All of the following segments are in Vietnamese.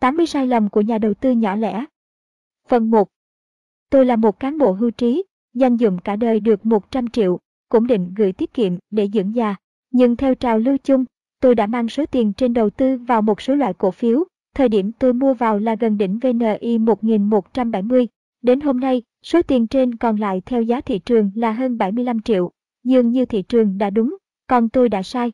80 sai lầm của nhà đầu tư nhỏ lẻ. Phần 1. Tôi là một cán bộ hưu trí, dành dụm cả đời được 100 triệu, cũng định gửi tiết kiệm để dưỡng già. Nhưng theo trào lưu chung, tôi đã mang số tiền trên đầu tư vào một số loại cổ phiếu. Thời điểm tôi mua vào là gần đỉnh VNI 1170. Đến hôm nay, số tiền trên còn lại theo giá thị trường là hơn 75 triệu. Dường như thị trường đã đúng, còn tôi đã sai.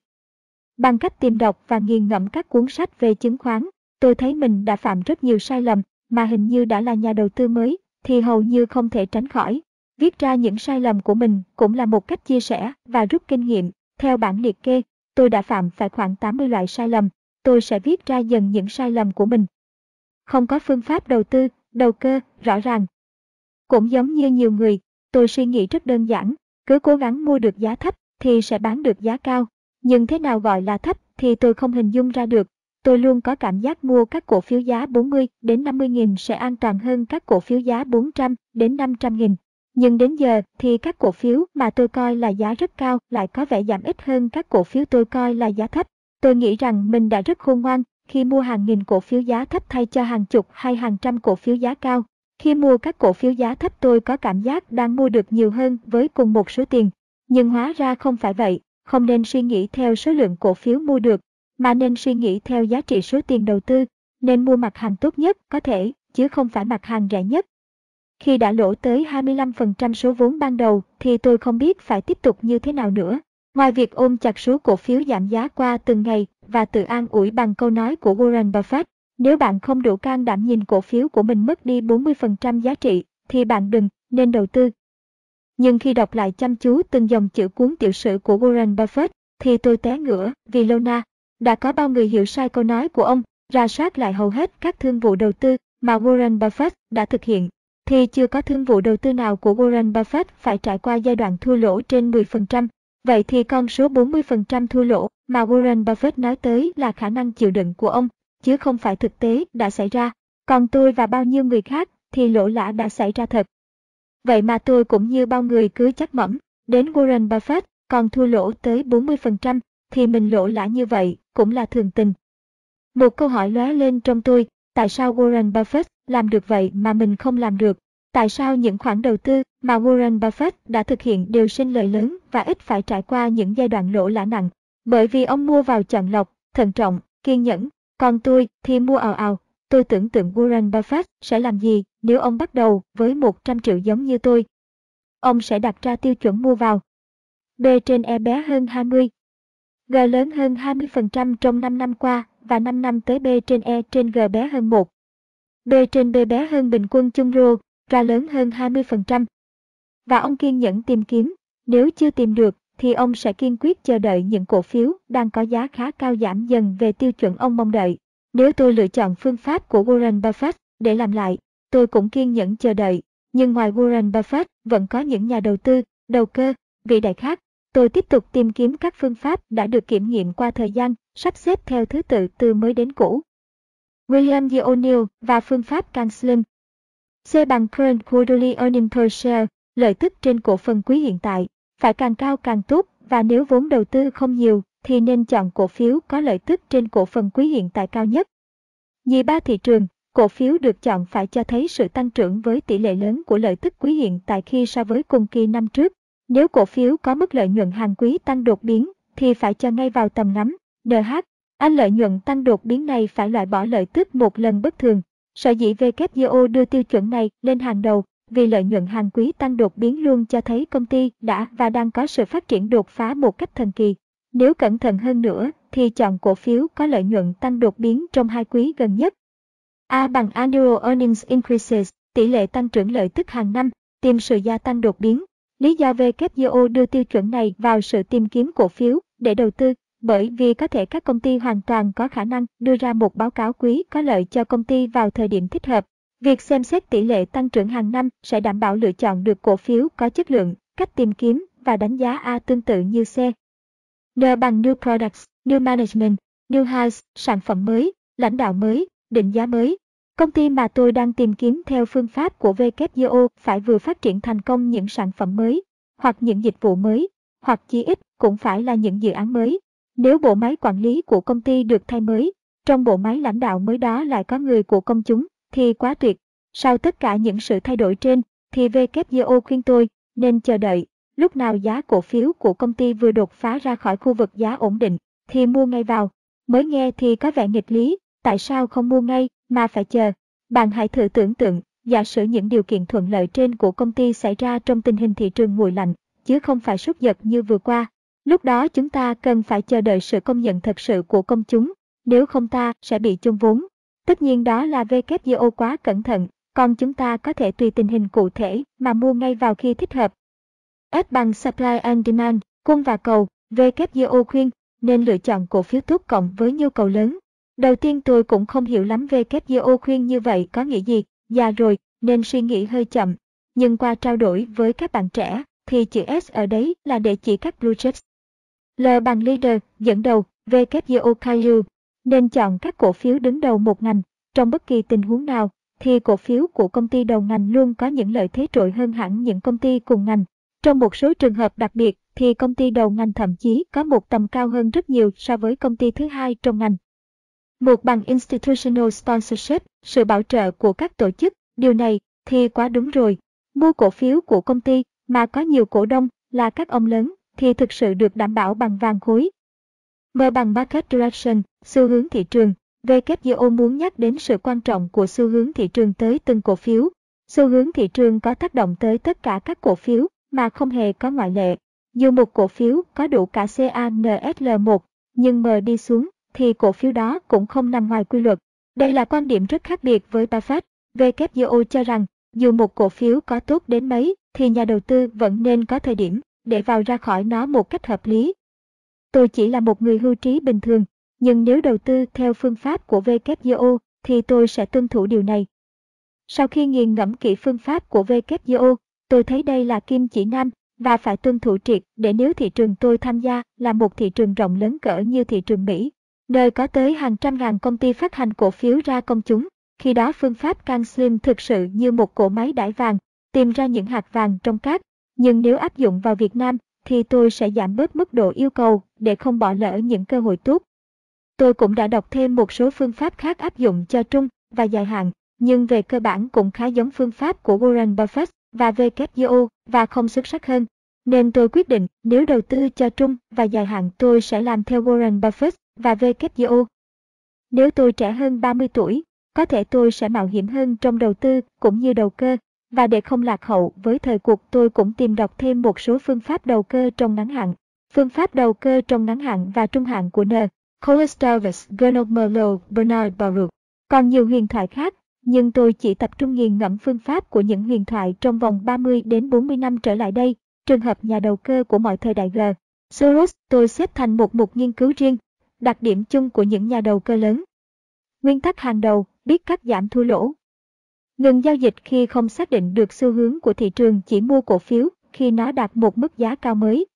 Bằng cách tìm đọc và nghiền ngẫm các cuốn sách về chứng khoán, tôi thấy mình đã phạm rất nhiều sai lầm, mà hình như đã là nhà đầu tư mới, thì hầu như không thể tránh khỏi. Viết ra những sai lầm của mình cũng là một cách chia sẻ và rút kinh nghiệm. Theo bản liệt kê, tôi đã phạm phải khoảng 80 loại sai lầm. Tôi sẽ viết ra dần những sai lầm của mình. Không có phương pháp đầu tư, đầu cơ, rõ ràng. Cũng giống như nhiều người, tôi suy nghĩ rất đơn giản, cứ cố gắng mua được giá thấp thì sẽ bán được giá cao. Nhưng thế nào gọi là thấp thì tôi không hình dung ra được. Tôi luôn có cảm giác mua các cổ phiếu giá 40 đến 50 nghìn sẽ an toàn hơn các cổ phiếu giá 400 đến 500 nghìn. Nhưng đến giờ thì các cổ phiếu mà tôi coi là giá rất cao lại có vẻ giảm ít hơn các cổ phiếu tôi coi là giá thấp. Tôi nghĩ rằng mình đã rất khôn ngoan khi mua hàng nghìn cổ phiếu giá thấp thay cho hàng chục hay hàng trăm cổ phiếu giá cao. Khi mua các cổ phiếu giá thấp tôi có cảm giác đang mua được nhiều hơn với cùng một số tiền. Nhưng hóa ra không phải vậy, không nên suy nghĩ theo số lượng cổ phiếu mua được, mà nên suy nghĩ theo giá trị số tiền đầu tư, nên mua mặt hàng tốt nhất có thể, chứ không phải mặt hàng rẻ nhất. Khi đã lỗ tới 25% số vốn ban đầu thì tôi không biết phải tiếp tục như thế nào nữa. Ngoài việc ôm chặt số cổ phiếu giảm giá qua từng ngày và tự an ủi bằng câu nói của Warren Buffett, nếu bạn không đủ can đảm nhìn cổ phiếu của mình mất đi 40% giá trị, thì bạn đừng nên đầu tư. Nhưng khi đọc lại chăm chú từng dòng chữ cuốn tiểu sử của Warren Buffett, thì tôi té ngửa vì Lona. Đã có bao người hiểu sai câu nói của ông, ra soát lại hầu hết các thương vụ đầu tư mà Warren Buffett đã thực hiện thì chưa có thương vụ đầu tư nào của Warren Buffett phải trải qua giai đoạn thua lỗ trên 10%. Vậy thì con số 40% thua lỗ mà Warren Buffett nói tới là khả năng chịu đựng của ông, chứ không phải thực tế đã xảy ra. Còn tôi và bao nhiêu người khác thì lỗ lã đã xảy ra thật. Vậy mà tôi cũng như bao người cứ chắc mẩm, đến Warren Buffett còn thua lỗ tới 40%, thì mình lỗ lã như vậy cũng là thường tình. Một câu hỏi lóe lên trong tôi, tại sao Warren Buffett làm được vậy mà mình không làm được? Tại sao những khoản đầu tư mà Warren Buffett đã thực hiện đều sinh lợi lớn và ít phải trải qua những giai đoạn lỗ lã nặng? Bởi vì ông mua vào chọn lọc, thận trọng, kiên nhẫn, còn tôi thì mua ào ào. Tôi tưởng tượng Warren Buffett sẽ làm gì nếu ông bắt đầu với 100 triệu giống như tôi. Ông sẽ đặt ra tiêu chuẩn mua vào. B trên E bé hơn 20. G lớn hơn 20% trong 5 năm qua và 5 năm tới B trên E trên G bé hơn 1. B trên B bé hơn bình quân chung rô, ra lớn hơn 20%. Và ông kiên nhẫn tìm kiếm, nếu chưa tìm được thì ông sẽ kiên quyết chờ đợi những cổ phiếu đang có giá khá cao giảm dần về tiêu chuẩn ông mong đợi. Nếu tôi lựa chọn phương pháp của Warren Buffett để làm lại, tôi cũng kiên nhẫn chờ đợi. Nhưng ngoài Warren Buffett, vẫn có những nhà đầu tư, đầu cơ, vị đại khác. Tôi tiếp tục tìm kiếm các phương pháp đã được kiểm nghiệm qua thời gian, sắp xếp theo thứ tự từ mới đến cũ. William D. O'Neill và phương pháp càng. C bằng Current Quarterly Earning Per Share, lợi tức trên cổ phần quý hiện tại, phải càng cao càng tốt và nếu vốn đầu tư không nhiều thì nên chọn cổ phiếu có lợi tức trên cổ phần quý hiện tại cao nhất. Nhì ba thị trường, cổ phiếu được chọn phải cho thấy sự tăng trưởng với tỷ lệ lớn của lợi tức quý hiện tại khi so với cùng kỳ năm trước. Nếu cổ phiếu có mức lợi nhuận hàng quý tăng đột biến thì phải cho ngay vào tầm ngắm. NH, anh lợi nhuận tăng đột biến này phải loại bỏ lợi tức một lần bất thường. Sở dĩ WGO đưa tiêu chuẩn này lên hàng đầu vì lợi nhuận hàng quý tăng đột biến luôn cho thấy công ty đã và đang có sự phát triển đột phá một cách thần kỳ. Nếu cẩn thận hơn nữa thì chọn cổ phiếu có lợi nhuận tăng đột biến trong hai quý gần nhất. A bằng Annual Earnings Increases, tỷ lệ tăng trưởng lợi tức hàng năm, tìm sự gia tăng đột biến. Lý do WTO đưa tiêu chuẩn này vào sự tìm kiếm cổ phiếu để đầu tư bởi vì có thể các công ty hoàn toàn có khả năng đưa ra một báo cáo quý có lợi cho công ty vào thời điểm thích hợp. Việc xem xét tỷ lệ tăng trưởng hàng năm sẽ đảm bảo lựa chọn được cổ phiếu có chất lượng, cách tìm kiếm và đánh giá A tương tự như C. N bằng New Products, New Management, New House, sản phẩm mới, lãnh đạo mới, định giá mới. Công ty mà tôi đang tìm kiếm theo phương pháp của WGO phải vừa phát triển thành công những sản phẩm mới, hoặc những dịch vụ mới, hoặc chí ít cũng phải là những dự án mới. Nếu bộ máy quản lý của công ty được thay mới, trong bộ máy lãnh đạo mới đó lại có người của công chúng, thì quá tuyệt. Sau tất cả những sự thay đổi trên, thì WGO khuyên tôi nên chờ đợi. Lúc nào giá cổ phiếu của công ty vừa đột phá ra khỏi khu vực giá ổn định, thì mua ngay vào. Mới nghe thì có vẻ nghịch lý, tại sao không mua ngay mà phải chờ? Bạn hãy thử tưởng tượng, giả sử những điều kiện thuận lợi trên của công ty xảy ra trong tình hình thị trường nguội lạnh, chứ không phải sốt giật như vừa qua. Lúc đó chúng ta cần phải chờ đợi sự công nhận thật sự của công chúng, nếu không ta sẽ bị chung vốn. Tất nhiên đó là WTO quá cẩn thận, còn chúng ta có thể tùy tình hình cụ thể mà mua ngay vào khi thích hợp. S bằng Supply and Demand, cung và cầu, WTO khuyên nên lựa chọn cổ phiếu tốt cộng với nhu cầu lớn. Đầu tiên tôi cũng không hiểu lắm WGO khuyên như vậy có nghĩa gì, già rồi nên suy nghĩ hơi chậm. Nhưng qua trao đổi với các bạn trẻ thì chữ S ở đấy là để chỉ các blue chips. L bằng leader, dẫn đầu, WGO Kaiyu, nên chọn các cổ phiếu đứng đầu một ngành. Trong bất kỳ tình huống nào, thì cổ phiếu của công ty đầu ngành luôn có những lợi thế trội hơn hẳn những công ty cùng ngành. Trong một số trường hợp đặc biệt thì công ty đầu ngành thậm chí có một tầm cao hơn rất nhiều so với công ty thứ hai trong ngành. Một bằng Institutional Sponsorship, sự bảo trợ của các tổ chức, điều này thì quá đúng rồi. Mua cổ phiếu của công ty mà có nhiều cổ đông là các ông lớn thì thực sự được đảm bảo bằng vàng khối. M bằng Market Direction, xu hướng thị trường. WTO muốn nhắc đến sự quan trọng của xu hướng thị trường tới từng cổ phiếu. Xu hướng thị trường có tác động tới tất cả các cổ phiếu mà không hề có ngoại lệ. Dù một cổ phiếu có đủ cả CANSL1, nhưng M đi xuống, thì cổ phiếu đó cũng không nằm ngoài quy luật. Đây là quan điểm rất khác biệt với Buffett. WTO cho rằng, dù một cổ phiếu có tốt đến mấy, thì nhà đầu tư vẫn nên có thời điểm để vào ra khỏi nó một cách hợp lý. Tôi chỉ là một người hưu trí bình thường, nhưng nếu đầu tư theo phương pháp của WTO thì tôi sẽ tuân thủ điều này. Sau khi nghiền ngẫm kỹ phương pháp của WTO, tôi thấy đây là kim chỉ nam và phải tuân thủ triệt để nếu thị trường tôi tham gia là một thị trường rộng lớn cỡ như thị trường Mỹ, nơi có tới hàng trăm ngàn công ty phát hành cổ phiếu ra công chúng. Khi đó phương pháp Can Slim thực sự như một cỗ máy đải vàng, tìm ra những hạt vàng trong cát. Nhưng nếu áp dụng vào Việt Nam, thì tôi sẽ giảm bớt mức độ yêu cầu để không bỏ lỡ những cơ hội tốt. Tôi cũng đã đọc thêm một số phương pháp khác áp dụng cho trung và dài hạn, nhưng về cơ bản cũng khá giống phương pháp của Warren Buffett và WGO và không xuất sắc hơn. Nên tôi quyết định nếu đầu tư cho trung và dài hạn tôi sẽ làm theo Warren Buffett và WTO. Nếu tôi trẻ hơn 30 tuổi, có thể tôi sẽ mạo hiểm hơn trong đầu tư cũng như đầu cơ. Và để không lạc hậu với thời cuộc tôi cũng tìm đọc thêm một số phương pháp đầu cơ trong ngắn hạn. Phương pháp đầu cơ trong ngắn hạn và trung hạn của N. Colestavus, Gernot Merlot, Bernard Baruch. Còn nhiều huyền thoại khác, nhưng tôi chỉ tập trung nghiền ngẫm phương pháp của những huyền thoại trong vòng 30 đến 40 năm trở lại đây, trường hợp nhà đầu cơ của mọi thời đại G. Soros tôi xếp thành một mục nghiên cứu riêng, đặc điểm chung của những nhà đầu cơ lớn. Nguyên tắc hàng đầu, biết cắt giảm thua lỗ. Ngừng giao dịch khi không xác định được xu hướng của thị trường chỉ mua cổ phiếu khi nó đạt một mức giá cao mới.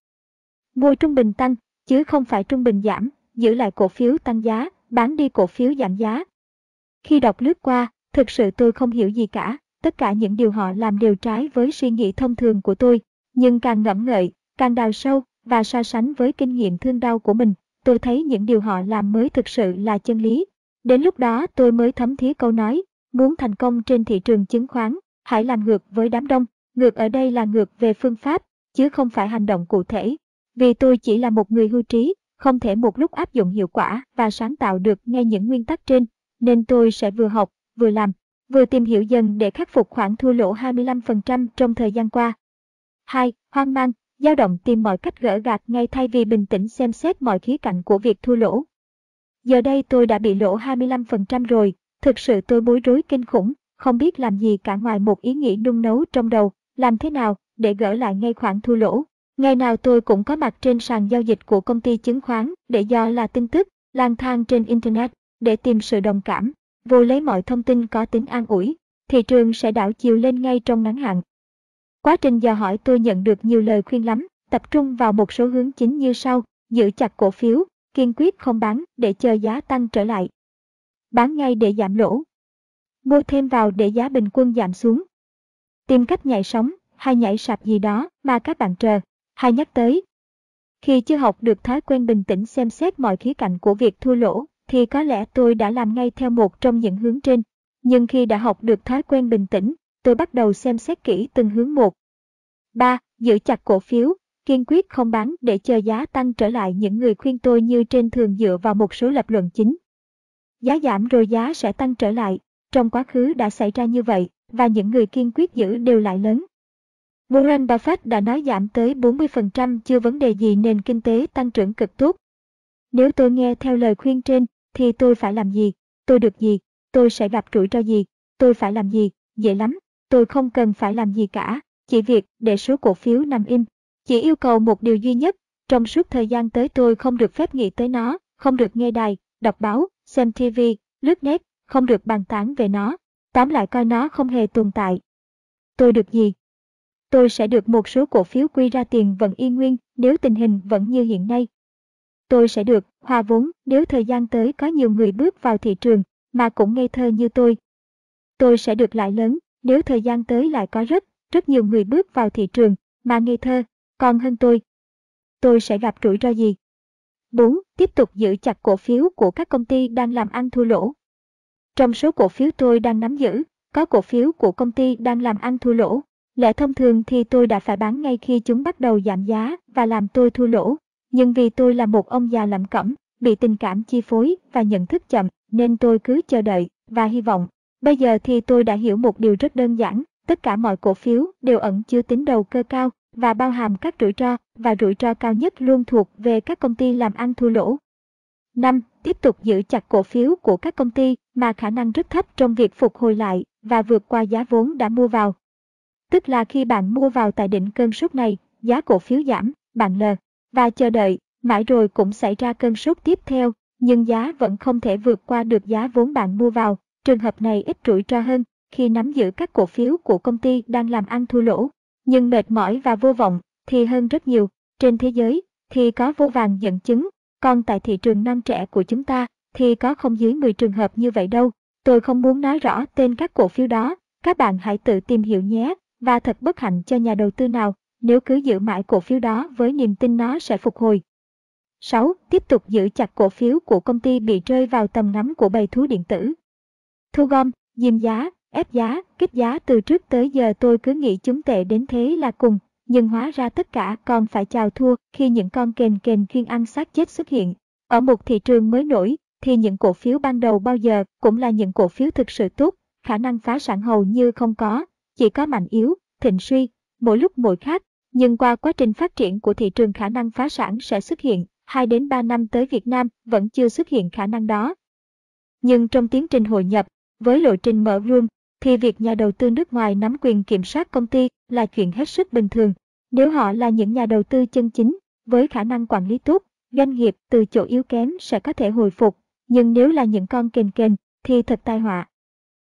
Mua trung bình tăng, chứ không phải trung bình giảm, giữ lại cổ phiếu tăng giá, bán đi cổ phiếu giảm giá. Khi đọc lướt qua, thực sự tôi không hiểu gì cả, tất cả những điều họ làm đều trái với suy nghĩ thông thường của tôi, nhưng càng ngẫm ngợi, càng đào sâu và so sánh với kinh nghiệm thương đau của mình, tôi thấy những điều họ làm mới thực sự là chân lý. Đến lúc đó tôi mới thấm thía câu nói, muốn thành công trên thị trường chứng khoán, hãy làm ngược với đám đông. Ngược ở đây là ngược về phương pháp, chứ không phải hành động cụ thể. Vì tôi chỉ là một người hưu trí, không thể một lúc áp dụng hiệu quả và sáng tạo được ngay những nguyên tắc trên, nên tôi sẽ vừa học, vừa làm, vừa tìm hiểu dần để khắc phục khoản thua lỗ 25% trong thời gian qua. 2. Hoang mang, dao động tìm mọi cách gỡ gạt ngay thay vì bình tĩnh xem xét mọi khía cạnh của việc thua lỗ. Giờ đây tôi đã bị lỗ 25% rồi, thực sự tôi bối rối kinh khủng, không biết làm gì cả ngoài một ý nghĩ nung nấu trong đầu, làm thế nào để gỡ lại ngay khoản thua lỗ. Ngày nào tôi cũng có mặt trên sàn giao dịch của công ty chứng khoán để do là tin tức, lang thang trên Internet, để tìm sự đồng cảm, vô lấy mọi thông tin có tính an ủi, thị trường sẽ đảo chiều lên ngay trong ngắn hạn. Quá trình dò hỏi tôi nhận được nhiều lời khuyên lắm, tập trung vào một số hướng chính như sau, giữ chặt cổ phiếu, kiên quyết không bán để chờ giá tăng trở lại. Bán ngay để giảm lỗ. Mua thêm vào để giá bình quân giảm xuống. Tìm cách nhảy sóng hay nhảy sạp gì đó mà các bạn chờ, hay nhắc tới. Khi chưa học được thói quen bình tĩnh xem xét mọi khía cạnh của việc thua lỗ, thì có lẽ tôi đã làm ngay theo một trong những hướng trên. Nhưng khi đã học được thói quen bình tĩnh, tôi bắt đầu xem xét kỹ từng hướng một. 3. Giữ chặt cổ phiếu, kiên quyết không bán để chờ giá tăng trở lại những người khuyên tôi như trên thường dựa vào một số lập luận chính. Giá giảm rồi giá sẽ tăng trở lại, trong quá khứ đã xảy ra như vậy, và những người kiên quyết giữ đều lại lớn. Warren Buffett đã nói giảm tới 40% chưa vấn đề gì nền kinh tế tăng trưởng cực tốt. Nếu tôi nghe theo lời khuyên trên, thì tôi phải làm gì? Tôi được gì? Tôi sẽ gặp rủi ro gì? Tôi phải làm gì? Dễ lắm, tôi không cần phải làm gì cả, chỉ việc để số cổ phiếu nằm im. Chỉ yêu cầu một điều duy nhất, trong suốt thời gian tới tôi không được phép nghĩ tới nó, không được nghe đài, đọc báo, xem TV, lướt net, không được bàn tán về nó, tóm lại coi nó không hề tồn tại. Tôi được gì? Tôi sẽ được một số cổ phiếu quy ra tiền vẫn y nguyên nếu tình hình vẫn như hiện nay. Tôi sẽ được hòa vốn nếu thời gian tới có nhiều người bước vào thị trường mà cũng ngây thơ như tôi. Tôi sẽ được lại lớn nếu thời gian tới lại có rất, rất nhiều người bước vào thị trường mà ngây thơ, còn hơn tôi. Tôi sẽ gặp rủi ro gì? 4. Tiếp tục giữ chặt cổ phiếu của các công ty đang làm ăn thua lỗ. Trong số cổ phiếu tôi đang nắm giữ, có cổ phiếu của công ty đang làm ăn thua lỗ. Lẽ thông thường thì tôi đã phải bán ngay khi chúng bắt đầu giảm giá và làm tôi thua lỗ. Nhưng vì tôi là một ông già lẩm cẩm, bị tình cảm chi phối và nhận thức chậm, nên tôi cứ chờ đợi và hy vọng. Bây giờ thì tôi đã hiểu một điều rất đơn giản, tất cả mọi cổ phiếu đều ẩn chứa tính đầu cơ cao và bao hàm các rủi ro và rủi ro cao nhất luôn thuộc về các công ty làm ăn thua lỗ. 5. Tiếp tục giữ chặt cổ phiếu của các công ty mà khả năng rất thấp trong việc phục hồi lại và vượt qua giá vốn đã mua vào. Tức là khi bạn mua vào tại đỉnh cơn sốt này, giá cổ phiếu giảm, bạn lờ và chờ đợi, mãi rồi cũng xảy ra cơn sốt tiếp theo, nhưng giá vẫn không thể vượt qua được giá vốn bạn mua vào. Trường hợp này ít rủi ro hơn khi nắm giữ các cổ phiếu của công ty đang làm ăn thua lỗ, nhưng mệt mỏi và vô vọng thì hơn rất nhiều. Trên thế giới thì có vô vàng dẫn chứng, còn tại thị trường non trẻ của chúng ta thì có không dưới 10 trường hợp như vậy đâu. Tôi không muốn nói rõ tên các cổ phiếu đó, các bạn hãy tự tìm hiểu nhé, và thật bất hạnh cho nhà đầu tư nào nếu cứ giữ mãi cổ phiếu đó với niềm tin nó sẽ phục hồi. 6. Tiếp tục giữ chặt cổ phiếu của công ty bị rơi vào tầm ngắm của bầy thú điện tử. Thu gom, diêm giá, ép giá, kích giá từ trước tới giờ tôi cứ nghĩ chúng tệ đến thế là cùng, nhưng hóa ra tất cả còn phải chào thua khi những con kền kền chuyên ăn xác chết xuất hiện. Ở một thị trường mới nổi, thì những cổ phiếu ban đầu bao giờ cũng là những cổ phiếu thực sự tốt, khả năng phá sản hầu như không có, chỉ có mạnh yếu, thịnh suy, mỗi lúc mỗi khác, nhưng qua quá trình phát triển của thị trường khả năng phá sản sẽ xuất hiện, 2 đến 3 năm tới Việt Nam vẫn chưa xuất hiện khả năng đó. Nhưng trong tiến trình hội nhập, với lộ trình mở room, thì việc nhà đầu tư nước ngoài nắm quyền kiểm soát công ty là chuyện hết sức bình thường. Nếu họ là những nhà đầu tư chân chính, với khả năng quản lý tốt, doanh nghiệp từ chỗ yếu kém sẽ có thể hồi phục, nhưng nếu là những con kền kền, thì thật tai họa.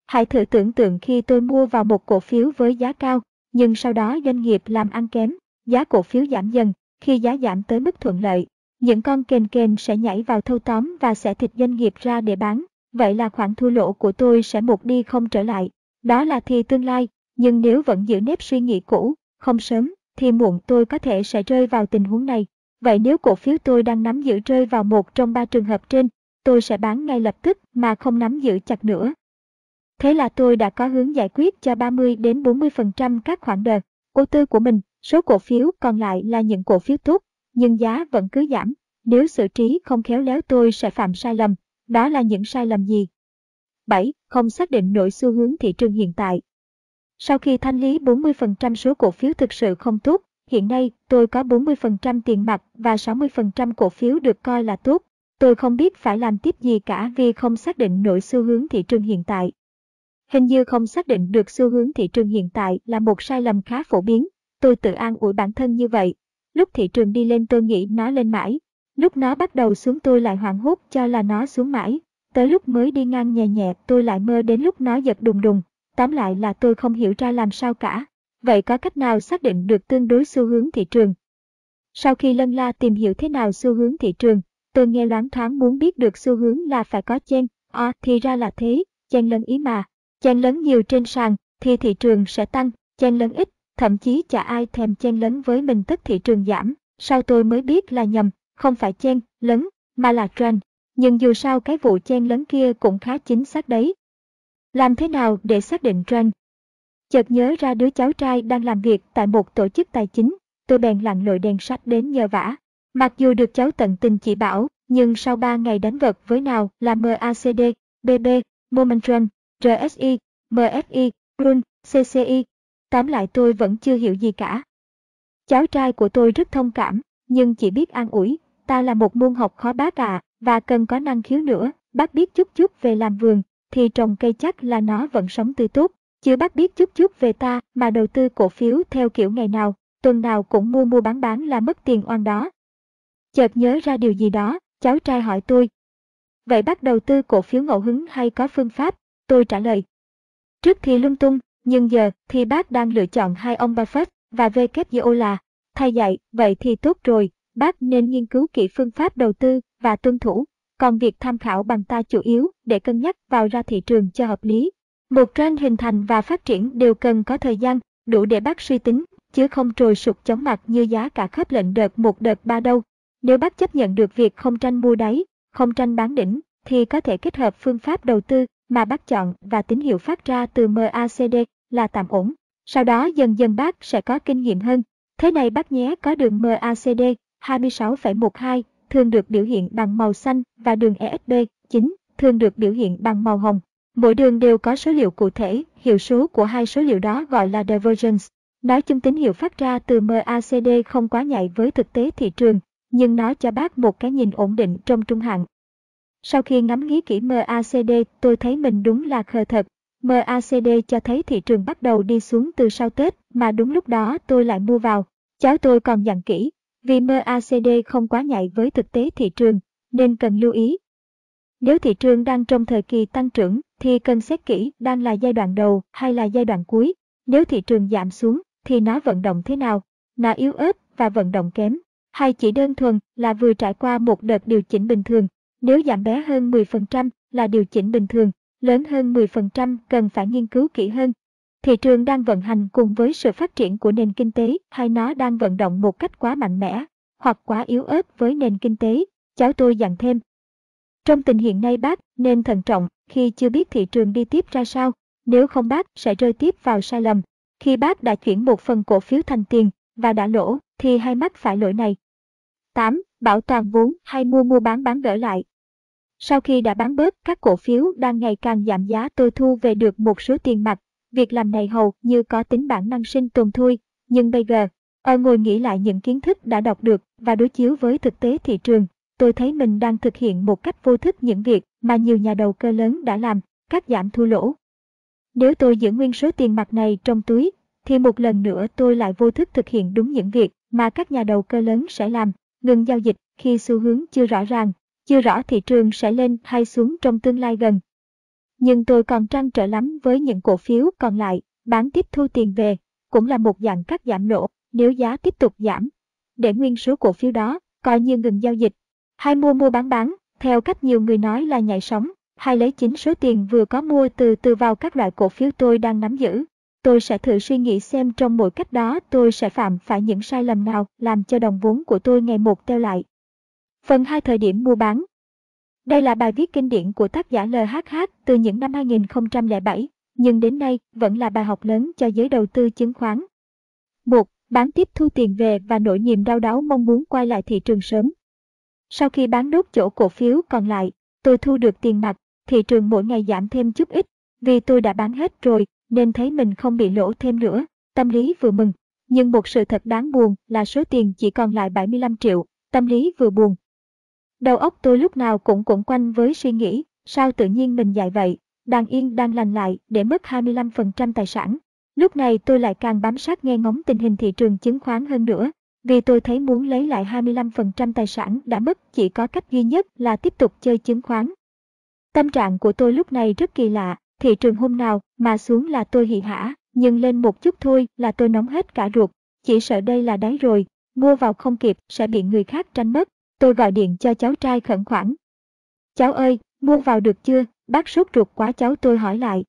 Hãy thử tưởng tượng khi tôi mua vào một cổ phiếu với giá cao, nhưng sau đó doanh nghiệp làm ăn kém, giá cổ phiếu giảm dần, khi giá giảm tới mức thuận lợi, những con kền kền sẽ nhảy vào thâu tóm và sẽ thịt doanh nghiệp ra để bán, vậy là khoản thua lỗ của tôi sẽ một đi không trở lại. Đó là thì tương lai, nhưng nếu vẫn giữ nếp suy nghĩ cũ, không sớm, thì muộn tôi có thể sẽ rơi vào tình huống này. Vậy nếu cổ phiếu tôi đang nắm giữ rơi vào một trong ba trường hợp trên, tôi sẽ bán ngay lập tức mà không nắm giữ chặt nữa. Thế là tôi đã có hướng giải quyết cho 30 đến 40% các khoản đợt cổ tư của mình, số cổ phiếu còn lại là những cổ phiếu tốt, nhưng giá vẫn cứ giảm. Nếu xử trí không khéo léo tôi sẽ phạm sai lầm. Đó là những sai lầm gì? 7. Không xác định nổi xu hướng thị trường hiện tại. Sau khi thanh lý 40% số cổ phiếu thực sự không tốt, hiện nay tôi có 40% tiền mặt và 60% cổ phiếu được coi là tốt. Tôi không biết phải làm tiếp gì cả vì không xác định nổi xu hướng thị trường hiện tại. Hình như không xác định được xu hướng thị trường hiện tại là một sai lầm khá phổ biến. Tôi tự an ủi bản thân như vậy. Lúc thị trường đi lên tôi nghĩ nó lên mãi. Lúc nó bắt đầu xuống tôi lại hoảng hốt cho là nó xuống mãi. Tới lúc mới đi ngang nhẹ nhẹ tôi lại mơ đến lúc nó giật đùng đùng. Tóm lại là tôi không hiểu ra làm sao cả. Vậy có cách nào xác định được tương đối xu hướng thị trường? Sau khi lân la tìm hiểu thế nào xu hướng thị trường, tôi nghe loáng thoáng muốn biết được xu hướng là phải có chen, à, thì ra là thế, chen lấn ý mà. Chen lấn nhiều trên sàn thì thị trường sẽ tăng, chen lấn ít, thậm chí chả ai thèm chen lấn với mình tất thị trường giảm. Sau tôi mới biết là nhầm, không phải chen, lấn, mà là trend. nhưng dù sao cái vụ chen lấn kia cũng khá chính xác đấy. Làm thế nào để xác định trend? Chợt nhớ ra đứa cháu trai đang làm việc tại một tổ chức tài chính, tôi bèn lặn lội đèn sách đến nhờ vả. Mặc dù được cháu tận tình chỉ bảo, nhưng sau 3 ngày đánh vật với nào là MACD, BB, Momentum, RSI, MFI, RUN, CCI, tám lại tôi vẫn chưa hiểu gì cả. Cháu trai của tôi rất thông cảm, nhưng chỉ biết an ủi, ta là một môn học khó bác à, và cần có năng khiếu nữa, bác biết chút chút về làm vườn, thì trồng cây chắc là nó vẫn sống tươi tốt, chứ bác biết chút chút về ta mà đầu tư cổ phiếu theo kiểu ngày nào, tuần nào cũng mua mua bán bán là mất tiền oan đó. Chợt nhớ ra điều gì đó, cháu trai hỏi tôi. Vậy bác đầu tư cổ phiếu ngẫu hứng hay có phương pháp? Tôi trả lời. Trước thì lung tung, nhưng giờ thì bác đang lựa chọn hai ông Buffett và WGO là, thay dạy, vậy thì tốt rồi, bác nên nghiên cứu kỹ phương pháp đầu tư và tuân thủ, còn việc tham khảo bằng ta chủ yếu để cân nhắc vào ra thị trường cho hợp lý. Một trend hình thành và phát triển đều cần có thời gian, đủ để bác suy tính, chứ không trồi sụt chóng mặt như giá cả khớp lệnh đợt một đợt ba đâu. Nếu bác chấp nhận được việc không tranh mua đáy, không tranh bán đỉnh, thì có thể kết hợp phương pháp đầu tư mà bác chọn và tín hiệu phát ra từ MACD là tạm ổn. Sau đó dần dần bác sẽ có kinh nghiệm hơn. Thế này bác nhé có đường MACD 26,12 thường được biểu hiện bằng màu xanh và đường ESB 9 thường được biểu hiện bằng màu hồng. Mỗi đường đều có số liệu cụ thể, hiệu số của hai số liệu đó gọi là divergence. Nói chung tín hiệu phát ra từ MACD không quá nhạy với thực tế thị trường, nhưng nó cho bác một cái nhìn ổn định trong trung hạn. Sau khi ngắm nghía kỹ MACD, tôi thấy mình đúng là khờ thật. MACD cho thấy thị trường bắt đầu đi xuống từ sau Tết, mà đúng lúc đó tôi lại mua vào. Cháu tôi còn dặn kỹ, vì MACD không quá nhạy với thực tế thị trường, nên cần lưu ý. Nếu thị trường đang trong thời kỳ tăng trưởng, thì cần xét kỹ đang là giai đoạn đầu hay là giai đoạn cuối. Nếu thị trường giảm xuống, thì nó vận động thế nào? Nó yếu ớt và vận động kém hay chỉ đơn thuần là vừa trải qua một đợt điều chỉnh bình thường. Nếu giảm bé hơn 10% là điều chỉnh bình thường, lớn hơn 10% cần phải nghiên cứu kỹ hơn. Thị trường đang vận hành cùng với sự phát triển của nền kinh tế hay nó đang vận động một cách quá mạnh mẽ hoặc quá yếu ớt với nền kinh tế, cháu tôi dặn thêm. Trong tình hiện nay bác nên thận trọng khi chưa biết thị trường đi tiếp ra sao, nếu không bác sẽ rơi tiếp vào sai lầm. Khi bác đã chuyển một phần cổ phiếu thành tiền và đã lỗ thì hay mắc phải lỗi này. 8. Bảo toàn vốn hay mua mua bán bán gỡ lại. Sau khi đã bán bớt các cổ phiếu đang ngày càng giảm giá tôi thu về được một số tiền mặt. Việc làm này hầu như có tính bản năng sinh tồn thôi. Nhưng bây giờ, ở ngồi nghĩ lại những kiến thức đã đọc được và đối chiếu với thực tế thị trường, tôi thấy mình đang thực hiện một cách vô thức những việc mà nhiều nhà đầu cơ lớn đã làm, cắt giảm thua lỗ. Nếu tôi giữ nguyên số tiền mặt này trong túi, thì một lần nữa tôi lại vô thức thực hiện đúng những việc mà các nhà đầu cơ lớn sẽ làm, ngừng giao dịch khi xu hướng chưa rõ ràng, chưa rõ thị trường sẽ lên hay xuống trong tương lai gần. Nhưng tôi còn trăn trở lắm với những cổ phiếu còn lại, bán tiếp thu tiền về, cũng là một dạng cắt giảm lỗ nếu giá tiếp tục giảm. Để nguyên số cổ phiếu đó, coi như ngừng giao dịch, hay mua mua bán bán, theo cách nhiều người nói là nhảy sóng, hay lấy chính số tiền vừa có mua từ từ vào các loại cổ phiếu tôi đang nắm giữ. Tôi sẽ thử suy nghĩ xem trong mỗi cách đó tôi sẽ phạm phải những sai lầm nào làm cho đồng vốn của tôi ngày một teo lại. Phần 2 thời điểm mua bán đây là bài viết kinh điển của tác giả LHH từ những năm 2007, nhưng đến nay vẫn là bài học lớn cho giới đầu tư chứng khoán. 1. Bán tiếp thu tiền về và nỗi niềm đau đáu mong muốn quay lại thị trường sớm. Sau khi bán đốt chỗ cổ phiếu còn lại, tôi thu được tiền mặt, thị trường mỗi ngày giảm thêm chút ít, vì tôi đã bán hết rồi nên thấy mình không bị lỗ thêm nữa. Tâm lý vừa mừng, nhưng một sự thật đáng buồn là số tiền chỉ còn lại 75 triệu, tâm lý vừa buồn. Đầu óc tôi lúc nào cũng cũng quanh với suy nghĩ, sao tự nhiên mình dạy vậy, đang yên đang lành lại để mất 25% tài sản. Lúc này tôi lại càng bám sát nghe ngóng tình hình thị trường chứng khoán hơn nữa, vì tôi thấy muốn lấy lại 25% tài sản đã mất chỉ có cách duy nhất là tiếp tục chơi chứng khoán. Tâm trạng của tôi lúc này rất kỳ lạ, thị trường hôm nào mà xuống là tôi hỉ hả, nhưng lên một chút thôi là tôi nóng hết cả ruột, chỉ sợ đây là đáy rồi, mua vào không kịp sẽ bị người khác tranh mất. Tôi gọi điện cho cháu trai khẩn khoản. Cháu ơi, mua vào được chưa? Bác sốt ruột quá cháu tôi hỏi lại.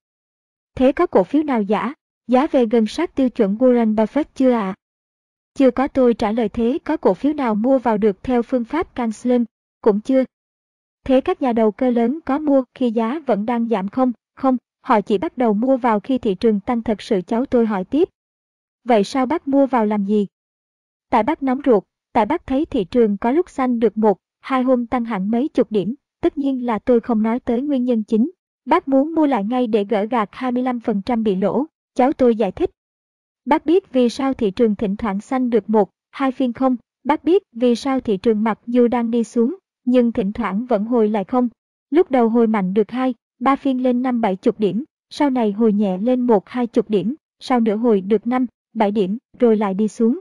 Thế có cổ phiếu nào giả? Giá về gần sát tiêu chuẩn Warren Buffett chưa ạ? À? Chưa có tôi trả lời thế có cổ phiếu nào mua vào được theo phương pháp Can Slim? Cũng chưa. Thế các nhà đầu cơ lớn có mua khi giá vẫn đang giảm không? Không, họ chỉ bắt đầu mua vào khi thị trường tăng thật sự cháu tôi hỏi tiếp. Vậy sao bác mua vào làm gì? Tại bác nóng ruột, tại bác thấy thị trường có lúc xanh được một, hai hôm tăng hẳn mấy chục điểm, tất nhiên là tôi không nói tới nguyên nhân chính. Bác muốn mua lại ngay để gỡ gạt 25% bị lỗ, cháu tôi giải thích. Bác biết vì sao thị trường thỉnh thoảng xanh được một, hai phiên không, bác biết vì sao thị trường mặc dù đang đi xuống, nhưng thỉnh thoảng vẫn hồi lại không. Lúc đầu hồi mạnh được hai, ba phiên lên năm bảy chục điểm, sau này hồi nhẹ lên một hai chục điểm, sau nữa hồi được năm, bảy điểm, rồi lại đi xuống.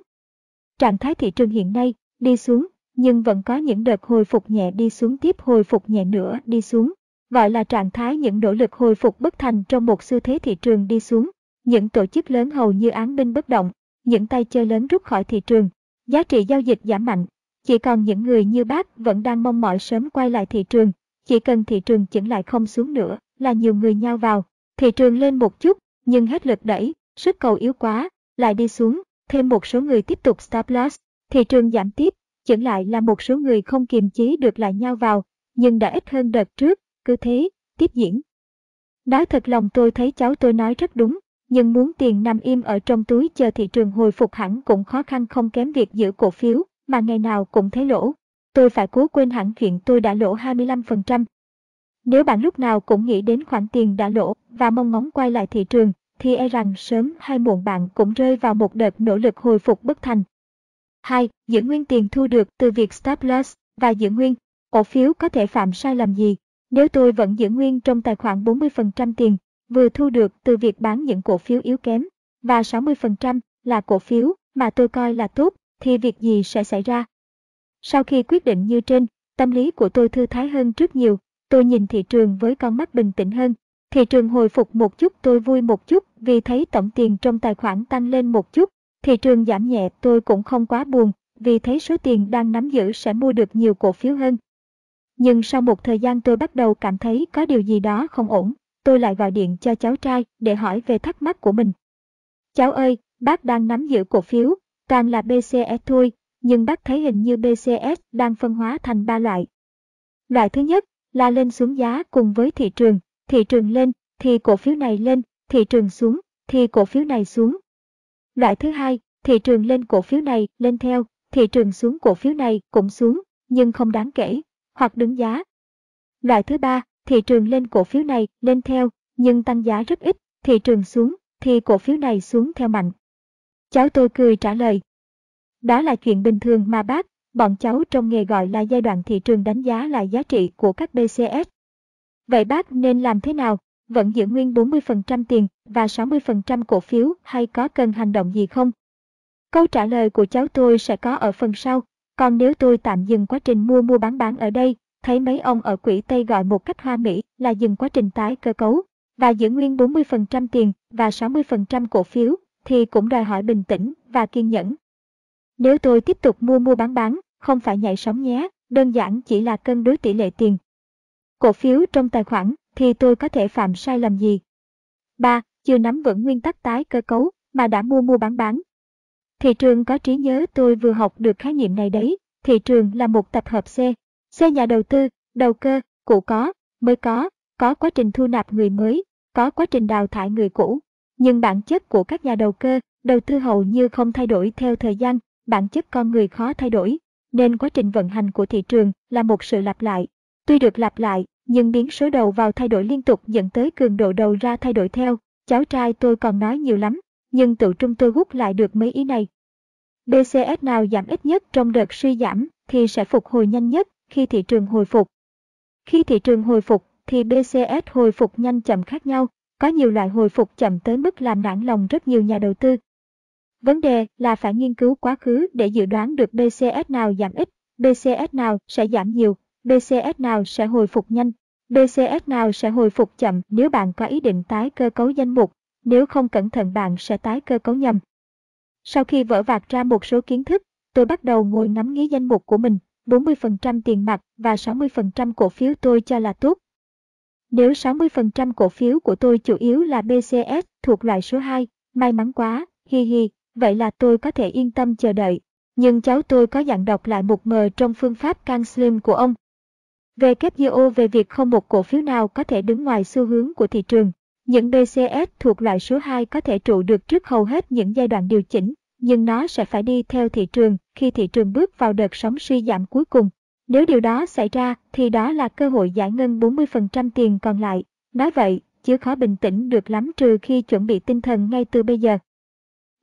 Trạng thái thị trường hiện nay, đi xuống, nhưng vẫn có những đợt hồi phục nhẹ đi xuống tiếp hồi phục nhẹ nữa đi xuống. Gọi là trạng thái những nỗ lực hồi phục bất thành trong một xu thế thị trường đi xuống. Những tổ chức lớn hầu như án binh bất động, những tay chơi lớn rút khỏi thị trường. Giá trị giao dịch giảm mạnh. Chỉ còn những người như bác vẫn đang mong mỏi sớm quay lại thị trường. Chỉ cần thị trường chững lại không xuống nữa là nhiều người nhau vào. Thị trường lên một chút, nhưng hết lực đẩy, sức cầu yếu quá, lại đi xuống, thêm một số người tiếp tục stop loss, thị trường giảm tiếp, chững lại là một số người không kiềm chế được lại nhau vào, nhưng đã ít hơn đợt trước, cứ thế, tiếp diễn. Nói thật lòng tôi thấy cháu tôi nói rất đúng, nhưng muốn tiền nằm im ở trong túi chờ thị trường hồi phục hẳn cũng khó khăn không kém việc giữ cổ phiếu, mà ngày nào cũng thấy lỗ. Tôi phải cố quên hẳn chuyện tôi đã lỗ 25%. Nếu bạn lúc nào cũng nghĩ đến khoản tiền đã lỗ và mong ngóng quay lại thị trường, thì e rằng sớm hay muộn bạn cũng rơi vào một đợt nỗ lực hồi phục bất thành. 2. Giữ nguyên tiền thu được từ việc stop loss và giữ nguyên cổ phiếu có thể phạm sai lầm gì? Nếu tôi vẫn giữ nguyên trong tài khoản 40% tiền, vừa thu được từ việc bán những cổ phiếu yếu kém, và 60% là cổ phiếu mà tôi coi là tốt, thì việc gì sẽ xảy ra? Sau khi quyết định như trên, tâm lý của tôi thư thái hơn rất nhiều, tôi nhìn thị trường với con mắt bình tĩnh hơn. Thị trường hồi phục một chút tôi vui một chút vì thấy tổng tiền trong tài khoản tăng lên một chút. Thị trường giảm nhẹ tôi cũng không quá buồn vì thấy số tiền đang nắm giữ sẽ mua được nhiều cổ phiếu hơn. Nhưng sau một thời gian tôi bắt đầu cảm thấy có điều gì đó không ổn, tôi lại gọi điện cho cháu trai để hỏi về thắc mắc của mình. Cháu ơi, bác đang nắm giữ cổ phiếu, toàn là BCS thôi, nhưng bác thấy hình như BCS đang phân hóa thành ba loại. Loại thứ nhất là lên xuống giá cùng với thị trường, thị trường lên thì cổ phiếu này lên, thị trường xuống thì cổ phiếu này xuống. Loại thứ hai, thị trường lên cổ phiếu này lên theo, thị trường xuống cổ phiếu này cũng xuống, nhưng không đáng kể, hoặc đứng giá. Loại thứ ba, thị trường lên cổ phiếu này lên theo, nhưng tăng giá rất ít, thị trường xuống thì cổ phiếu này xuống theo mạnh. Cháu tôi cười trả lời. Đó là chuyện bình thường mà bác, bọn cháu trong nghề gọi là giai đoạn thị trường đánh giá lại giá trị của các BCS. Vậy bác nên làm thế nào? Vẫn giữ nguyên 40% tiền và 60% cổ phiếu hay có cần hành động gì không? Câu trả lời của cháu tôi sẽ có ở phần sau. Còn nếu tôi tạm dừng quá trình mua mua bán bán ở đây, thấy mấy ông ở quỹ Tây gọi một cách hoa mỹ là dừng quá trình tái cơ cấu và giữ nguyên 40% tiền và 60% cổ phiếu thì cũng đòi hỏi bình tĩnh và kiên nhẫn. Nếu tôi tiếp tục mua mua bán bán, không phải nhảy sóng nhé, đơn giản chỉ là cân đối tỷ lệ tiền. Cổ phiếu trong tài khoản thì tôi có thể phạm sai lầm gì? 3. Chưa nắm vững nguyên tắc tái cơ cấu mà đã mua mua bán bán. Thị trường có trí nhớ tôi vừa học được khái niệm này đấy. Thị trường là một tập hợp C. C nhà đầu tư, đầu cơ, cũ có, mới có, có quá trình thu nạp người mới, có quá trình đào thải người cũ. Nhưng bản chất của các nhà đầu cơ, đầu tư hầu như không thay đổi theo thời gian, bản chất con người khó thay đổi, nên quá trình vận hành của thị trường là một sự lặp lại. Tuy được lặp lại, nhưng biến số đầu vào thay đổi liên tục dẫn tới cường độ đầu ra thay đổi theo. Cháu trai tôi còn nói nhiều lắm, nhưng tự trung tôi hút lại được mấy ý này. BCS nào giảm ít nhất trong đợt suy giảm thì sẽ phục hồi nhanh nhất khi thị trường hồi phục. Khi thị trường hồi phục thì BCS hồi phục nhanh chậm khác nhau, có nhiều loại hồi phục chậm tới mức làm nản lòng rất nhiều nhà đầu tư. Vấn đề là phải nghiên cứu quá khứ để dự đoán được BCS nào giảm ít, BCS nào sẽ giảm nhiều, BCS nào sẽ hồi phục nhanh, BCS nào sẽ hồi phục chậm nếu bạn có ý định tái cơ cấu danh mục, nếu không cẩn thận bạn sẽ tái cơ cấu nhầm. Sau khi vỡ vạc ra một số kiến thức, tôi bắt đầu ngồi ngắm nghía danh mục của mình, 40% tiền mặt và 60% cổ phiếu tôi cho là tốt. Nếu 60% cổ phiếu của tôi chủ yếu là BCS thuộc loại số 2, may mắn quá, hi hi, vậy là tôi có thể yên tâm chờ đợi. Nhưng cháu tôi có dặn đọc lại một mờ trong phương pháp can slim của ông. WGO về việc không một cổ phiếu nào có thể đứng ngoài xu hướng của thị trường. Những BCS thuộc loại số 2 có thể trụ được trước hầu hết những giai đoạn điều chỉnh, nhưng nó sẽ phải đi theo thị trường khi thị trường bước vào đợt sóng suy giảm cuối cùng. Nếu điều đó xảy ra thì đó là cơ hội giải ngân 40% tiền còn lại. Nói vậy, chứ khó bình tĩnh được lắm trừ khi chuẩn bị tinh thần ngay từ bây giờ.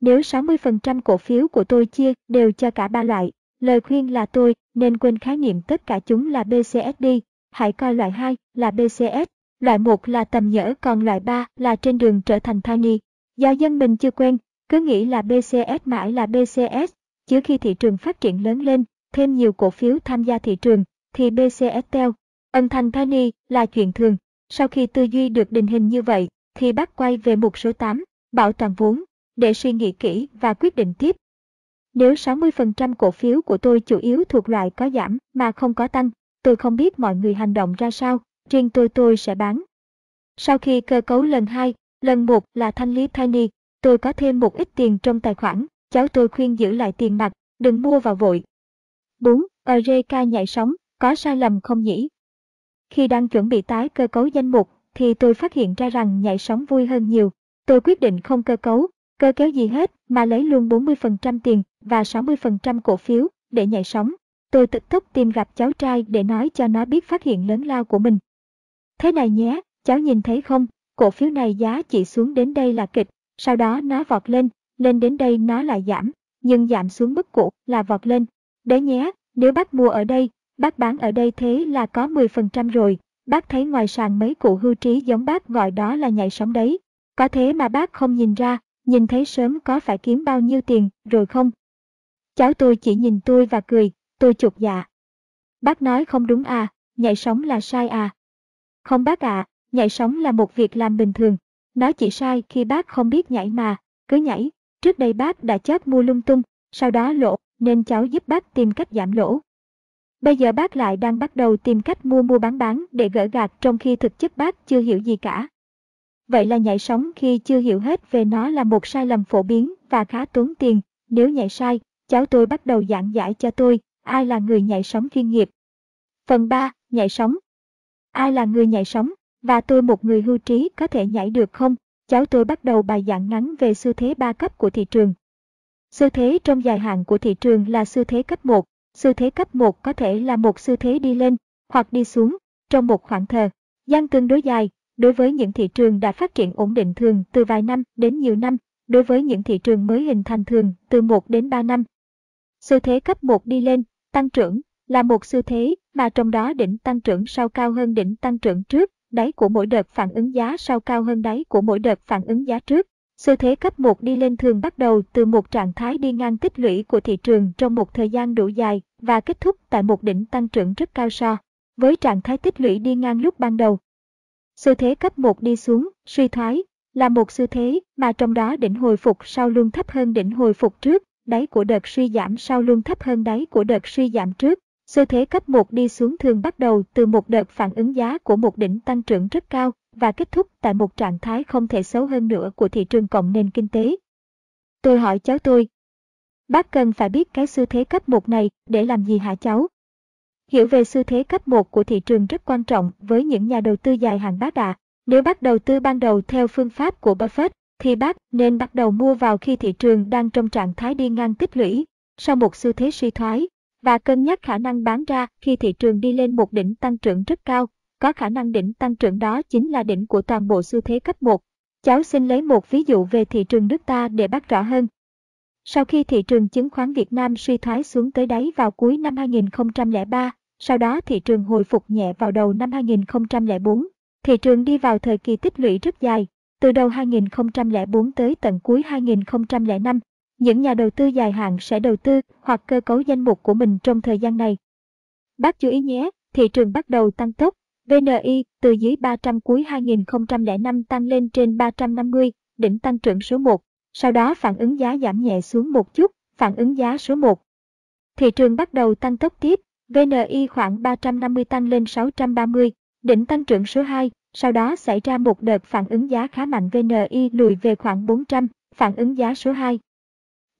Nếu 60% cổ phiếu của tôi chia đều cho cả ba loại, lời khuyên là tôi nên quên khái niệm tất cả chúng là BCS đi, hãy coi loại 2 là BCS, loại 1 là tầm nhỡ còn loại 3 là trên đường trở thành tiny. Do dân mình chưa quen, cứ nghĩ là BCS mãi là BCS, chứ khi thị trường phát triển lớn lên, thêm nhiều cổ phiếu tham gia thị trường, thì BCS theo. Ân thành tiny là chuyện thường. Sau khi tư duy được định hình như vậy, thì bác quay về mục số 8, bảo toàn vốn, để suy nghĩ kỹ và quyết định tiếp. Nếu 60% cổ phiếu của tôi chủ yếu thuộc loại có giảm mà không có tăng, tôi không biết mọi người hành động ra sao, riêng tôi tôi sẽ bán. Sau khi cơ cấu lần 2, lần 1 là thanh lý Tiny, tôi có thêm một ít tiền trong tài khoản, cháu tôi khuyên giữ lại tiền mặt, đừng mua vào vội. 4. ERK nhảy sóng, có sai lầm không nhỉ? Khi đang chuẩn bị tái cơ cấu danh mục, thì tôi phát hiện ra rằng nhảy sóng vui hơn nhiều. Tôi quyết định không cơ cấu, cơ kéo gì hết mà lấy luôn 40% tiền và 60% cổ phiếu để nhảy sóng. Tôi tức tốc tìm gặp cháu trai để nói cho nó biết phát hiện lớn lao của mình. Thế này nhé, cháu nhìn thấy không, cổ phiếu này giá chỉ xuống đến đây là kịch, sau đó nó vọt lên, lên đến đây nó lại giảm, nhưng giảm xuống mức cũ là vọt lên. Đấy nhé, nếu bác mua ở đây, bác bán ở đây thế là có 10% rồi, bác thấy ngoài sàn mấy cụ hưu trí giống bác gọi đó là nhảy sóng đấy. Có thế mà bác không nhìn ra, nhìn thấy sớm có phải kiếm bao nhiêu tiền rồi không? Cháu tôi chỉ nhìn tôi và cười, tôi chụp dạ. Bác nói không đúng à, nhảy sóng là sai à. Không bác ạ, à, nhảy sóng là một việc làm bình thường. Nó chỉ sai khi bác không biết nhảy mà, cứ nhảy. Trước đây bác đã chót mua lung tung, sau đó lỗ, nên cháu giúp bác tìm cách giảm lỗ. Bây giờ bác lại đang bắt đầu tìm cách mua mua bán bán để gỡ gạt trong khi thực chất bác chưa hiểu gì cả. Vậy là nhảy sóng khi chưa hiểu hết về nó là một sai lầm phổ biến và khá tốn tiền. Nếu nhảy sai, cháu tôi bắt đầu giảng giải cho tôi ai là người nhảy sóng chuyên nghiệp. Phần 3. Nhảy sóng Ai là người nhảy sóng? Và tôi một người hưu trí có thể nhảy được không? Cháu tôi bắt đầu bài giảng ngắn về xu thế ba cấp của thị trường. Xu thế trong dài hạn của thị trường là xu thế cấp 1. Xu thế cấp 1 có thể là một xu thế đi lên hoặc đi xuống trong một khoảng thời gian tương đối dài đối với những thị trường đã phát triển ổn định thường từ vài năm đến nhiều năm, đối với những thị trường mới hình thành thường từ 1 đến 3 năm. Xu thế cấp 1 đi lên, tăng trưởng, là một xu thế mà trong đó đỉnh tăng trưởng sau cao hơn đỉnh tăng trưởng trước, đáy của mỗi đợt phản ứng giá sau cao hơn đáy của mỗi đợt phản ứng giá trước. Xu thế cấp 1 đi lên thường bắt đầu từ một trạng thái đi ngang tích lũy của thị trường trong một thời gian đủ dài và kết thúc tại một đỉnh tăng trưởng rất cao so với trạng thái tích lũy đi ngang lúc ban đầu. Xu thế cấp 1 đi xuống, suy thoái, là một xu thế mà trong đó đỉnh hồi phục sau luôn thấp hơn đỉnh hồi phục trước, đáy của đợt suy giảm sau luôn thấp hơn đáy của đợt suy giảm trước. Xu thế cấp 1 đi xuống thường bắt đầu từ một đợt phản ứng giá của một đỉnh tăng trưởng rất cao và kết thúc tại một trạng thái không thể xấu hơn nữa của thị trường cộng nền kinh tế. Tôi hỏi cháu tôi, bác cần phải biết cái xu thế cấp 1 này để làm gì hả cháu? Hiểu về xu thế cấp 1 của thị trường rất quan trọng với những nhà đầu tư dài hạn bác ạ. Nếu bắt đầu tư ban đầu theo phương pháp của Buffett, thì bác nên bắt đầu mua vào khi thị trường đang trong trạng thái đi ngang tích lũy, sau một xu thế suy thoái, và cân nhắc khả năng bán ra khi thị trường đi lên một đỉnh tăng trưởng rất cao. Có khả năng đỉnh tăng trưởng đó chính là đỉnh của toàn bộ xu thế cấp 1. Cháu xin lấy một ví dụ về thị trường nước ta để bác rõ hơn. Sau khi thị trường chứng khoán Việt Nam suy thoái xuống tới đáy vào cuối năm 2003, sau đó thị trường hồi phục nhẹ vào đầu năm 2004. Thị trường đi vào thời kỳ tích lũy rất dài, từ đầu 2004 tới tận cuối 2005. Những nhà đầu tư dài hạn sẽ đầu tư hoặc cơ cấu danh mục của mình trong thời gian này. Bác chú ý nhé, thị trường bắt đầu tăng tốc. VNI từ dưới 300 cuối 2005 tăng lên trên 350, đỉnh tăng trưởng số 1. Sau đó phản ứng giá giảm nhẹ xuống một chút, phản ứng giá số 1. Thị trường bắt đầu tăng tốc tiếp, VNI khoảng 350 tăng lên 630, đỉnh tăng trưởng số 2, sau đó xảy ra một đợt phản ứng giá khá mạnh VNI lùi về khoảng 400, phản ứng giá số 2.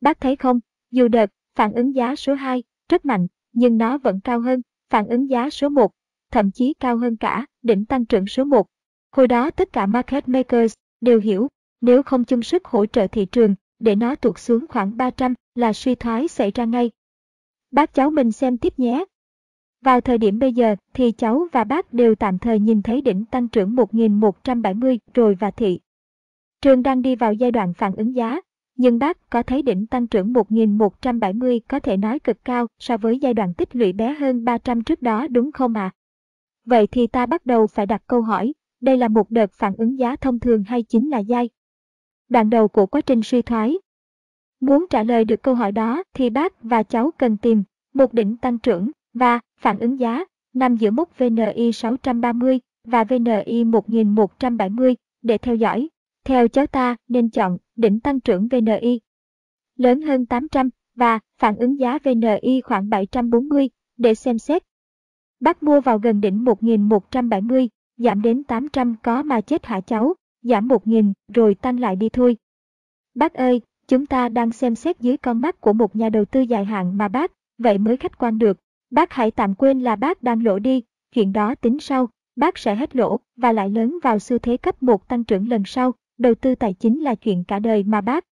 Bác thấy không, dù đợt phản ứng giá số 2 rất mạnh, nhưng nó vẫn cao hơn phản ứng giá số 1. thậm chí cao hơn cả đỉnh tăng trưởng số 1. Hồi đó tất cả market makers đều hiểu, nếu không chung sức hỗ trợ thị trường để nó tụt xuống khoảng 300 là suy thoái xảy ra ngay. Bác cháu mình xem tiếp nhé. Vào thời điểm bây giờ thì cháu và bác đều tạm thời nhìn thấy đỉnh tăng trưởng 1170 rồi và thị. Trường đang đi vào giai đoạn phản ứng giá, nhưng bác có thấy đỉnh tăng trưởng 1170 có thể nói cực cao so với giai đoạn tích lũy bé hơn 300 trước đó đúng không ạ? À? Vậy thì ta bắt đầu phải đặt câu hỏi, đây là một đợt phản ứng giá thông thường hay chính là giai? Đoạn đầu của quá trình suy thoái. Muốn trả lời được câu hỏi đó thì bác và cháu cần tìm một đỉnh tăng trưởng và phản ứng giá nằm giữa mốc VNI 630 và VNI 1170 để theo dõi. Theo cháu ta nên chọn đỉnh tăng trưởng VNI lớn hơn 800 và phản ứng giá VNI khoảng 740 để xem xét. Bác mua vào gần đỉnh 1170, giảm đến 800 có mà chết hả cháu, giảm 1000 rồi tăng lại đi thôi. Bác ơi, chúng ta đang xem xét dưới con mắt của một nhà đầu tư dài hạn mà bác, vậy mới khách quan được. Bác hãy tạm quên là bác đang lỗ đi, chuyện đó tính sau, bác sẽ hết lỗ và lại lớn vào xu thế cấp 1 tăng trưởng lần sau, đầu tư tài chính là chuyện cả đời mà bác.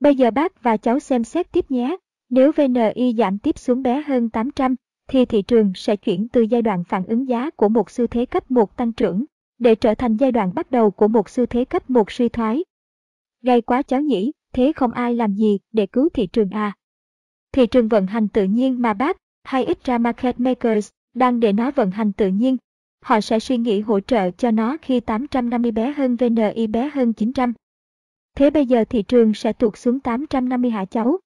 Bây giờ bác và cháu xem xét tiếp nhé, nếu VNI giảm tiếp xuống bé hơn 800, thì thị trường sẽ chuyển từ giai đoạn phản ứng giá của một xu thế cấp 1 tăng trưởng, để trở thành giai đoạn bắt đầu của một xu thế cấp 1 suy thoái. Gây quá cháu nhỉ, thế không ai làm gì để cứu thị trường à? Thị trường vận hành tự nhiên mà bác, hay ít ra market makers, đang để nó vận hành tự nhiên. Họ sẽ suy nghĩ hỗ trợ cho nó khi 850 bé hơn VNI bé hơn 900. Thế bây giờ thị trường sẽ tụt xuống 850 hả cháu?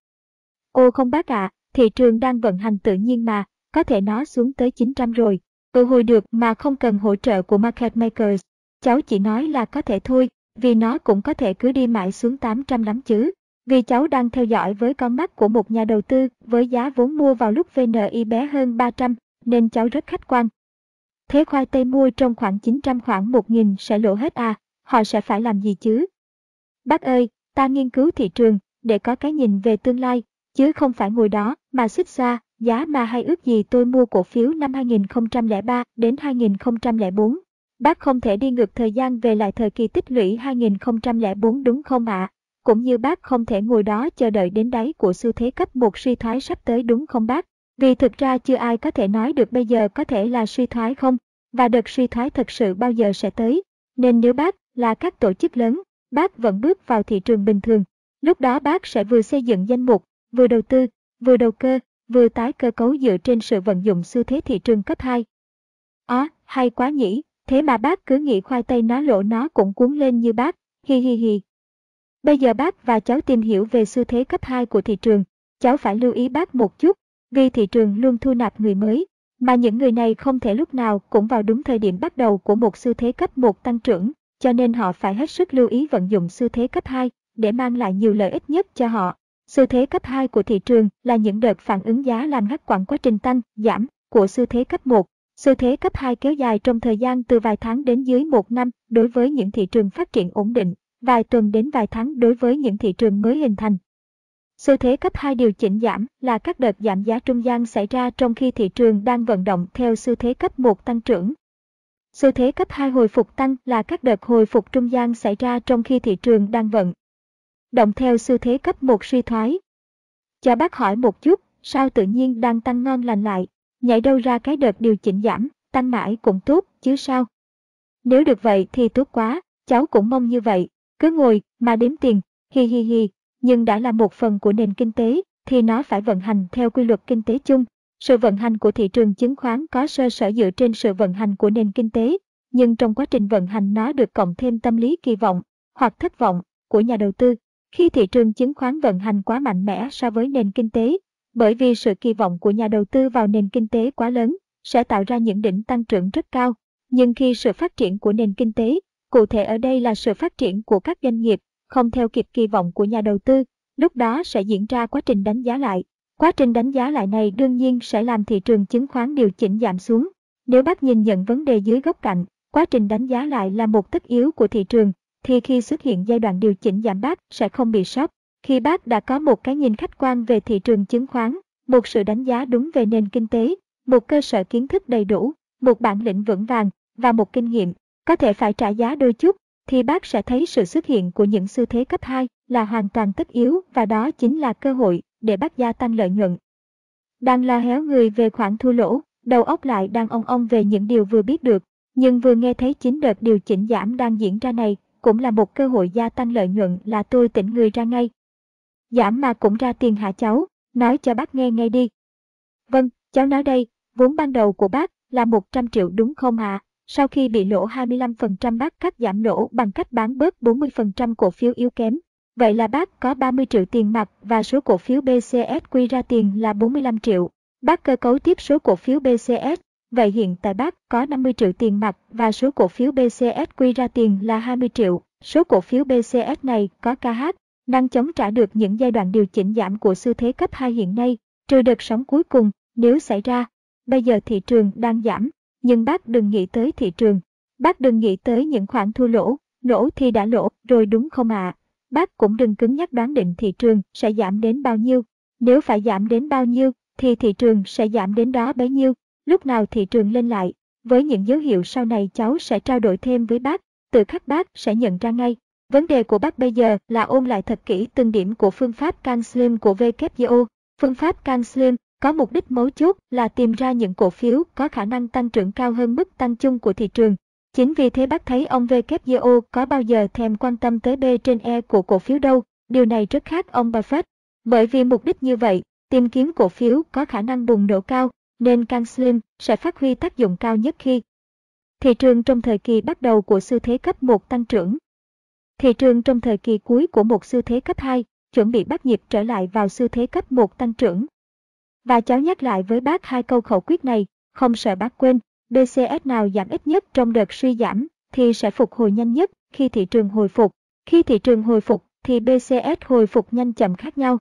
Ô không bác ạ, à, thị trường đang vận hành tự nhiên mà, có thể nó xuống tới 900 rồi. Cơ hồi được mà không cần hỗ trợ của market makers. Cháu chỉ nói là có thể thôi, vì nó cũng có thể cứ đi mãi xuống 800 lắm chứ. Vì cháu đang theo dõi với con mắt của một nhà đầu tư với giá vốn mua vào lúc VNI bé hơn 300, nên cháu rất khách quan. Thế khoai tây mua trong khoảng 900 khoảng 1.000 sẽ lỗ hết à, họ sẽ phải làm gì chứ? Bác ơi, ta nghiên cứu thị trường để có cái nhìn về tương lai, chứ không phải ngồi đó mà xích xa, giá mà hay ước gì tôi mua cổ phiếu năm 2003 đến 2004. Bác không thể đi ngược thời gian về lại thời kỳ tích lũy 2004 đúng không ạ? À? Cũng như bác không thể ngồi đó chờ đợi đến đáy của xu thế cấp một suy thoái sắp tới đúng không bác? Vì thực ra chưa ai có thể nói được bây giờ có thể là suy thoái không, và đợt suy thoái thật sự bao giờ sẽ tới. Nên nếu bác là các tổ chức lớn, bác vẫn bước vào thị trường bình thường. Lúc đó bác sẽ vừa xây dựng danh mục, vừa đầu tư, vừa đầu cơ, vừa tái cơ cấu dựa trên sự vận dụng xu thế thị trường cấp 2. Ó, hay quá nhỉ, thế mà bác cứ nghĩ khoai tây nó lỗ nó cũng cuốn lên như bác, hi hi hi. Bây giờ bác và cháu tìm hiểu về xu thế cấp 2 của thị trường, cháu phải lưu ý bác một chút, vì thị trường luôn thu nạp người mới, mà những người này không thể lúc nào cũng vào đúng thời điểm bắt đầu của một xu thế cấp 1 tăng trưởng, cho nên họ phải hết sức lưu ý vận dụng xu thế cấp 2 để mang lại nhiều lợi ích nhất cho họ. Xu thế cấp 2 của thị trường là những đợt phản ứng giá làm ngắt quãng quá trình tăng, giảm của xu thế cấp 1. Xu thế cấp 2 kéo dài trong thời gian từ vài tháng đến dưới một năm đối với những thị trường phát triển ổn định, vài tuần đến vài tháng đối với những thị trường mới hình thành. Xu thế cấp 2 điều chỉnh giảm là các đợt giảm giá trung gian xảy ra trong khi thị trường đang vận động theo xu thế cấp 1 tăng trưởng. Xu thế cấp 2 hồi phục tăng là các đợt hồi phục trung gian xảy ra trong khi thị trường đang vận động theo xu thế cấp 1 suy thoái. Cho bác hỏi một chút, sao tự nhiên đang tăng ngon lành lại, nhảy đâu ra cái đợt điều chỉnh giảm, tăng mãi cũng tốt, chứ sao? Nếu được vậy thì tốt quá, cháu cũng mong như vậy, cứ ngồi mà đếm tiền, hi hi hi, nhưng đã là một phần của nền kinh tế thì nó phải vận hành theo quy luật kinh tế chung. Sự vận hành của thị trường chứng khoán có sơ sở dựa trên sự vận hành của nền kinh tế, nhưng trong quá trình vận hành nó được cộng thêm tâm lý kỳ vọng hoặc thất vọng của nhà đầu tư. Khi thị trường chứng khoán vận hành quá mạnh mẽ so với nền kinh tế, bởi vì sự kỳ vọng của nhà đầu tư vào nền kinh tế quá lớn, sẽ tạo ra những đỉnh tăng trưởng rất cao. Nhưng khi sự phát triển của nền kinh tế, cụ thể ở đây là sự phát triển của các doanh nghiệp, không theo kịp kỳ vọng của nhà đầu tư, lúc đó sẽ diễn ra quá trình đánh giá lại. Quá trình đánh giá lại này đương nhiên sẽ làm thị trường chứng khoán điều chỉnh giảm xuống. Nếu bác nhìn nhận vấn đề dưới góc cạnh, quá trình đánh giá lại là một tất yếu của thị trường, thì khi xuất hiện giai đoạn điều chỉnh giảm bác sẽ không bị sốc. Khi bác đã có một cái nhìn khách quan về thị trường chứng khoán, một sự đánh giá đúng về nền kinh tế, một cơ sở kiến thức đầy đủ, một bản lĩnh vững vàng và một kinh nghiệm, có thể phải trả giá đôi chút, thì bác sẽ thấy sự xuất hiện của những xu thế cấp 2 là hoàn toàn tất yếu và đó chính là cơ hội để bác gia tăng lợi nhuận. Đang lo héo người về khoản thua lỗ, đầu óc lại đang ong ong về những điều vừa biết được, nhưng vừa nghe thấy chính đợt điều chỉnh giảm đang diễn ra này cũng là một cơ hội gia tăng lợi nhuận là tôi tỉnh người ra ngay. Giảm mà cũng ra tiền hả cháu, nói cho bác nghe ngay đi. Vâng, cháu nói đây, vốn ban đầu của bác là 100 triệu đúng không ạ? À? Sau khi bị lỗ 25% bác cắt giảm lỗ bằng cách bán bớt 40% cổ phiếu yếu kém. Vậy là bác có 30 triệu tiền mặt và số cổ phiếu BCS quy ra tiền là 45 triệu. Bác cơ cấu tiếp số cổ phiếu BCS. Vậy hiện tại bác có 50 triệu tiền mặt và số cổ phiếu BCS quy ra tiền là 20 triệu. Số cổ phiếu BCS này có KH, năng chống trả được những giai đoạn điều chỉnh giảm của xu thế cấp 2 hiện nay, trừ đợt sóng cuối cùng, nếu xảy ra. Bây giờ thị trường đang giảm, nhưng bác đừng nghĩ tới thị trường. Bác đừng nghĩ tới những khoản thua lỗ, lỗ thì đã lỗ, rồi đúng không ạ? À? Bác cũng đừng cứng nhắc đoán định thị trường sẽ giảm đến bao nhiêu. Nếu phải giảm đến bao nhiêu, thì thị trường sẽ giảm đến đó bấy nhiêu. Lúc nào thị trường lên lại, với những dấu hiệu sau này cháu sẽ trao đổi thêm với bác, tự khắc bác sẽ nhận ra ngay. Vấn đề của bác bây giờ là ôn lại thật kỹ từng điểm của phương pháp canslim của WKO. Phương pháp canslim có mục đích mấu chốt là tìm ra những cổ phiếu có khả năng tăng trưởng cao hơn mức tăng chung của thị trường. Chính vì thế bác thấy ông WKO có bao giờ thèm quan tâm tới B trên E của cổ phiếu đâu, điều này rất khác ông Buffett. Bởi vì mục đích như vậy, tìm kiếm cổ phiếu có khả năng bùng nổ cao, nên Can Slim sẽ phát huy tác dụng cao nhất khi thị trường trong thời kỳ bắt đầu của xu thế cấp 1 tăng trưởng. Thị trường trong thời kỳ cuối của một xu thế cấp 2 chuẩn bị bắt nhịp trở lại vào xu thế cấp 1 tăng trưởng. Và cháu nhắc lại với bác hai câu khẩu quyết này, không sợ bác quên, BCS nào giảm ít nhất trong đợt suy giảm thì sẽ phục hồi nhanh nhất khi thị trường hồi phục. Khi thị trường hồi phục thì BCS hồi phục nhanh chậm khác nhau.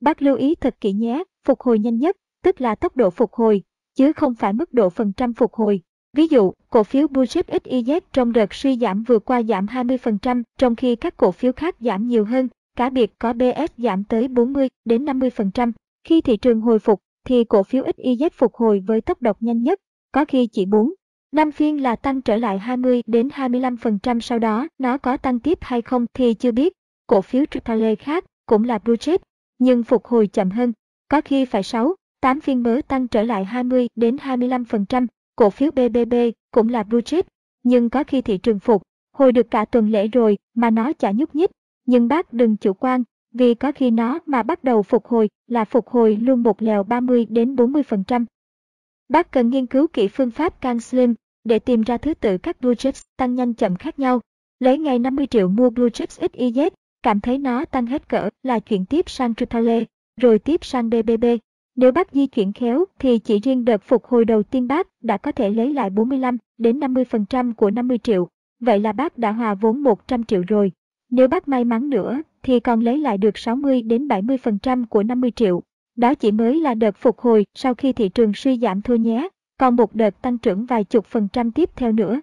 Bác lưu ý thật kỹ nhé, phục hồi nhanh nhất, tức là tốc độ phục hồi, chứ không phải mức độ phần trăm phục hồi. Ví dụ, cổ phiếu Blue XYZ trong đợt suy giảm vừa qua giảm 20%, trong khi các cổ phiếu khác giảm nhiều hơn, cá biệt có BS giảm tới 40 đến 50%. Khi thị trường hồi phục, thì cổ phiếu XYZ phục hồi với tốc độ nhanh nhất, có khi chỉ 4. Năm phiên là tăng trở lại 20 đến 25% sau đó nó có tăng tiếp hay không thì chưa biết. Cổ phiếu Triple khác cũng là blue chip, nhưng phục hồi chậm hơn. Có khi phải 6, 8 phiên mới tăng trở lại 20 đến 25%. Cổ phiếu BBB cũng là blue chip, nhưng có khi thị trường phục, hồi được cả tuần lễ rồi mà nó chả nhúc nhích. Nhưng bác đừng chủ quan, vì có khi nó mà bắt đầu phục hồi là phục hồi luôn một lèo 30 đến 40%. Bác cần nghiên cứu kỹ phương pháp can slim để tìm ra thứ tự các blue chips tăng nhanh chậm khác nhau. Lấy ngày 50 triệu mua blue chips XYZ, cảm thấy nó tăng hết cỡ là chuyển tiếp sang Tripale, rồi tiếp sang BBB. Nếu bác di chuyển khéo thì chỉ riêng đợt phục hồi đầu tiên bác đã có thể lấy lại 45 đến 50% của 50 triệu. Vậy là bác đã hòa vốn 100 triệu rồi. Nếu bác may mắn nữa thì còn lấy lại được 60 đến 70% của 50 triệu. Đó chỉ mới là đợt phục hồi sau khi thị trường suy giảm thôi nhé, còn một đợt tăng trưởng vài chục phần trăm tiếp theo nữa.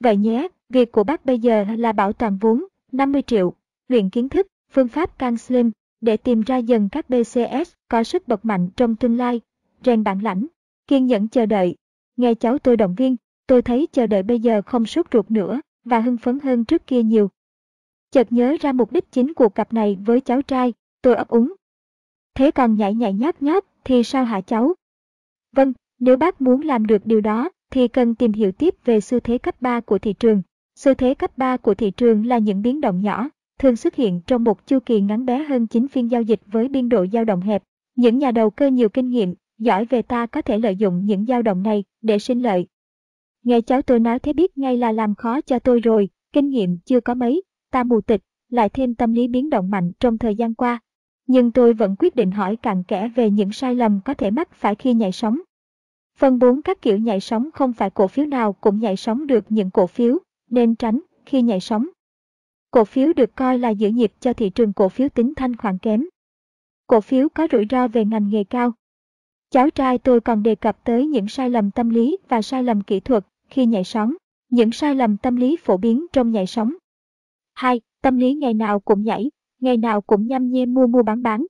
Vậy nhé, việc của bác bây giờ là bảo toàn vốn 50 triệu, luyện kiến thức, phương pháp can slim để tìm ra dần các BCS có sức bật mạnh trong tương lai, rèn bản lãnh, kiên nhẫn chờ đợi. Nghe cháu tôi động viên, tôi thấy chờ đợi bây giờ không sốt ruột nữa và hưng phấn hơn trước kia nhiều. Chợt nhớ ra mục đích chính của cặp này với cháu trai, tôi ấp úng. Thế còn nhảy nhảy nháp nháp thì sao hả cháu? Vâng, nếu bác muốn làm được điều đó thì cần tìm hiểu tiếp về xu thế cấp 3 của thị trường. Xu thế cấp 3 của thị trường là những biến động nhỏ, thường xuất hiện trong một chu kỳ ngắn bé hơn 9 phiên giao dịch với biên độ dao động hẹp. Những nhà đầu cơ nhiều kinh nghiệm, giỏi về ta có thể lợi dụng những dao động này để sinh lợi. Nghe cháu tôi nói thế biết ngay là làm khó cho tôi rồi, kinh nghiệm chưa có mấy, ta mù tịch, lại thêm tâm lý biến động mạnh trong thời gian qua. Nhưng tôi vẫn quyết định hỏi cặn kẽ về những sai lầm có thể mắc phải khi nhảy sóng. Phần 4 các kiểu nhảy sóng không phải cổ phiếu nào cũng nhảy sóng được những cổ phiếu, nên tránh khi nhảy sóng. Cổ phiếu được coi là giữ nhịp cho thị trường cổ phiếu tính thanh khoản kém. Cổ phiếu có rủi ro về ngành nghề cao. Cháu trai tôi còn đề cập tới những sai lầm tâm lý và sai lầm kỹ thuật khi nhảy sóng. Những sai lầm tâm lý phổ biến trong nhảy sóng 2. Tâm lý ngày nào cũng nhảy, ngày nào cũng nhăm nhe mua mua bán bán.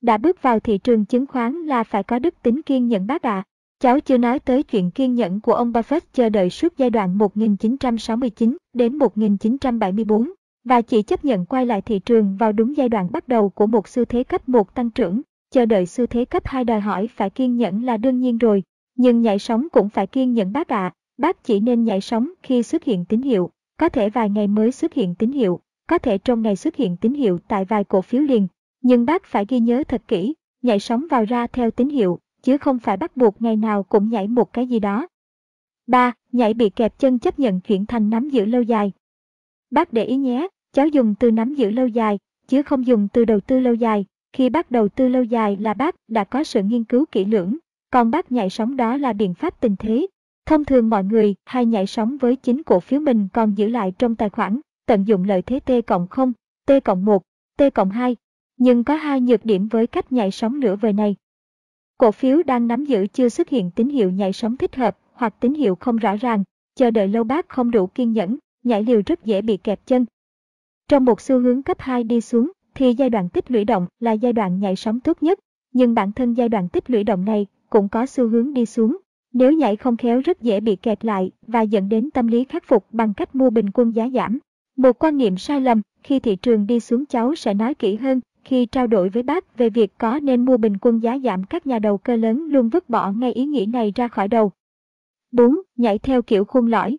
Đã bước vào thị trường chứng khoán là phải có đức tính kiên nhẫn bác ạ. À. Cháu chưa nói tới chuyện kiên nhẫn của ông Buffett chờ đợi suốt giai đoạn 1969 đến 1974 và chỉ chấp nhận quay lại thị trường vào đúng giai đoạn bắt đầu của một xu thế cấp 1 tăng trưởng. Chờ đợi xu thế cấp 2 đòi hỏi phải kiên nhẫn là đương nhiên rồi, nhưng nhảy sóng cũng phải kiên nhẫn bác ạ. À. Bác chỉ nên nhảy sóng khi xuất hiện tín hiệu, có thể vài ngày mới xuất hiện tín hiệu, có thể trong ngày xuất hiện tín hiệu tại vài cổ phiếu liền, nhưng bác phải ghi nhớ thật kỹ, nhảy sóng vào ra theo tín hiệu, chứ không phải bắt buộc ngày nào cũng nhảy một cái gì đó. 3. Nhảy bị kẹp chân chấp nhận chuyển thành nắm giữ lâu dài. Bác để ý nhé, cháu dùng từ nắm giữ lâu dài, chứ không dùng từ đầu tư lâu dài. Khi bác đầu tư lâu dài là bác đã có sự nghiên cứu kỹ lưỡng, còn bác nhảy sóng đó là biện pháp tình thế. Thông thường mọi người hay nhảy sóng với chính cổ phiếu mình còn giữ lại trong tài khoản, tận dụng lợi thế T cộng 0, T cộng 1, T cộng 2. Nhưng có hai nhược điểm với cách nhảy sóng nửa vời này. Cổ phiếu đang nắm giữ chưa xuất hiện tín hiệu nhảy sóng thích hợp hoặc tín hiệu không rõ ràng, chờ đợi lâu bác không đủ kiên nhẫn, nhảy liều rất dễ bị kẹp chân. Trong một xu hướng cấp 2 đi xuống, thì giai đoạn tích lũy động là giai đoạn nhảy sóng tốt nhất, nhưng bản thân giai đoạn tích lũy động này cũng có xu hướng đi xuống. Nếu nhảy không khéo rất dễ bị kẹt lại và dẫn đến tâm lý khắc phục bằng cách mua bình quân giá giảm. Một quan niệm sai lầm khi thị trường đi xuống cháu sẽ nói kỹ hơn khi trao đổi với bác về việc có nên mua bình quân giá giảm các nhà đầu cơ lớn luôn vứt bỏ ngay ý nghĩ này ra khỏi đầu. 4. Nhảy theo kiểu khuôn lõi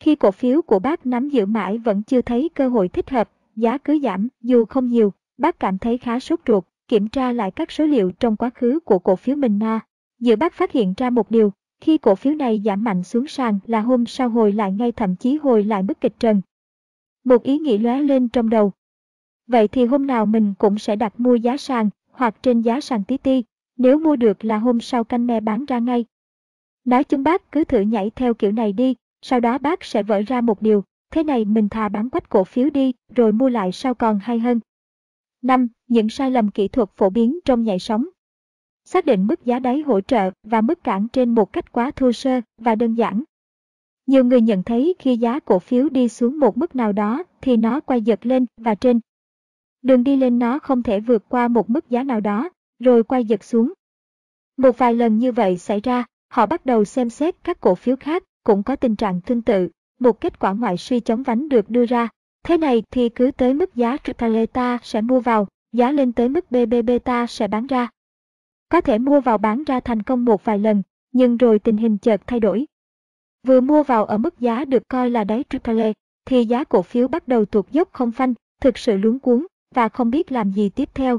Khi cổ phiếu của bác nắm giữ mãi vẫn chưa thấy cơ hội thích hợp, giá cứ giảm dù không nhiều, bác cảm thấy khá sốt ruột, kiểm tra lại các số liệu trong quá khứ của cổ phiếu mình na. Giữa bác phát hiện ra một điều, khi cổ phiếu này giảm mạnh xuống sàn là hôm sau hồi lại ngay thậm chí hồi lại mức kịch trần. Một ý nghĩ lóe lên trong đầu, Vậy thì hôm nào mình cũng sẽ đặt mua giá sàn, hoặc trên giá sàn tí ti, nếu mua được là hôm sau canh me bán ra ngay. Nói chung bác cứ thử nhảy theo kiểu này đi, sau đó bác sẽ vỡ ra một điều, thế này mình thà bán quách cổ phiếu đi, rồi mua lại sao còn hay hơn. 5. Những sai lầm kỹ thuật phổ biến trong nhảy sóng. Xác định mức giá đáy hỗ trợ và mức cản trên một cách quá thô sơ và đơn giản. Nhiều người nhận thấy khi giá cổ phiếu đi xuống một mức nào đó thì nó quay giật lên và trên đường đi lên nó không thể vượt qua một mức giá nào đó, rồi quay giật xuống. Một vài lần như vậy xảy ra, họ bắt đầu xem xét các cổ phiếu khác cũng có tình trạng tương tự, một kết quả ngoại suy chống vánh được đưa ra. Thế này thì cứ tới mức giá AAA sẽ mua vào, giá lên tới mức BBB ta sẽ bán ra. Có thể mua vào bán ra thành công một vài lần, nhưng rồi tình hình chợt thay đổi. Vừa mua vào ở mức giá được coi là đáy AAA, thì giá cổ phiếu bắt đầu tuột dốc không phanh, thực sự luống cuốn, và không biết làm gì tiếp theo.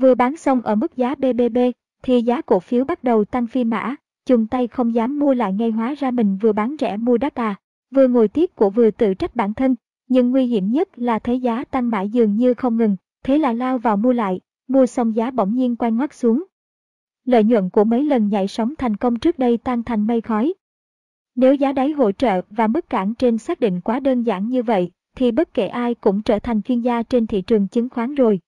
Vừa bán xong ở mức giá BBB, thì giá cổ phiếu bắt đầu tăng phi mã, chung tay không dám mua lại ngay hóa ra mình vừa bán rẻ mua đắt à, vừa ngồi tiếc của vừa tự trách bản thân, nhưng nguy hiểm nhất là thấy giá tăng mãi dường như không ngừng, thế là lao vào mua lại, mua xong giá bỗng nhiên quay ngoắt xuống. Lợi nhuận của mấy lần nhảy sóng thành công trước đây tan thành mây khói. Nếu giá đáy hỗ trợ và mức cản trên xác định quá đơn giản như vậy, thì bất kể ai cũng trở thành chuyên gia trên thị trường chứng khoán rồi.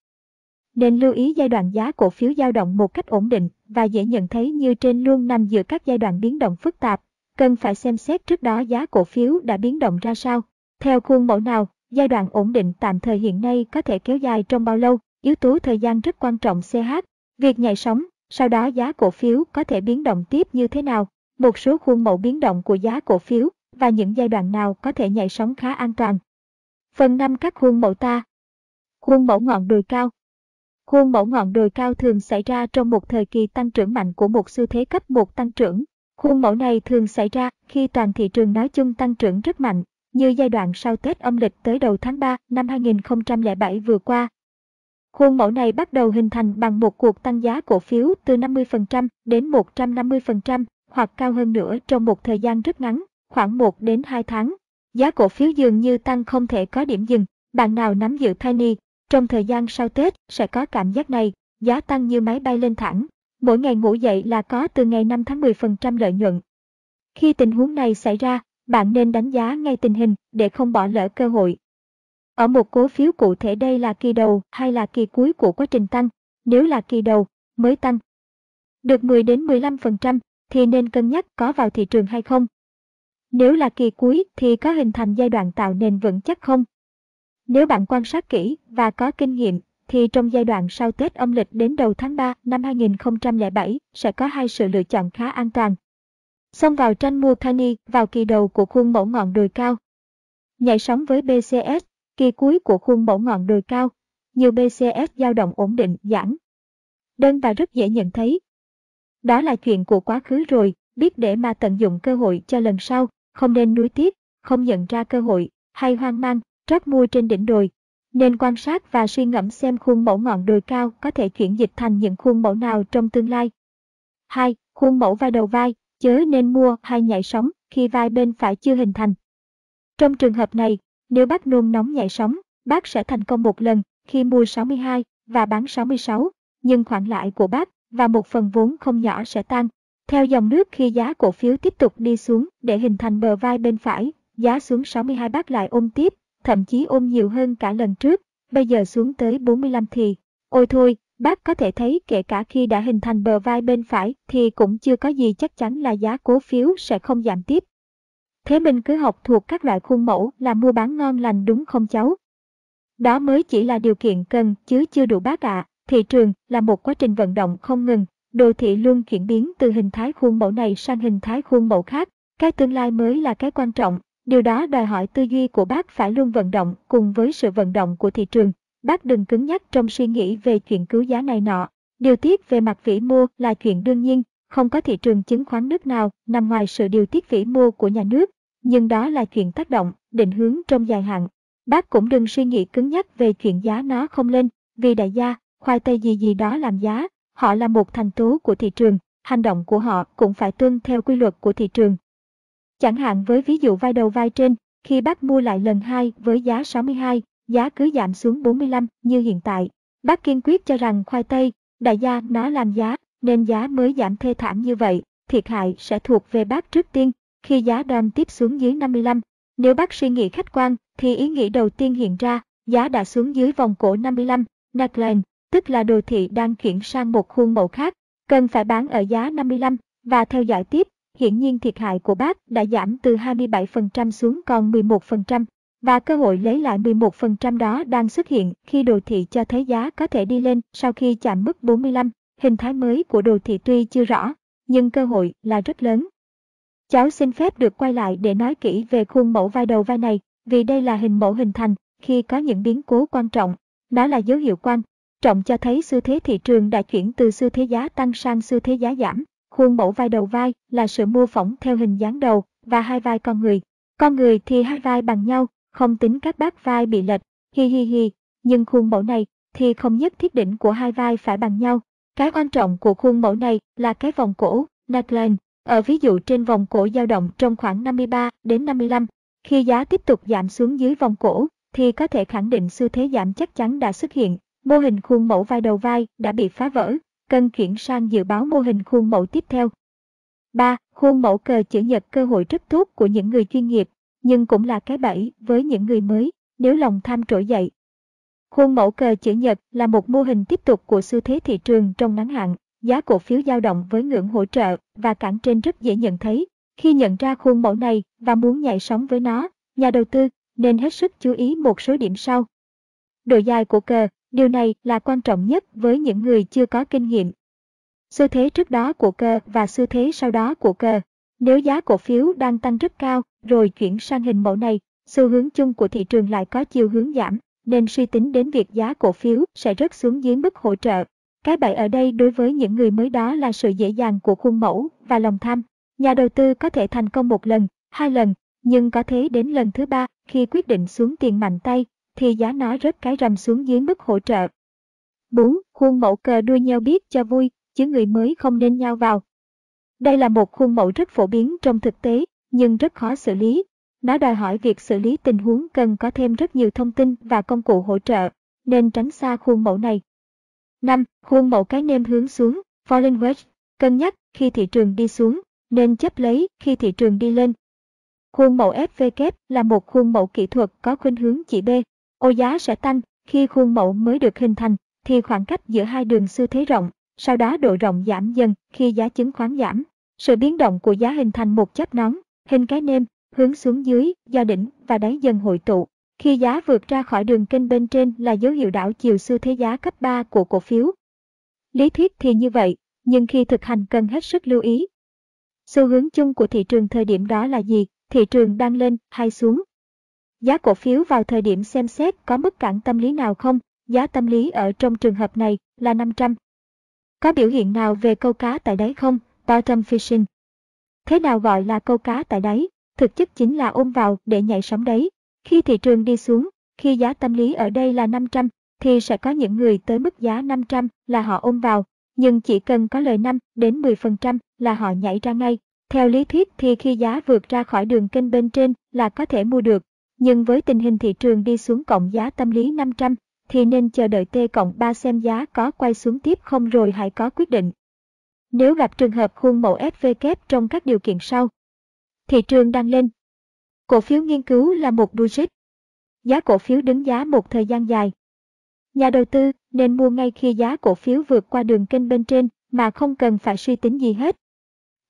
Nên lưu ý giai đoạn giá cổ phiếu dao động một cách ổn định và dễ nhận thấy như trên luôn nằm giữa các giai đoạn biến động phức tạp. Cần phải xem xét trước đó giá cổ phiếu đã biến động ra sao. Theo khuôn mẫu nào, giai đoạn ổn định tạm thời hiện nay có thể kéo dài trong bao lâu, yếu tố thời gian rất quan trọng CH. Việc nhảy sóng, sau đó giá cổ phiếu có thể biến động tiếp như thế nào, một số khuôn mẫu biến động của giá cổ phiếu và những giai đoạn nào có thể nhảy sóng khá an toàn. Phần 5 các khuôn mẫu ta. Khuôn mẫu ngọn đồi cao. Khuôn mẫu ngọn đồi cao thường xảy ra trong một thời kỳ tăng trưởng mạnh của một xu thế cấp một tăng trưởng. Khuôn mẫu này thường xảy ra khi toàn thị trường nói chung tăng trưởng rất mạnh, như giai đoạn sau Tết âm lịch tới đầu tháng 3 năm 2007 vừa qua. Khuôn mẫu này bắt đầu hình thành bằng một cuộc tăng giá cổ phiếu từ 50% đến 150% hoặc cao hơn nữa trong một thời gian rất ngắn, khoảng 1 đến 2 tháng. Giá cổ phiếu dường như tăng không thể có điểm dừng. Bạn nào nắm giữ penny, trong thời gian sau Tết sẽ có cảm giác này, giá tăng như máy bay lên thẳng. Mỗi ngày ngủ dậy là có từ ngày 5 tháng 10% lợi nhuận. Khi tình huống này xảy ra, bạn nên đánh giá ngay tình hình để không bỏ lỡ cơ hội. Ở một cổ phiếu cụ thể đây là kỳ đầu hay là kỳ cuối của quá trình tăng, nếu là kỳ đầu, mới tăng. Được 10 đến 15% thì nên cân nhắc có vào thị trường hay không. Nếu là kỳ cuối thì có hình thành giai đoạn tạo nền vững chắc không? Nếu bạn quan sát kỹ và có kinh nghiệm thì trong giai đoạn sau Tết âm lịch đến đầu tháng 3 năm 2007 sẽ có hai sự lựa chọn khá an toàn. Xông vào tranh mua Kani vào kỳ đầu của khuôn mẫu ngọn đồi cao. Nhảy sóng với BCS, kỳ cuối của khuôn mẫu ngọn đồi cao. Nhiều BCS dao động ổn định, giãn. Đơn và rất dễ nhận thấy. Đó là chuyện của quá khứ rồi, biết để mà tận dụng cơ hội cho lần sau, không nên nuối tiếc, không nhận ra cơ hội, hay hoang mang, trót mua trên đỉnh đồi, nên quan sát và suy ngẫm xem khuôn mẫu ngọn đồi cao có thể chuyển dịch thành những khuôn mẫu nào trong tương lai. 2. Khuôn mẫu vai đầu vai, chớ nên mua hay nhảy sóng khi vai bên phải chưa hình thành. Trong trường hợp này, nếu bác nôn nóng nhảy sóng, bác sẽ thành công một lần khi mua 62 và bán 66, nhưng khoản lãi của bác và một phần vốn không nhỏ sẽ tăng. Theo dòng nước khi giá cổ phiếu tiếp tục đi xuống để hình thành bờ vai bên phải, giá xuống 62 bác lại ôm tiếp thậm chí ôm nhiều hơn cả lần trước, bây giờ xuống tới 45 thì, ôi thôi, bác có thể thấy kể cả khi đã hình thành bờ vai bên phải thì cũng chưa có gì chắc chắn là giá cổ phiếu sẽ không giảm tiếp. Thế mình cứ học thuộc các loại khuôn mẫu là mua bán ngon lành đúng không cháu? Đó mới chỉ là điều kiện cần chứ chưa đủ bác ạ. À. Thị trường là một quá trình vận động không ngừng, đồ thị luôn chuyển biến từ hình thái khuôn mẫu này sang hình thái khuôn mẫu khác. Cái tương lai mới là cái quan trọng, Điều đó đòi hỏi tư duy của bác phải luôn vận động cùng với sự vận động của thị trường. Bác đừng cứng nhắc trong suy nghĩ về chuyện cứu giá này nọ. Điều tiết về mặt vĩ mô là chuyện đương nhiên, không có thị trường chứng khoán nước nào nằm ngoài sự điều tiết vĩ mô của nhà nước, nhưng đó là chuyện tác động, định hướng trong dài hạn. Bác cũng đừng suy nghĩ cứng nhắc về chuyện giá nó không lên, vì đại gia, khoai tây gì gì đó làm giá, họ là một thành tố của thị trường, hành động của họ cũng phải tuân theo quy luật của thị trường. Chẳng hạn với ví dụ vai đầu vai trên, khi bác mua lại lần 2 với giá 62, giá cứ giảm xuống 45 như hiện tại. Bác kiên quyết cho rằng khoai tây, đại gia nó làm giá, nên giá mới giảm thê thảm như vậy, thiệt hại sẽ thuộc về bác trước tiên, khi giá đòn tiếp xuống dưới 55. Nếu bác suy nghĩ khách quan, thì ý nghĩ đầu tiên hiện ra, giá đã xuống dưới vòng cổ 55, neckline, tức là đồ thị đang chuyển sang một khuôn mẫu khác, cần phải bán ở giá 55, và theo dõi tiếp, hiển nhiên thiệt hại của bác đã giảm từ 27% xuống còn 11%, và cơ hội lấy lại 11% đó đang xuất hiện khi đồ thị cho thấy giá có thể đi lên sau khi chạm mức 45. Hình thái mới của đồ thị tuy chưa rõ, nhưng cơ hội là rất lớn. Cháu xin phép được quay lại để nói kỹ về khuôn mẫu vai đầu vai này, vì đây là hình mẫu hình thành khi có những biến cố quan trọng. Nó là dấu hiệu quan trọng cho thấy xu thế thị trường đã chuyển từ xu thế giá tăng sang xu thế giá giảm. Khuôn mẫu vai đầu vai là sự mô phỏng theo hình dáng đầu và hai vai con người. Con người thì hai vai bằng nhau, không tính các bát vai bị lệch, hi hi hi, nhưng khuôn mẫu này thì không nhất thiết đỉnh của hai vai phải bằng nhau. Cái quan trọng của khuôn mẫu này là cái vòng cổ, neckline, ở ví dụ trên vòng cổ dao động trong khoảng 53 đến 55. Khi giá tiếp tục giảm xuống dưới vòng cổ, thì có thể khẳng định xu thế giảm chắc chắn đã xuất hiện. Mô hình khuôn mẫu vai đầu vai đã bị phá vỡ, cần chuyển sang dự báo mô hình khuôn mẫu tiếp theo. 3. Khuôn mẫu cờ chữ nhật cơ hội rất tốt của những người chuyên nghiệp, nhưng cũng là cái bẫy với những người mới nếu lòng tham trỗi dậy. Khuôn mẫu cờ chữ nhật là một mô hình tiếp tục của xu thế thị trường trong ngắn hạn, giá cổ phiếu dao động với ngưỡng hỗ trợ và cản trên rất dễ nhận thấy. Khi nhận ra khuôn mẫu này và muốn nhảy sóng với nó, nhà đầu tư nên hết sức chú ý một số điểm sau. Độ dài của cờ Điều này là quan trọng nhất với những người chưa có kinh nghiệm. Xu thế trước đó của cờ và xu thế sau đó của cờ. Nếu giá cổ phiếu đang tăng rất cao rồi chuyển sang hình mẫu này, xu hướng chung của thị trường lại có chiều hướng giảm, nên suy tính đến việc giá cổ phiếu sẽ rớt xuống dưới mức hỗ trợ. Cái bẫy ở đây đối với những người mới đó là sự dễ dàng của khuôn mẫu và lòng tham. Nhà đầu tư có thể thành công một lần, hai lần, nhưng có thế đến lần thứ ba khi quyết định xuống tiền mạnh tay thì giá nó rớt cái rầm xuống dưới mức hỗ trợ. 4. Khuôn mẫu cờ đuôi nhau biết cho vui, chứ người mới không nên nhau vào. Đây là một khuôn mẫu rất phổ biến trong thực tế, nhưng rất khó xử lý. Nó đòi hỏi việc xử lý tình huống cần có thêm rất nhiều thông tin và công cụ hỗ trợ, nên tránh xa khuôn mẫu này. 5. Khuôn mẫu cái nêm hướng xuống, falling wedge. Cân nhắc khi thị trường đi xuống, nên chấp lấy khi thị trường đi lên. Khuôn mẫu FV là một khuôn mẫu kỹ thuật có khuynh hướng chỉ B, Ô giá sẽ tăng, khi khuôn mẫu mới được hình thành, thì khoảng cách giữa hai đường xu thế rộng, sau đó độ rộng giảm dần khi giá chứng khoán giảm. Sự biến động của giá hình thành một chấp nón, hình cái nêm, hướng xuống dưới do đỉnh và đáy dần hội tụ. Khi giá vượt ra khỏi đường kênh bên trên là dấu hiệu đảo chiều xu thế giá cấp 3 của cổ phiếu. Lý thuyết thì như vậy, nhưng khi thực hành cần hết sức lưu ý. Xu hướng chung của thị trường thời điểm đó là gì? Thị trường đang lên hay xuống? Giá cổ phiếu vào thời điểm xem xét có mức cản tâm lý nào không? Giá tâm lý ở trong trường hợp này là 500. Có biểu hiện nào về câu cá tại đáy không? Bottom fishing. Thế nào gọi là câu cá tại đáy? Thực chất chính là ôm vào để nhảy sóng đấy. Khi thị trường đi xuống, khi giá tâm lý ở đây là 500, thì sẽ có những người tới mức giá 500 là họ ôm vào, nhưng chỉ cần có lời 5 đến 10% là họ nhảy ra ngay. Theo lý thuyết thì khi giá vượt ra khỏi đường kênh bên trên là có thể mua được, nhưng với tình hình thị trường đi xuống cộng giá tâm lý 500 thì nên chờ đợi T cộng 3 xem giá có quay xuống tiếp không rồi hãy có quyết định. Nếu gặp trường hợp khuôn mẫu SVK trong các điều kiện sau, thị trường đang lên, cổ phiếu nghiên cứu là một budget. giá cổ phiếu đứng giá một thời gian dài. Nhà đầu tư nên mua ngay khi giá cổ phiếu vượt qua đường kênh bên trên mà không cần phải suy tính gì hết.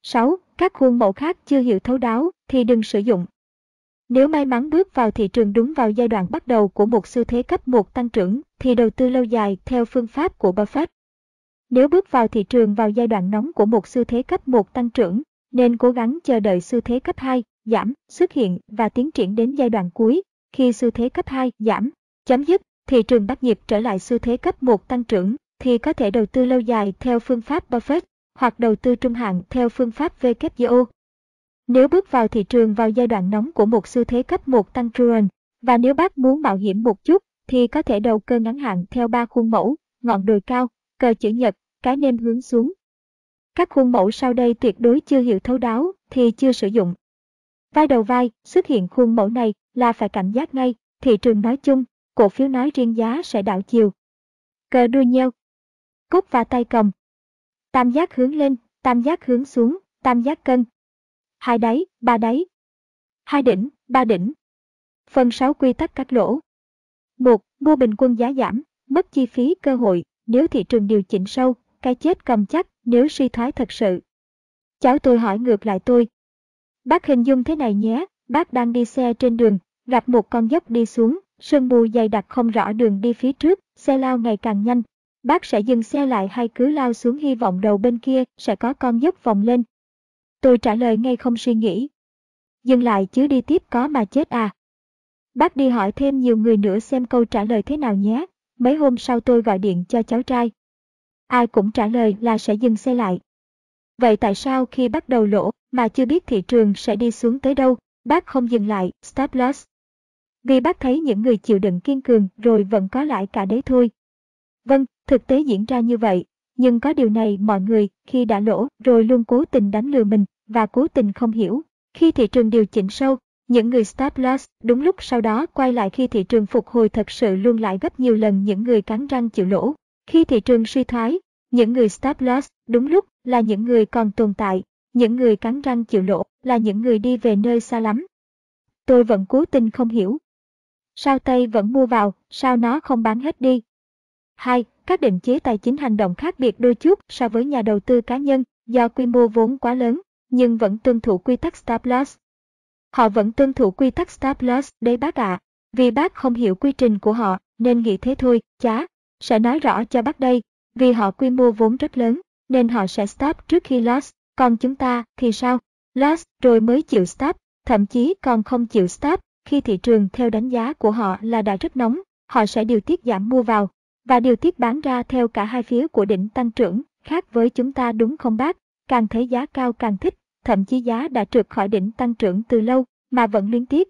6. Các khuôn mẫu khác chưa hiểu thấu đáo thì đừng sử dụng. Nếu may mắn bước vào thị trường đúng vào giai đoạn bắt đầu của một xu thế cấp 1 tăng trưởng thì đầu tư lâu dài theo phương pháp của Buffett. Nếu bước vào thị trường vào giai đoạn nóng của một xu thế cấp 1 tăng trưởng, nên cố gắng chờ đợi xu thế cấp 2 giảm xuất hiện và tiến triển đến giai đoạn cuối. Khi xu thế cấp 2 giảm chấm dứt, thị trường bắt nhịp trở lại xu thế cấp 1 tăng trưởng thì có thể đầu tư lâu dài theo phương pháp Buffett hoặc đầu tư trung hạn theo phương pháp WGO. Nếu bước vào thị trường vào giai đoạn nóng của một xu thế cấp 1 tăng trưởng và nếu bác muốn mạo hiểm một chút thì có thể đầu cơ ngắn hạn theo ba khuôn mẫu, ngọn đồi cao, cờ chữ nhật, cái nêm hướng xuống. Các khuôn mẫu sau đây tuyệt đối chưa hiểu thấu đáo thì chưa sử dụng. Vai đầu vai, xuất hiện khuôn mẫu này là phải cảnh giác ngay, thị trường nói chung, cổ phiếu nói riêng giá sẽ đảo chiều. Cờ đuôi nheo. Cúc và tay cầm. Tam giác hướng lên, tam giác hướng xuống, tam giác cân. Hai đáy, ba đáy. Hai đỉnh, ba đỉnh. Phần 6 quy tắc cắt lỗ. 1. Mua bình quân giá giảm, mất chi phí cơ hội, nếu thị trường điều chỉnh sâu, cái chết cầm chắc nếu suy thoái thật sự. Cháu tôi hỏi ngược lại tôi. Bác hình dung thế này nhé, bác đang đi xe trên đường, gặp một con dốc đi xuống, sương mù dày đặc không rõ đường đi phía trước, xe lao ngày càng nhanh. Bác sẽ dừng xe lại hay cứ lao xuống hy vọng đầu bên kia sẽ có con dốc vòng lên. Tôi trả lời ngay không suy nghĩ. Dừng lại chứ đi tiếp có mà chết à. Bác đi hỏi thêm nhiều người nữa xem câu trả lời thế nào nhé. Mấy hôm sau tôi gọi điện cho cháu trai, ai cũng trả lời là sẽ dừng xe lại. Vậy tại sao khi bắt đầu lỗ mà chưa biết thị trường sẽ đi xuống tới đâu, bác không dừng lại, stop loss? Vì bác thấy những người chịu đựng kiên cường rồi vẫn có lãi cả đấy thôi. Vâng, thực tế diễn ra như vậy, nhưng có điều này mọi người khi đã lỗ rồi luôn cố tình đánh lừa mình và cố tình không hiểu. Khi thị trường điều chỉnh sâu, những người stop loss đúng lúc sau đó quay lại khi thị trường phục hồi thật sự luôn lại gấp nhiều lần những người cắn răng chịu lỗ. Khi thị trường suy thoái, những người stop loss đúng lúc là những người còn tồn tại, những người cắn răng chịu lỗ là những người đi về nơi xa lắm. Tôi vẫn cố tình không hiểu. Sao Tây vẫn mua vào, sao nó không bán hết đi? 2. Các định chế tài chính hành động khác biệt đôi chút so với nhà đầu tư cá nhân do quy mô vốn quá lớn, nhưng vẫn tuân thủ quy tắc stop loss. Họ vẫn tuân thủ quy tắc stop loss đấy bác ạ. À. Vì bác không hiểu quy trình của họ nên nghĩ thế thôi, chá. Sẽ nói rõ cho bác đây, vì họ quy mô vốn rất lớn, nên họ sẽ stop trước khi loss, còn chúng ta thì sao? last rồi mới chịu stop, thậm chí còn không chịu stop, khi thị trường theo đánh giá của họ là đã rất nóng, họ sẽ điều tiết giảm mua vào, và điều tiết bán ra theo cả hai phía của đỉnh tăng trưởng, khác với chúng ta đúng không bác? Càng thấy giá cao càng thích, thậm chí giá đã trượt khỏi đỉnh tăng trưởng từ lâu, mà vẫn liên tiếp.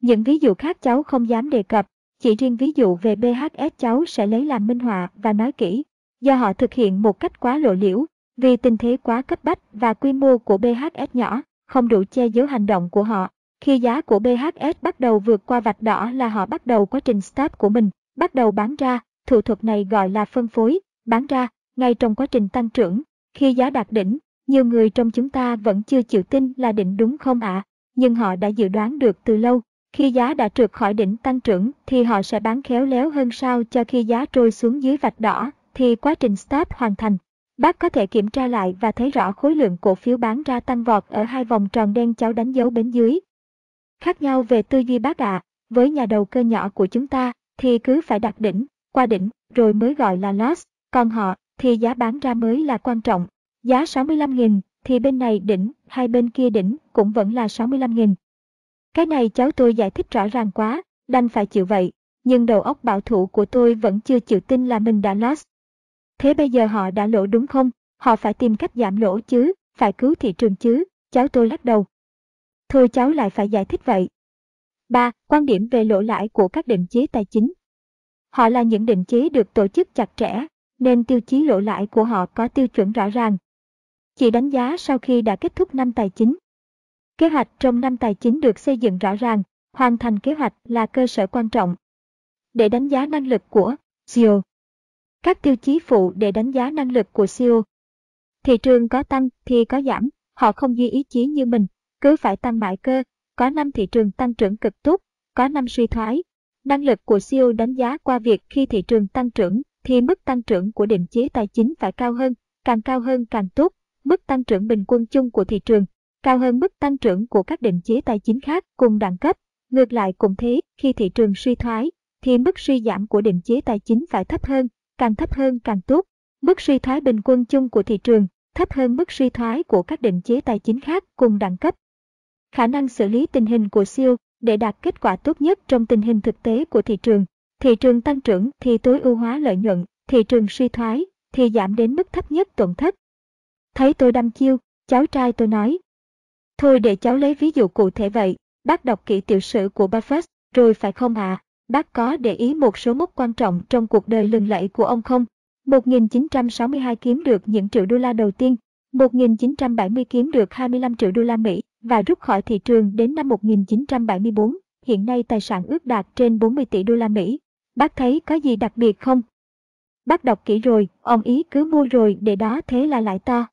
Những ví dụ khác cháu không dám đề cập, chỉ riêng ví dụ về BHS cháu sẽ lấy làm minh họa và nói kỹ, do họ thực hiện một cách quá lộ liễu, vì tình thế quá cấp bách và quy mô của BHS nhỏ, không đủ che giấu hành động của họ. Khi giá của BHS bắt đầu vượt qua vạch đỏ là họ bắt đầu quá trình stop của mình, bắt đầu bán ra, thủ thuật này gọi là phân phối, bán ra, ngay trong quá trình tăng trưởng. Khi giá đạt đỉnh, nhiều người trong chúng ta vẫn chưa chịu tin là đỉnh đúng không ạ? À? Nhưng họ đã dự đoán được từ lâu, khi giá đã trượt khỏi đỉnh tăng trưởng thì họ sẽ bán khéo léo hơn sao cho khi giá trôi xuống dưới vạch đỏ thì quá trình stop hoàn thành. Bác có thể kiểm tra lại và thấy rõ khối lượng cổ phiếu bán ra tăng vọt ở hai vòng tròn đen cháu đánh dấu bên dưới. Khác nhau về tư duy bác ạ, à, với nhà đầu cơ nhỏ của chúng ta, thì cứ phải đặt đỉnh, qua đỉnh, rồi mới gọi là loss, còn họ, thì giá bán ra mới là quan trọng. Giá 65.000, thì bên này đỉnh, hai bên kia đỉnh, cũng vẫn là 65.000. Cái này cháu tôi giải thích rõ ràng quá, đành phải chịu vậy, nhưng đầu óc bảo thủ của tôi vẫn chưa chịu tin là mình đã lost. Thế bây giờ họ đã lỗ đúng không? Họ phải tìm cách giảm lỗ chứ, phải cứu thị trường chứ, cháu tôi lắc đầu. Thôi cháu lại phải giải thích vậy. 3. Quan điểm về lỗ lãi của các định chế tài chính. Họ là những định chế được tổ chức chặt chẽ, nên tiêu chí lỗ lãi của họ có tiêu chuẩn rõ ràng. Chỉ đánh giá sau khi đã kết thúc năm tài chính. Kế hoạch trong năm tài chính được xây dựng rõ ràng, hoàn thành kế hoạch là cơ sở quan trọng. Để đánh giá năng lực của CEO. Các tiêu chí phụ để đánh giá năng lực của CEO. Thị trường có tăng thì có giảm, họ không duy ý chí như mình, cứ phải tăng mãi cơ, có năm thị trường tăng trưởng cực tốt, có năm suy thoái. Năng lực của CEO đánh giá qua việc khi thị trường tăng trưởng thì mức tăng trưởng của định chế tài chính phải cao hơn, càng cao hơn càng tốt, mức tăng trưởng bình quân chung của thị trường cao hơn mức tăng trưởng của các định chế tài chính khác cùng đẳng cấp. Ngược lại cũng thế, khi thị trường suy thoái, thì mức suy giảm của định chế tài chính phải thấp hơn, càng thấp hơn càng tốt. Mức suy thoái bình quân chung của thị trường thấp hơn mức suy thoái của các định chế tài chính khác cùng đẳng cấp. Khả năng xử lý tình hình của siêu để đạt kết quả tốt nhất trong tình hình thực tế của thị trường. Thị trường tăng trưởng thì tối ưu hóa lợi nhuận, thị trường suy thoái thì giảm đến mức thấp nhất tổn thất. Thấy tôi đăm chiêu, cháu trai tôi nói. Thôi để cháu lấy ví dụ cụ thể vậy, bác đọc kỹ tiểu sử của Buffett, rồi phải không ạ? À? Bác có để ý một số mốc quan trọng trong cuộc đời lừng lẫy của ông không? 1962 kiếm được những triệu đô la đầu tiên, 1970 kiếm được 25 triệu đô la Mỹ và rút khỏi thị trường đến năm 1974. Hiện nay tài sản ước đạt trên 40 tỷ đô la Mỹ. Bác thấy có gì đặc biệt không? Bác đọc kỹ rồi, ông ý cứ mua rồi để đó thế là lại to.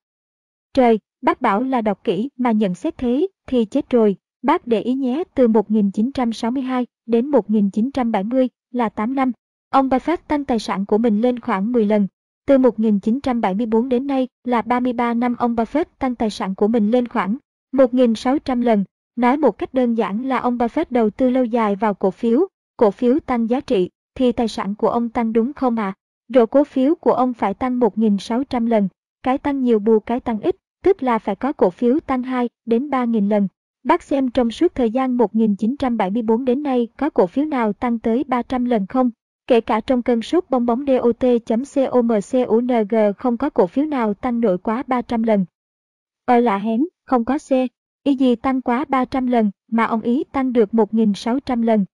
Trời, bác bảo là đọc kỹ mà nhận xét thế thì chết rồi. Bác để ý nhé từ 1962 đến 1970 là 8 năm. Ông Buffett tăng tài sản của mình lên khoảng 10 lần. Từ 1974 đến nay là 33 năm ông Buffett tăng tài sản của mình lên khoảng 1.600 lần. Nói một cách đơn giản là ông Buffett đầu tư lâu dài vào cổ phiếu, cổ phiếu tăng giá trị, thì tài sản của ông tăng đúng không ạ? À? Rồi cổ phiếu của ông phải tăng 1.600 lần, cái tăng nhiều bù cái tăng ít, tức là phải có cổ phiếu tăng 2 đến 3.000 lần. Bác xem trong suốt thời gian 1974 đến nay có cổ phiếu nào tăng tới 300 lần không? Kể cả trong cơn sốt bong bóng DOT.COMCUNG không có cổ phiếu nào tăng nổi quá 300 lần. Ở lạ hén, không có C. Ý gì tăng quá 300 lần mà ông ý tăng được 1.600 lần.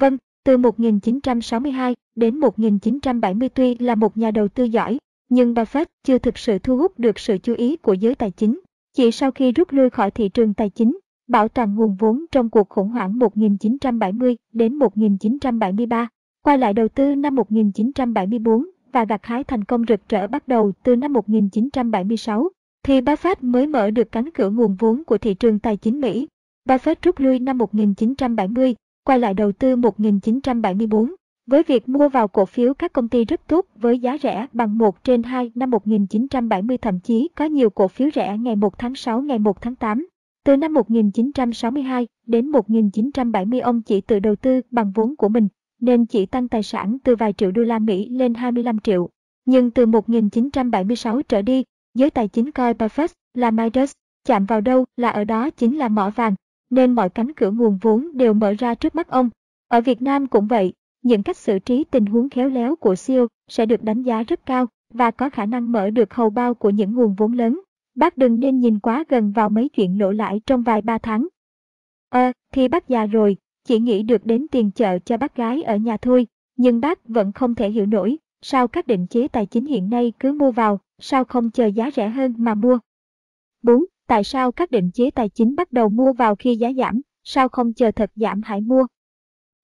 Vâng, từ 1962 đến 1970 tuy là một nhà đầu tư giỏi, nhưng Buffett chưa thực sự thu hút được sự chú ý của giới tài chính. Chỉ sau khi rút lui khỏi thị trường tài chính, bảo toàn nguồn vốn trong cuộc khủng hoảng 1970 đến 1973, quay lại đầu tư năm 1974 và gặt hái thành công rực rỡ bắt đầu từ năm 1976, thì Buffett mới mở được cánh cửa nguồn vốn của thị trường tài chính Mỹ. Buffett rút lui năm 1970, quay lại đầu tư 1974, với việc mua vào cổ phiếu các công ty rất tốt với giá rẻ bằng 1 trên 2 năm 1970 thậm chí có nhiều cổ phiếu rẻ ngày 1 tháng 6 ngày 1 tháng 8. Từ năm 1962 đến 1970 ông chỉ tự đầu tư bằng vốn của mình, nên chỉ tăng tài sản từ vài triệu đô la Mỹ lên 25 triệu. Nhưng từ 1976 trở đi, giới tài chính coi Buffett là Midas, chạm vào đâu là ở đó chính là mỏ vàng, nên mọi cánh cửa nguồn vốn đều mở ra trước mắt ông. Ở Việt Nam cũng vậy, những cách xử trí tình huống khéo léo của siêu sẽ được đánh giá rất cao và có khả năng mở được hầu bao của những nguồn vốn lớn. Bác đừng nên nhìn quá gần vào mấy chuyện lỗ lãi trong vài ba tháng. Ờ, thì bác già rồi, chỉ nghĩ được đến tiền chợ cho bác gái ở nhà thôi, nhưng bác vẫn không thể hiểu nổi, sao các định chế tài chính hiện nay cứ mua vào, sao không chờ giá rẻ hơn mà mua. 4. Tại sao các định chế tài chính bắt đầu mua vào khi giá giảm, sao không chờ thật giảm hãy mua?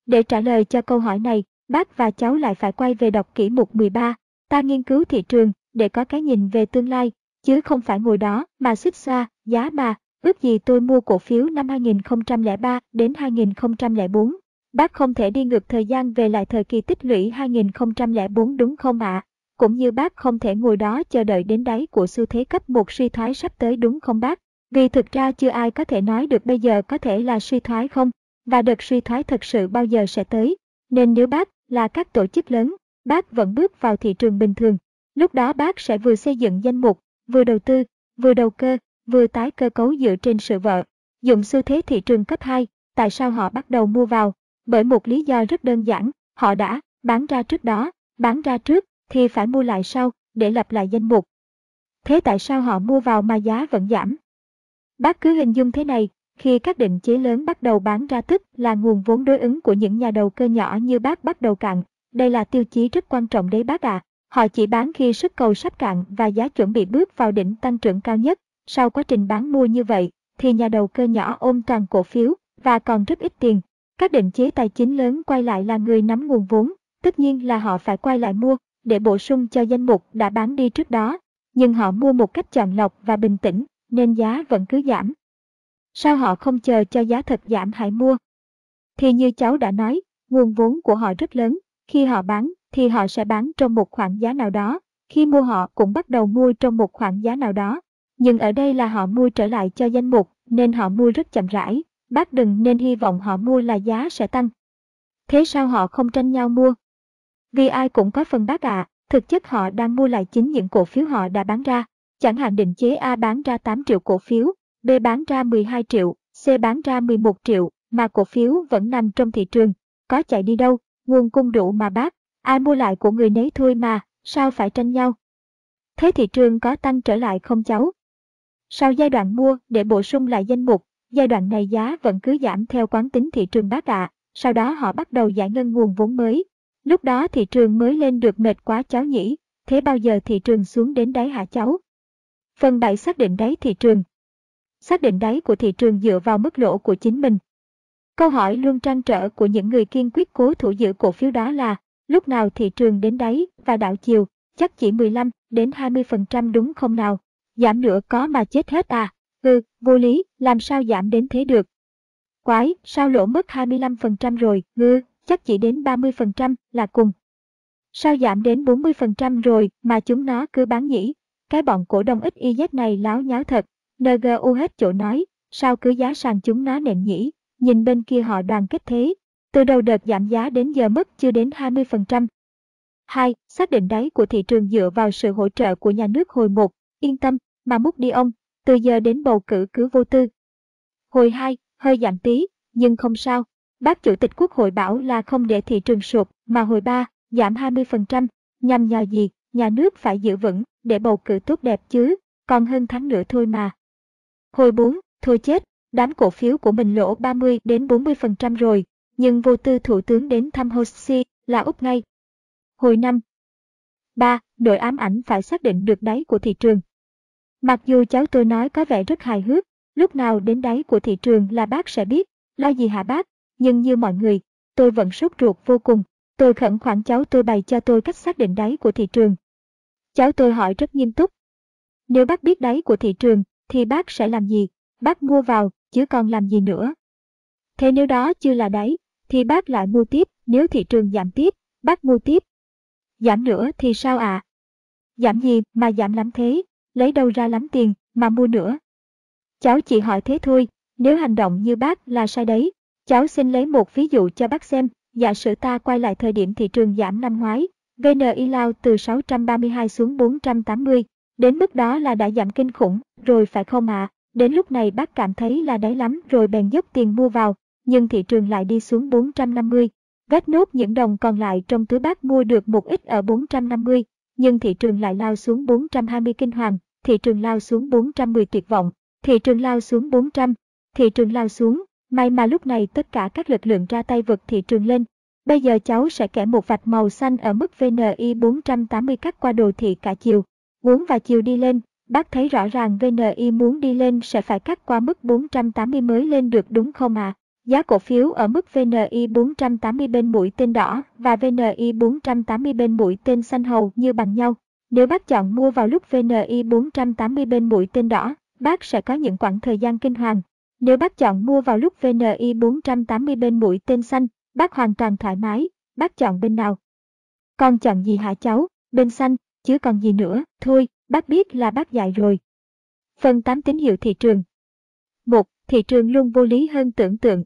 Để trả lời cho câu hỏi này, bác và cháu lại phải quay về đọc kỹ mục 13, ta nghiên cứu thị trường để có cái nhìn về tương lai, chứ không phải ngồi đó mà xích xa, giá mà, ước gì tôi mua cổ phiếu năm 2003 đến 2004. Bác không thể đi ngược thời gian về lại thời kỳ tích lũy 2004 đúng không ạ? À? Cũng như bác không thể ngồi đó chờ đợi đến đáy của xu thế cấp một suy thoái sắp tới đúng không bác? Vì thực ra chưa ai có thể nói được bây giờ có thể là suy thoái không? và đợt suy thoái thật sự bao giờ sẽ tới. Nên nếu bác là các tổ chức lớn, bác vẫn bước vào thị trường bình thường. Lúc đó bác sẽ vừa xây dựng danh mục, vừa đầu tư, vừa đầu cơ, vừa tái cơ cấu dựa trên sự vợ. Dụng xu thế thị trường cấp 2, tại sao họ bắt đầu mua vào? Bởi một lý do rất đơn giản, họ đã bán ra trước đó, bán ra trước thì phải mua lại sau để lập lại danh mục. Thế tại sao họ mua vào mà giá vẫn giảm? Bác cứ hình dung thế này, khi các định chế lớn bắt đầu bán ra tức là nguồn vốn đối ứng của những nhà đầu cơ nhỏ như bác bắt đầu cạn. Đây là tiêu chí rất quan trọng đấy bác ạ. À. Họ chỉ bán khi sức cầu sắp cạn và giá chuẩn bị bước vào đỉnh tăng trưởng cao nhất. Sau quá trình bán mua như vậy, thì nhà đầu cơ nhỏ ôm toàn cổ phiếu và còn rất ít tiền. Các định chế tài chính lớn quay lại là người nắm nguồn vốn, tất nhiên là họ phải quay lại mua để bổ sung cho danh mục đã bán đi trước đó. Nhưng họ mua một cách chọn lọc và bình tĩnh, nên giá vẫn cứ giảm. Sao họ không chờ cho giá thật giảm hãy mua? Thì như cháu đã nói, nguồn vốn của họ rất lớn, khi họ bán thì họ sẽ bán trong một khoảng giá nào đó, khi mua họ cũng bắt đầu mua trong một khoảng giá nào đó. Nhưng ở đây là họ mua trở lại cho danh mục, nên họ mua rất chậm rãi, bác đừng nên hy vọng họ mua là giá sẽ tăng. Thế sao họ không tranh nhau mua? Vì ai cũng có phần bác ạ, à, thực chất họ đang mua lại chính những cổ phiếu họ đã bán ra. Chẳng hạn định chế A bán ra 8 triệu cổ phiếu, B bán ra 12 triệu, C bán ra 11 triệu, mà cổ phiếu vẫn nằm trong thị trường. Có chạy đi đâu, nguồn cung đủ mà bác, ai mua lại của người nấy thôi mà, sao phải tranh nhau? Thế thị trường có tăng trở lại không cháu? Sau giai đoạn mua để bổ sung lại danh mục, giai đoạn này giá vẫn cứ giảm theo quán tính thị trường bác ạ. À. Sau đó họ bắt đầu giải ngân nguồn vốn mới. Lúc đó thị trường mới lên được mệt quá cháu nhỉ, thế bao giờ thị trường xuống đến đáy hả cháu? Phần 7 xác định đáy thị trường. Xác định đáy của thị trường dựa vào mức lỗ của chính mình. Câu hỏi luôn trăn trở của những người kiên quyết cố thủ giữ cổ phiếu đó là lúc nào thị trường đến đáy và đảo chiều, chắc chỉ 15 đến 20% đúng không nào? Giảm nữa có mà chết hết à? Ừ, vô lý, làm sao giảm đến thế được? Quái, sao lỗ mất 25% rồi, ngư, chắc chỉ đến 30% là cùng. Sao giảm đến 40% rồi mà chúng nó cứ bán nhỉ? Cái bọn cổ đông ít YZ này láo nháo thật. NGU hết chỗ nói, sao cứ giá sàn chúng nó nện nhỉ? Nhìn bên kia họ đoàn kết thế. Từ đầu đợt giảm giá đến giờ mất chưa đến 20%. 2. Xác định đáy của thị trường dựa vào sự hỗ trợ của nhà nước hồi 1. Yên tâm, mà múc đi ông, từ giờ đến bầu cử cứ vô tư. Hồi 2, hơi giảm tí, nhưng không sao. Bác Chủ tịch Quốc hội bảo là không để thị trường sụp, mà hồi 3, giảm 20%, nhằm nhờ gì, nhà nước phải giữ vững, để bầu cử tốt đẹp chứ, còn hơn tháng nữa thôi mà. Hồi 4, thôi chết, đám cổ phiếu của mình lỗ 30 đến 40% rồi, nhưng vô tư thủ tướng đến thăm Hoshi là úp ngay. Hồi năm 3. đội ám ảnh phải xác định được đáy của thị trường. Mặc dù cháu tôi nói có vẻ rất hài hước, lúc nào đến đáy của thị trường là bác sẽ biết, lo gì hả bác, nhưng như mọi người, tôi vẫn sốt ruột vô cùng. Tôi khẩn khoản cháu tôi bày cho tôi cách xác định đáy của thị trường. Cháu tôi hỏi rất nghiêm túc. Nếu bác biết đáy của thị trường, thì bác sẽ làm gì? Bác mua vào, chứ còn làm gì nữa? Thế nếu đó chưa là đáy, thì bác lại mua tiếp, nếu thị trường giảm tiếp, bác mua tiếp. Giảm nữa thì sao ạ? À? Giảm gì mà giảm lắm thế? lấy đâu ra lắm tiền mà mua nữa. Cháu chỉ hỏi thế thôi, nếu hành động như bác là sai đấy. Cháu xin lấy một ví dụ cho bác xem, giả sử ta quay lại thời điểm thị trường giảm năm ngoái, VNI lao từ 632 xuống 480, đến mức đó là đã giảm kinh khủng, rồi phải không ạ? À? Đến lúc này bác cảm thấy là đáy lắm rồi bèn dốc tiền mua vào, nhưng thị trường lại đi xuống 450. Vét nốt những đồng còn lại trong túi bác mua được một ít ở 450, nhưng thị trường lại lao xuống 420 kinh hoàng, thị trường lao xuống 410 tuyệt vọng, thị trường lao xuống 400, thị trường lao xuống, may mà lúc này tất cả các lực lượng ra tay vực thị trường lên. Bây giờ cháu sẽ kẻ một vạch màu xanh ở mức VNI 480 cắt qua đồ thị cả chiều. Muốn và chiều đi lên, bác thấy rõ ràng VNI muốn đi lên sẽ phải cắt qua mức 480 mới lên được đúng không ạ? À? Giá cổ phiếu ở mức VNI 480 bên mũi tên đỏ và VNI 480 bên mũi tên xanh hầu như bằng nhau. Nếu bác chọn mua vào lúc VNI 480 bên mũi tên đỏ, bác sẽ có những khoảng thời gian kinh hoàng. Nếu bác chọn mua vào lúc VNI 480 bên mũi tên xanh, bác hoàn toàn thoải mái, bác chọn bên nào? Con chọn gì hả cháu? Bên xanh, chứ còn gì nữa, thôi, bác biết là bác dạy rồi. Phần 8 tín hiệu thị trường 1. Thị trường luôn vô lý hơn tưởng tượng.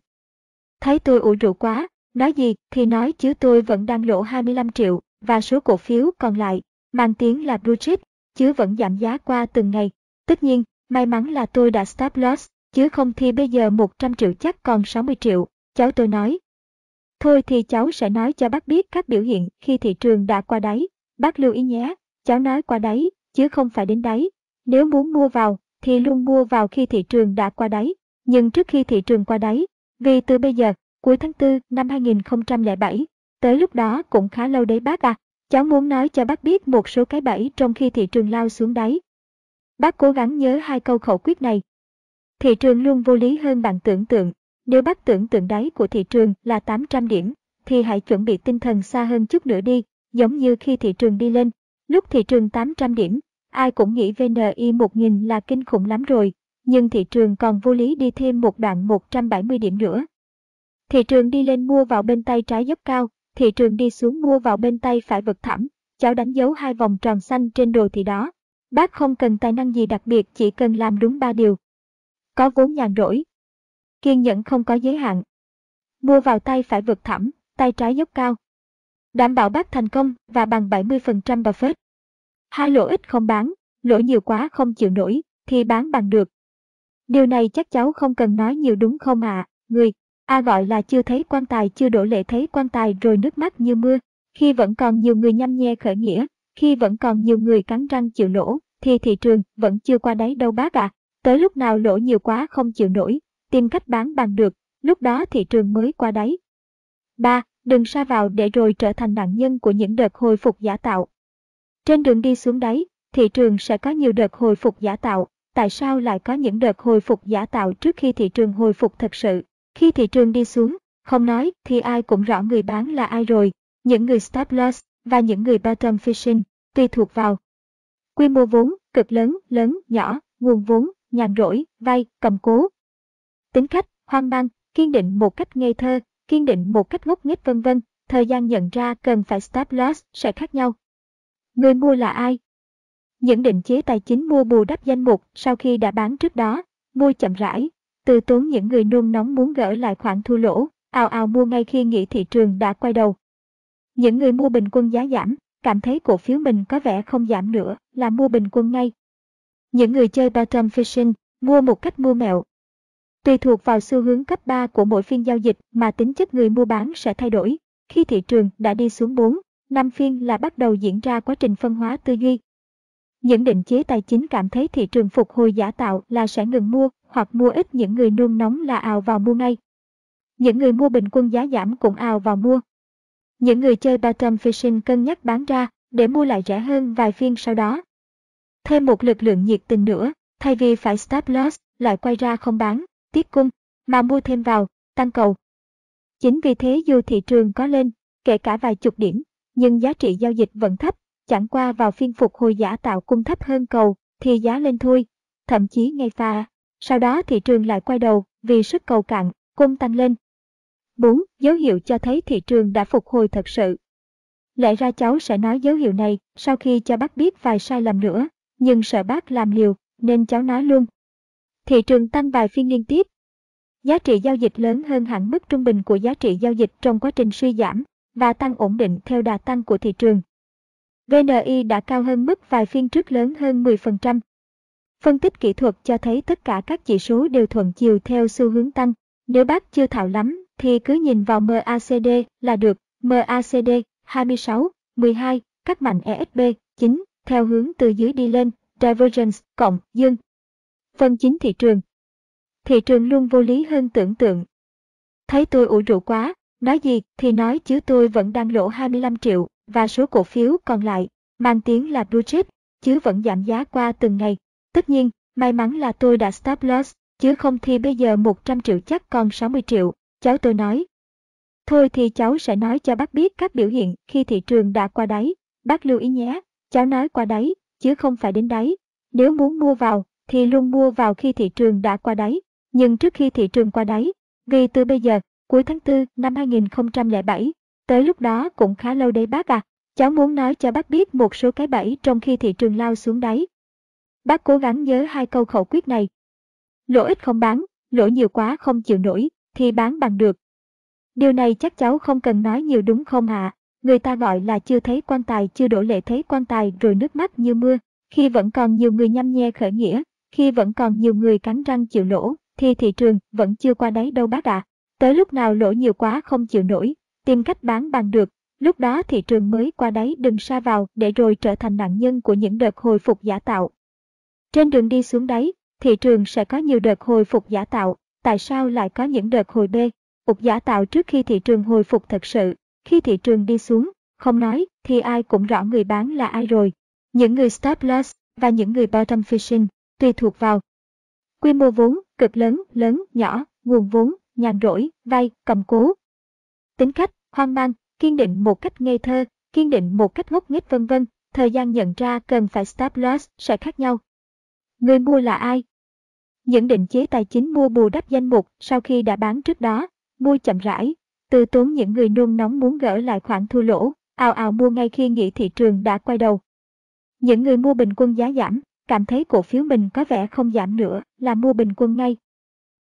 Thấy tôi ủ rũ quá, nói gì thì nói chứ tôi vẫn đang lỗ 25 triệu, và số cổ phiếu còn lại, mang tiếng là blue chip, chứ vẫn giảm giá qua từng ngày. Tất nhiên, may mắn là tôi đã stop loss, chứ không thì bây giờ 100 triệu chắc còn 60 triệu, cháu tôi nói. Thôi thì cháu sẽ nói cho bác biết các biểu hiện khi thị trường đã qua đáy. Bác lưu ý nhé, cháu nói qua đáy, chứ không phải đến đáy. Nếu muốn mua vào, thì luôn mua vào khi thị trường đã qua đáy. Nhưng trước khi thị trường qua đáy, vì từ bây giờ, cuối tháng 4 năm 2007, tới lúc đó cũng khá lâu đấy bác à. Cháu muốn nói cho bác biết một số cái bẫy trong khi thị trường lao xuống đáy. Bác cố gắng nhớ hai câu khẩu quyết này. Thị trường luôn vô lý hơn bạn tưởng tượng. Nếu bác tưởng tượng đáy của thị trường là 800 điểm, thì hãy chuẩn bị tinh thần xa hơn chút nữa đi, giống như khi thị trường đi lên. Lúc thị trường 800 điểm, ai cũng nghĩ VNI 1000 là kinh khủng lắm rồi, nhưng thị trường còn vô lý đi thêm một đoạn 170 điểm nữa. Thị trường đi lên mua vào bên tay trái dốc cao, thị trường đi xuống mua vào bên tay phải vực thẳm. Cháu đánh dấu hai vòng tròn xanh trên đồ thị đó. Bác không cần tài năng gì đặc biệt, chỉ cần làm đúng ba điều. Có vốn nhàn rỗi. Kiên nhẫn không có giới hạn. Mua vào tay phải vực thẳm, tay trái dốc cao. Đảm bảo bác thành công và bằng 70% Buffett. Hai lỗ ít không bán, lỗ nhiều quá không chịu nổi, thì bán bằng được. Điều này chắc cháu không cần nói nhiều đúng không ạ, à? người, A gọi là chưa thấy quan tài chưa đổ lệ thấy quan tài rồi nước mắt như mưa. Khi vẫn còn nhiều người nhăm nhe khởi nghĩa, khi vẫn còn nhiều người cắn răng chịu lỗ, thì thị trường vẫn chưa qua đáy đâu bác ạ. À. Tới lúc nào lỗ nhiều quá không chịu nổi, tìm cách bán bằng được, lúc đó thị trường mới qua đáy. 3. Đừng sa vào để rồi trở thành nạn nhân của những đợt hồi phục giả tạo. Trên đường đi xuống đáy, thị trường sẽ có nhiều đợt hồi phục giả tạo. Tại sao lại có những đợt hồi phục giả tạo trước khi thị trường hồi phục thật sự? Khi thị trường đi xuống, không nói thì ai cũng rõ người bán là ai rồi, những người stop loss và những người bottom fishing, tùy thuộc vào quy mô vốn, cực lớn, lớn, nhỏ, nguồn vốn, nhàn rỗi, vay, cầm cố. Tính cách, hoang mang, kiên định một cách ngây thơ, kiên định một cách ngốc nghếch vân vân, thời gian nhận ra cần phải stop loss sẽ khác nhau. Người mua là ai? Những định chế tài chính mua bù đắp danh mục sau khi đã bán trước đó, mua chậm rãi, từ tốn những người nôn nóng muốn gỡ lại khoản thua lỗ, ào ào mua ngay khi nghĩ thị trường đã quay đầu. Những người mua bình quân giá giảm, cảm thấy cổ phiếu mình có vẻ không giảm nữa là mua bình quân ngay. Những người chơi bottom fishing, mua một cách mua mẹo. Tùy thuộc vào xu hướng cấp 3 của mỗi phiên giao dịch mà tính chất người mua bán sẽ thay đổi. Khi thị trường đã đi xuống 4, 5 phiên là bắt đầu diễn ra quá trình phân hóa tư duy. Những định chế tài chính cảm thấy thị trường phục hồi giả tạo là sẽ ngừng mua hoặc mua ít những người nôn nóng là ào vào mua ngay. Những người mua bình quân giá giảm cũng ào vào mua. Những người chơi bottom fishing cân nhắc bán ra để mua lại rẻ hơn vài phiên sau đó. Thêm một lực lượng nhiệt tình nữa, thay vì phải stop loss, lại quay ra không bán, tiếp cung, mà mua thêm vào, tăng cầu. Chính vì thế dù thị trường có lên, kể cả vài chục điểm, nhưng giá trị giao dịch vẫn thấp, chẳng qua vào phiên phục hồi giả tạo cung thấp hơn cầu, thì giá lên thôi, thậm chí ngay pha. Sau đó thị trường lại quay đầu vì sức cầu cạn, cung tăng lên. 4. Dấu hiệu cho thấy thị trường đã phục hồi thật sự. Lẽ ra cháu sẽ nói dấu hiệu này sau khi cho bác biết vài sai lầm nữa, nhưng sợ bác làm liều, nên cháu nói luôn. Thị trường tăng vài phiên liên tiếp. Giá trị giao dịch lớn hơn hẳn mức trung bình của giá trị giao dịch trong quá trình suy giảm và tăng ổn định theo đà tăng của thị trường. VNI đã cao hơn mức vài phiên trước lớn hơn 10%. Phân tích kỹ thuật cho thấy tất cả các chỉ số đều thuận chiều theo xu hướng tăng. Nếu bác chưa thạo lắm thì cứ nhìn vào MACD là được. MACD 26, 12, các mạnh ESB 9 theo hướng từ dưới đi lên, divergence cộng dương. Phần chính thị trường. Thị trường luôn vô lý hơn tưởng tượng. Thấy tôi ủ rũ quá, nói gì thì nói chứ tôi vẫn đang lỗ 25 triệu và số cổ phiếu còn lại mang tiếng là blue chip chứ vẫn giảm giá qua từng ngày. Tất nhiên, may mắn là tôi đã stop loss, chứ không thì bây giờ 100 triệu chắc còn 60 triệu, cháu tôi nói. Thôi thì cháu sẽ nói cho bác biết các biểu hiện khi thị trường đã qua đáy. Bác lưu ý nhé, cháu nói qua đáy, chứ không phải đến đáy. Nếu muốn mua vào, thì luôn mua vào khi thị trường đã qua đáy. Nhưng trước khi thị trường qua đáy, vì từ bây giờ, cuối tháng 4 năm 2007, tới lúc đó cũng khá lâu đấy bác à. Cháu muốn nói cho bác biết một số cái bẫy trong khi thị trường lao xuống đáy. Bác cố gắng nhớ hai câu khẩu quyết này. Lỗ ít không bán, lỗ nhiều quá không chịu nổi, thì bán bằng được. Điều này chắc cháu không cần nói nhiều đúng không ạ? Người ta gọi là chưa thấy quan tài chưa đổ lệ thấy quan tài rồi nước mắt như mưa. Khi vẫn còn nhiều người nhăm nhe khởi nghĩa, khi vẫn còn nhiều người cắn răng chịu lỗ, thì thị trường vẫn chưa qua đáy đâu bác ạ. À. Tới lúc nào lỗ nhiều quá không chịu nổi, tìm cách bán bằng được, lúc đó thị trường mới qua đáy đừng xa vào để rồi trở thành nạn nhân của những đợt hồi phục giả tạo. Trên đường đi xuống đáy, thị trường sẽ có nhiều đợt hồi phục giả tạo, tại sao lại có những đợt hồi B, phục giả tạo trước khi thị trường hồi phục thật sự, khi thị trường đi xuống, không nói thì ai cũng rõ người bán là ai rồi. Những người stop loss và những người bottom fishing tùy thuộc vào quy mô vốn, cực lớn, lớn, nhỏ, nguồn vốn, nhàn rỗi, vay, cầm cố. Tính cách, hoang mang, kiên định một cách ngây thơ, kiên định một cách ngốc nghếch vân vân, thời gian nhận ra cần phải stop loss sẽ khác nhau. Người mua là ai? Những định chế tài chính mua bù đắp danh mục sau khi đã bán trước đó, mua chậm rãi, từ tốn những người nôn nóng muốn gỡ lại khoản thua lỗ, ào ào mua ngay khi nghĩ thị trường đã quay đầu. Những người mua bình quân giá giảm, cảm thấy cổ phiếu mình có vẻ không giảm nữa là mua bình quân ngay.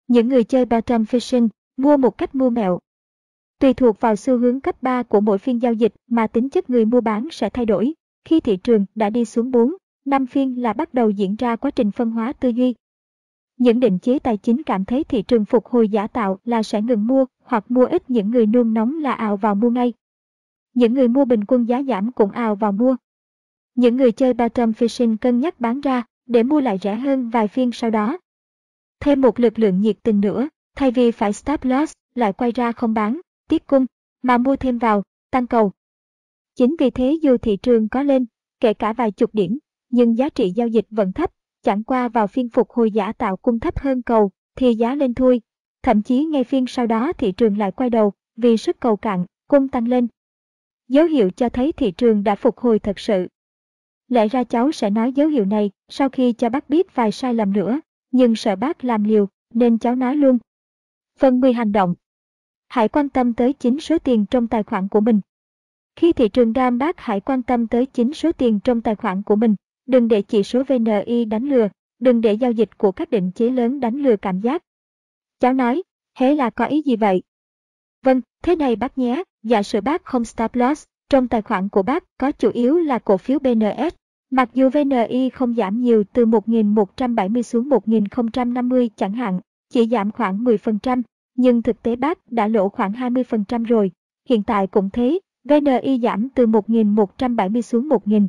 Những người chơi bottom fishing mua một cách mua mẹo. Tùy thuộc vào xu hướng cấp 3 của mỗi phiên giao dịch mà tính chất người mua bán sẽ thay đổi. Khi thị trường đã đi xuống 4, 5 phiên là bắt đầu diễn ra quá trình phân hóa tư duy. Những định chế tài chính cảm thấy thị trường phục hồi giả tạo là sẽ ngừng mua hoặc mua ít những người nôn nóng là ào vào mua ngay. Những người mua bình quân giá giảm cũng ào vào mua. Những người chơi bottom fishing cân nhắc bán ra để mua lại rẻ hơn vài phiên sau đó. Thêm một lực lượng nhiệt tình nữa, thay vì phải stop loss, lại quay ra không bán, tiết cung, mà mua thêm vào, tăng cầu. Chính vì thế dù thị trường có lên, kể cả vài chục điểm, nhưng giá trị giao dịch vẫn thấp, chẳng qua vào phiên phục hồi giả tạo cung thấp hơn cầu, thì giá lên thôi. Thậm chí ngay phiên sau đó thị trường lại quay đầu, vì sức cầu cạn, cung tăng lên. Dấu hiệu cho thấy thị trường đã phục hồi thật sự. Lẽ ra cháu sẽ nói dấu hiệu này sau khi cho bác biết vài sai lầm nữa, nhưng sợ bác làm liều, nên cháu nói luôn. Phần 10 hành động. Hãy quan tâm tới chính số tiền trong tài khoản của mình. Khi thị trường đam bác hãy quan tâm tới chính số tiền trong tài khoản của mình. Đừng để chỉ số VNI đánh lừa, đừng để giao dịch của các định chế lớn đánh lừa cảm giác. Cháu nói, thế là có ý gì vậy? Vâng, thế này bác nhé, giả sử bác không stop loss, trong tài khoản của bác có chủ yếu là cổ phiếu BNS. Mặc dù VNI không giảm nhiều từ 1.170 xuống 1.050 chẳng hạn, chỉ giảm khoảng 10%, nhưng thực tế bác đã lỗ khoảng 20% rồi. Hiện tại cũng thế, VNI giảm từ 1.170 xuống 1.000.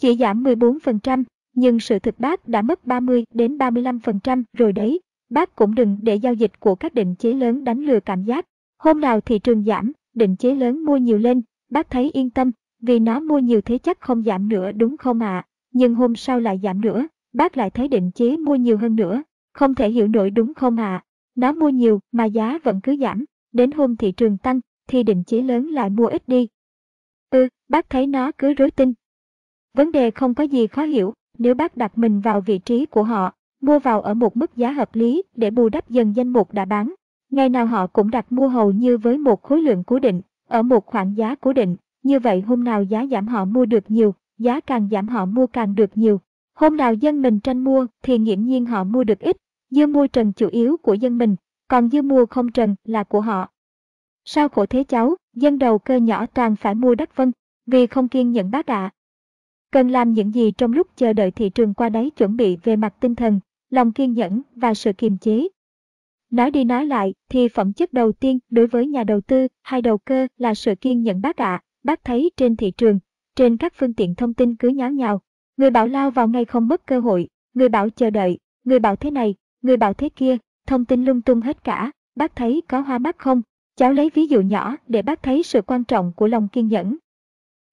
Chỉ giảm 14%, nhưng sự thực bác đã mất 30 đến 35% rồi đấy. Bác cũng đừng để giao dịch của các định chế lớn đánh lừa cảm giác. Hôm nào thị trường giảm, định chế lớn mua nhiều lên, bác thấy yên tâm, vì nó mua nhiều thế chắc không giảm nữa đúng không ạ? À? Nhưng hôm sau lại giảm nữa, bác lại thấy định chế mua nhiều hơn nữa. Không thể hiểu nổi đúng không ạ? À? Nó mua nhiều mà giá vẫn cứ giảm, đến hôm thị trường tăng thì định chế lớn lại mua ít đi. Ừ, bác thấy nó cứ rối tinh. Vấn đề không có gì khó hiểu, nếu bác đặt mình vào vị trí của họ, mua vào ở một mức giá hợp lý để bù đắp dần danh mục đã bán. Ngày nào họ cũng đặt mua hầu như với một khối lượng cố định, ở một khoảng giá cố định. Như vậy hôm nào giá giảm họ mua được nhiều, giá càng giảm họ mua càng được nhiều. Hôm nào dân mình tranh mua thì nghiễm nhiên họ mua được ít, dư mua trần chủ yếu của dân mình, còn dư mua không trần là của họ. Sao khổ thế cháu, dân đầu cơ nhỏ toàn phải mua đất vân, vì không kiên nhẫn bác ạ. À. Cần làm những gì trong lúc chờ đợi thị trường qua đáy chuẩn bị về mặt tinh thần, lòng kiên nhẫn và sự kiềm chế. Nói đi nói lại thì phẩm chất đầu tiên đối với nhà đầu tư hay đầu cơ là sự kiên nhẫn bác ạ. À. Bác thấy trên thị trường, trên các phương tiện thông tin cứ nháo nhào. Người bảo lao vào ngay không mất cơ hội, người bảo chờ đợi, người bảo thế này, người bảo thế kia, thông tin lung tung hết cả. Bác thấy có hoa mắt không? Cháu lấy ví dụ nhỏ để bác thấy sự quan trọng của lòng kiên nhẫn.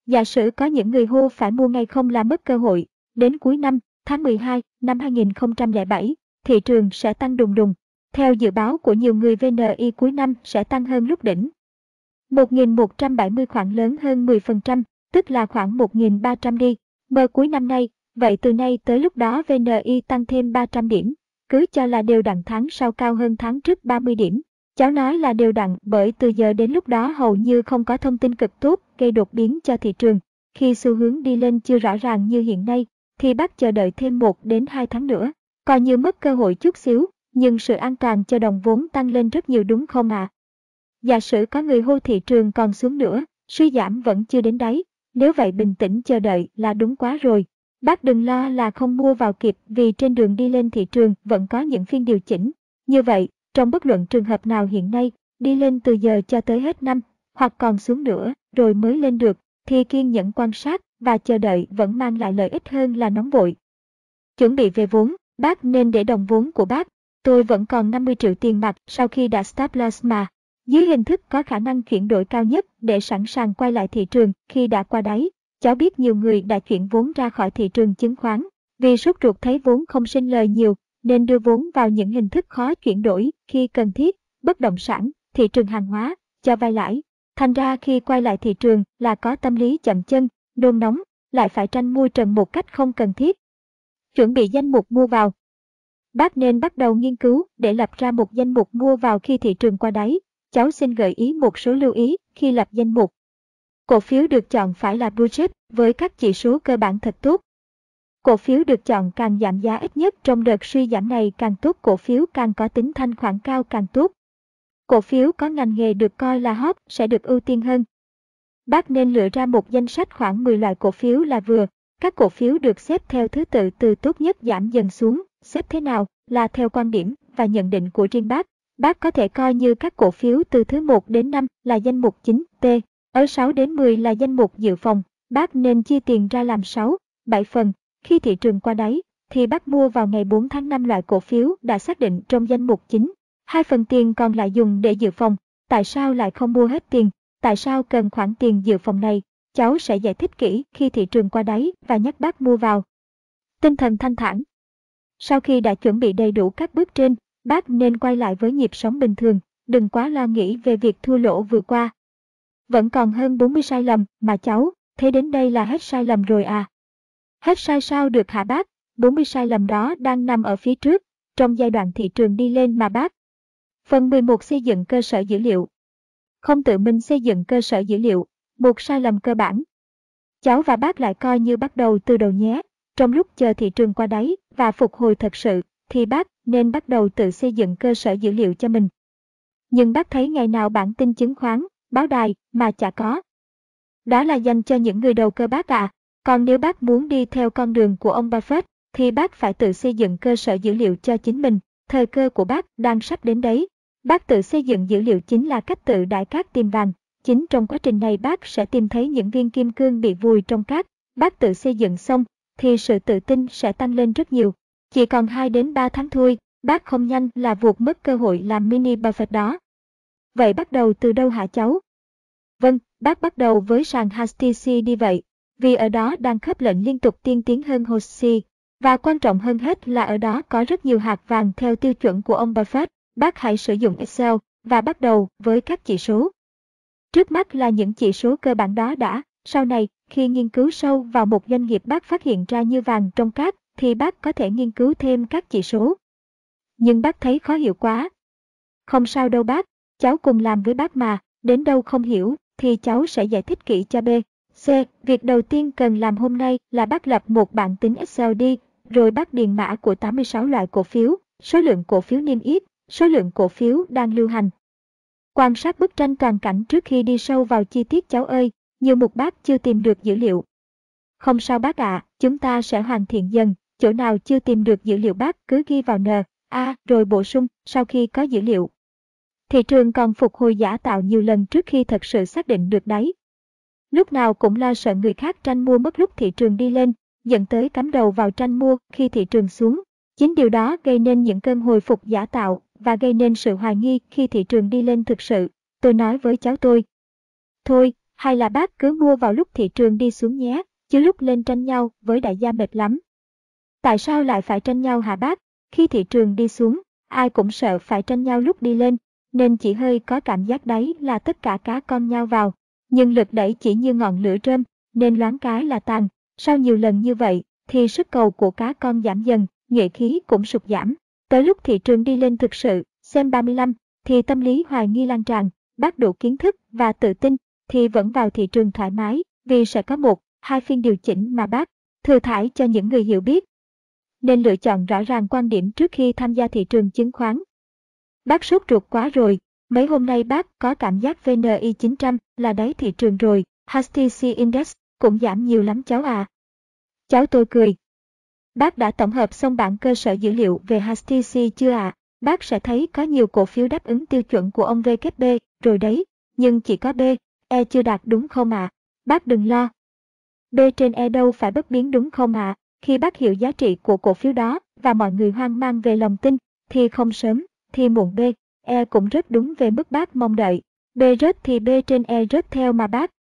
Giả sử có những người hô phải mua ngay không là mất cơ hội, đến cuối năm, tháng 12 năm 2007, thị trường sẽ tăng đùng đùng. Theo dự báo của nhiều người VNI cuối năm sẽ tăng hơn lúc đỉnh. 1.170 khoản lớn hơn 10%, tức là khoảng 1.300 đi. Mơ cuối năm nay, vậy từ nay tới lúc đó VNI tăng thêm 300 điểm, cứ cho là đều đặn tháng sau cao hơn tháng trước 30 điểm. Cháu nói là đều đặn bởi từ giờ đến lúc đó hầu như không có thông tin cực tốt gây đột biến cho thị trường. Khi xu hướng đi lên chưa rõ ràng như hiện nay, thì bác chờ đợi thêm 1 đến 2 tháng nữa. Coi như mất cơ hội chút xíu, nhưng sự an toàn cho đồng vốn tăng lên rất nhiều đúng không ạ? À? Giả sử có người hô thị trường còn xuống nữa, suy giảm vẫn chưa đến đáy, nếu vậy bình tĩnh chờ đợi là đúng quá rồi. Bác đừng lo là không mua vào kịp vì trên đường đi lên thị trường vẫn có những phiên điều chỉnh. Như vậy, trong bất luận trường hợp nào hiện nay, đi lên từ giờ cho tới hết năm, hoặc còn xuống nữa rồi mới lên được, thì kiên nhẫn quan sát và chờ đợi vẫn mang lại lợi ích hơn là nóng vội. Chuẩn bị về vốn, bác nên để đồng vốn của bác. Tôi vẫn còn 50 triệu tiền mặt sau khi đã stop loss mà. Dưới hình thức có khả năng chuyển đổi cao nhất để sẵn sàng quay lại thị trường khi đã qua đáy. Cháu biết nhiều người đã chuyển vốn ra khỏi thị trường chứng khoán. Vì sốt ruột thấy vốn không sinh lời nhiều, nên đưa vốn vào những hình thức khó chuyển đổi khi cần thiết, bất động sản, thị trường hàng hóa, cho vay lãi. Thành ra khi quay lại thị trường là có tâm lý chậm chân, nôn nóng, lại phải tranh mua trần một cách không cần thiết. Chuẩn bị danh mục mua vào. Bác nên bắt đầu nghiên cứu để lập ra một danh mục mua vào khi thị trường qua đáy. Cháu xin gợi ý một số lưu ý khi lập danh mục. Cổ phiếu được chọn phải là blue chip với các chỉ số cơ bản thật tốt. Cổ phiếu được chọn càng giảm giá ít nhất trong đợt suy giảm này càng tốt cổ phiếu càng có tính thanh khoản cao càng tốt. Cổ phiếu có ngành nghề được coi là hot sẽ được ưu tiên hơn. Bác nên lựa ra một danh sách khoảng 10 loại cổ phiếu là vừa. Các cổ phiếu được xếp theo thứ tự từ tốt nhất giảm dần xuống, xếp thế nào là theo quan điểm và nhận định của riêng bác. Bác có thể coi như các cổ phiếu từ thứ 1 đến 5 là danh mục chính T ở 6 đến 10 là danh mục dự phòng. Bác nên chia tiền ra làm 6, 7 phần. Khi thị trường qua đáy, thì bác mua vào ngày 4 tháng 5 loại cổ phiếu đã xác định trong danh mục chính. Hai phần tiền còn lại dùng để dự phòng. Tại sao lại không mua hết tiền? Tại sao cần khoản tiền dự phòng này? Cháu sẽ giải thích kỹ khi thị trường qua đáy và nhắc bác mua vào. Tinh thần thanh thản. Sau khi đã chuẩn bị đầy đủ các bước trên, bác nên quay lại với nhịp sống bình thường, đừng quá lo nghĩ về việc thua lỗ vừa qua. Vẫn còn hơn 40 sai lầm mà cháu, thế đến đây là hết sai lầm rồi à? Hết sai sao được hả bác? 40 sai lầm đó đang nằm ở phía trước, trong giai đoạn thị trường đi lên mà bác Phần 11 xây dựng cơ sở dữ liệu. Không tự mình xây dựng cơ sở dữ liệu, một sai lầm cơ bản. Cháu và bác lại coi như bắt đầu từ đầu nhé. Trong lúc chờ thị trường qua đáy và phục hồi thật sự, thì bác nên bắt đầu tự xây dựng cơ sở dữ liệu cho mình. Nhưng bác thấy ngày nào bản tin chứng khoán, báo đài mà chả có. Đó là dành cho những người đầu cơ bác à. Còn nếu bác muốn đi theo con đường của ông Buffett, thì bác phải tự xây dựng cơ sở dữ liệu cho chính mình. Thời cơ của bác đang sắp đến đấy. Bác tự xây dựng dữ liệu chính là cách tự đại cát tìm vàng. Chính trong quá trình này bác sẽ tìm thấy những viên kim cương bị vùi trong cát. Bác tự xây dựng xong, thì sự tự tin sẽ tăng lên rất nhiều. Chỉ còn 2 đến 3 tháng thôi, bác không nhanh là vụt mất cơ hội làm mini Buffett đó. Vậy bắt đầu từ đâu hả cháu? Vâng, bác bắt đầu với sàn HTC đi vậy, vì ở đó đang khớp lệnh liên tục tiên tiến hơn HOSE. Và quan trọng hơn hết là ở đó có rất nhiều hạt vàng theo tiêu chuẩn của ông Buffett. Bác hãy sử dụng Excel và bắt đầu với các chỉ số. Trước mắt là những chỉ số cơ bản đó đã, sau này, khi nghiên cứu sâu vào một doanh nghiệp bác phát hiện ra như vàng trong cát, thì bác có thể nghiên cứu thêm các chỉ số. Nhưng bác thấy khó hiểu quá. Không sao đâu bác, cháu cùng làm với bác mà, đến đâu không hiểu, thì cháu sẽ giải thích kỹ cho B. C. Việc đầu tiên cần làm hôm nay là bác lập một bảng tính Excel đi, rồi bác điền mã của 86 loại cổ phiếu, số lượng cổ phiếu niêm yết, số lượng cổ phiếu đang lưu hành. Quan sát bức tranh toàn cảnh trước khi đi sâu vào chi tiết cháu ơi, nhiều mục bác chưa tìm được dữ liệu. Không sao bác ạ, chúng ta sẽ hoàn thiện dần, chỗ nào chưa tìm được dữ liệu bác cứ ghi vào N, A rồi bổ sung sau khi có dữ liệu. Thị trường còn phục hồi giả tạo nhiều lần trước khi thật sự xác định được đáy. Lúc nào cũng lo sợ người khác tranh mua mất lúc thị trường đi lên, dẫn tới cắm đầu vào tranh mua khi thị trường xuống. Chính điều đó gây nên những cơn hồi phục giả tạo và gây nên sự hoài nghi khi thị trường đi lên thực sự. Tôi nói với cháu tôi. Thôi, hay là bác cứ mua vào lúc thị trường đi xuống nhé, chứ lúc lên tranh nhau với đại gia mệt lắm. Tại sao lại phải tranh nhau hả bác? Khi thị trường đi xuống, ai cũng sợ phải tranh nhau lúc đi lên, nên chỉ hơi có cảm giác đấy là tất cả cá con nhau vào. Nhưng lực đẩy chỉ như ngọn lửa rơm, nên loáng cái là tàn. Sau nhiều lần như vậy, thì sức cầu của cá con giảm dần, nghệ khí cũng sụt giảm. Tới lúc thị trường đi lên thực sự, xem 35, thì tâm lý hoài nghi lan tràn, bác đủ kiến thức và tự tin, thì vẫn vào thị trường thoải mái, vì sẽ có một, hai phiên điều chỉnh mà bác thừa thải cho những người hiểu biết. Nên lựa chọn rõ ràng quan điểm trước khi tham gia thị trường chứng khoán. Bác sốt ruột quá rồi, Mấy hôm nay bác có cảm giác VNI 900 là đáy thị trường rồi, HTC Index cũng giảm nhiều lắm cháu à. Cháu tôi cười. Bác đã tổng hợp xong bản cơ sở dữ liệu về HTC chưa? À? Bác sẽ thấy có nhiều cổ phiếu đáp ứng tiêu chuẩn của ông VKB rồi đấy, nhưng chỉ có B, E chưa đạt đúng không ạ? À? Bác đừng lo. B trên E đâu phải bất biến đúng không ạ? À? Khi bác hiểu giá trị của cổ phiếu đó và mọi người hoang mang về lòng tin, thì không sớm, thì muộn B, E cũng rất đúng về mức bác mong đợi. B rớt thì B trên E rớt theo mà bác.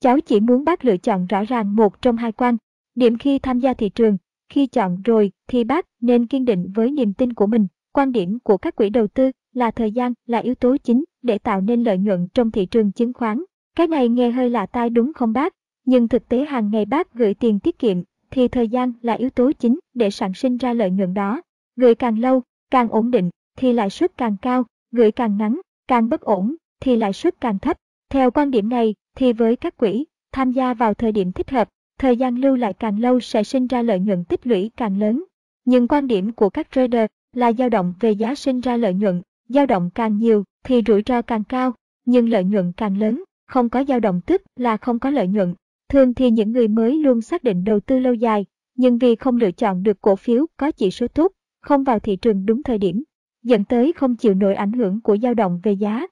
Cháu chỉ muốn bác lựa chọn rõ ràng một trong hai quan. Điểm khi tham gia thị trường, khi chọn rồi thì bác nên kiên định với niềm tin của mình. Quan điểm của các quỹ đầu tư là thời gian là yếu tố chính để tạo nên lợi nhuận trong thị trường chứng khoán. Cái này nghe hơi lạ tai đúng không bác? Nhưng thực tế hàng ngày bác gửi tiền tiết kiệm thì thời gian là yếu tố chính để sản sinh ra lợi nhuận đó. Gửi càng lâu, càng ổn định thì lãi suất càng cao, gửi càng ngắn, càng bất ổn thì lãi suất càng thấp. Theo quan điểm này thì với các quỹ, tham gia vào thời điểm thích hợp, thời gian lưu lại càng lâu sẽ sinh ra lợi nhuận tích lũy càng lớn. Nhưng quan điểm của các trader là dao động về giá sinh ra lợi nhuận, dao động càng nhiều thì rủi ro càng cao, nhưng lợi nhuận càng lớn, không có dao động tức là không có lợi nhuận. Thường thì những người mới luôn xác định đầu tư lâu dài, nhưng vì không lựa chọn được cổ phiếu có chỉ số tốt, không vào thị trường đúng thời điểm, dẫn tới không chịu nổi ảnh hưởng của dao động về giá.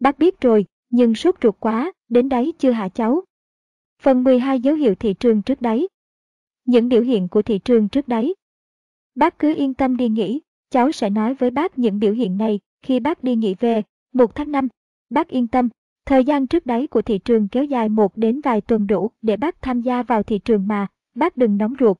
Bác biết rồi, nhưng sốt ruột quá, đến đấy chưa hạ cháu? Phần 12 dấu hiệu thị trường trước đáy. Những biểu hiện của thị trường trước đáy. Bác cứ yên tâm đi nghỉ, cháu sẽ nói với bác những biểu hiện này khi bác đi nghỉ về, 1 tháng 5. Bác yên tâm, thời gian trước đáy của thị trường kéo dài một đến vài tuần đủ để bác tham gia vào thị trường mà, bác đừng nóng ruột.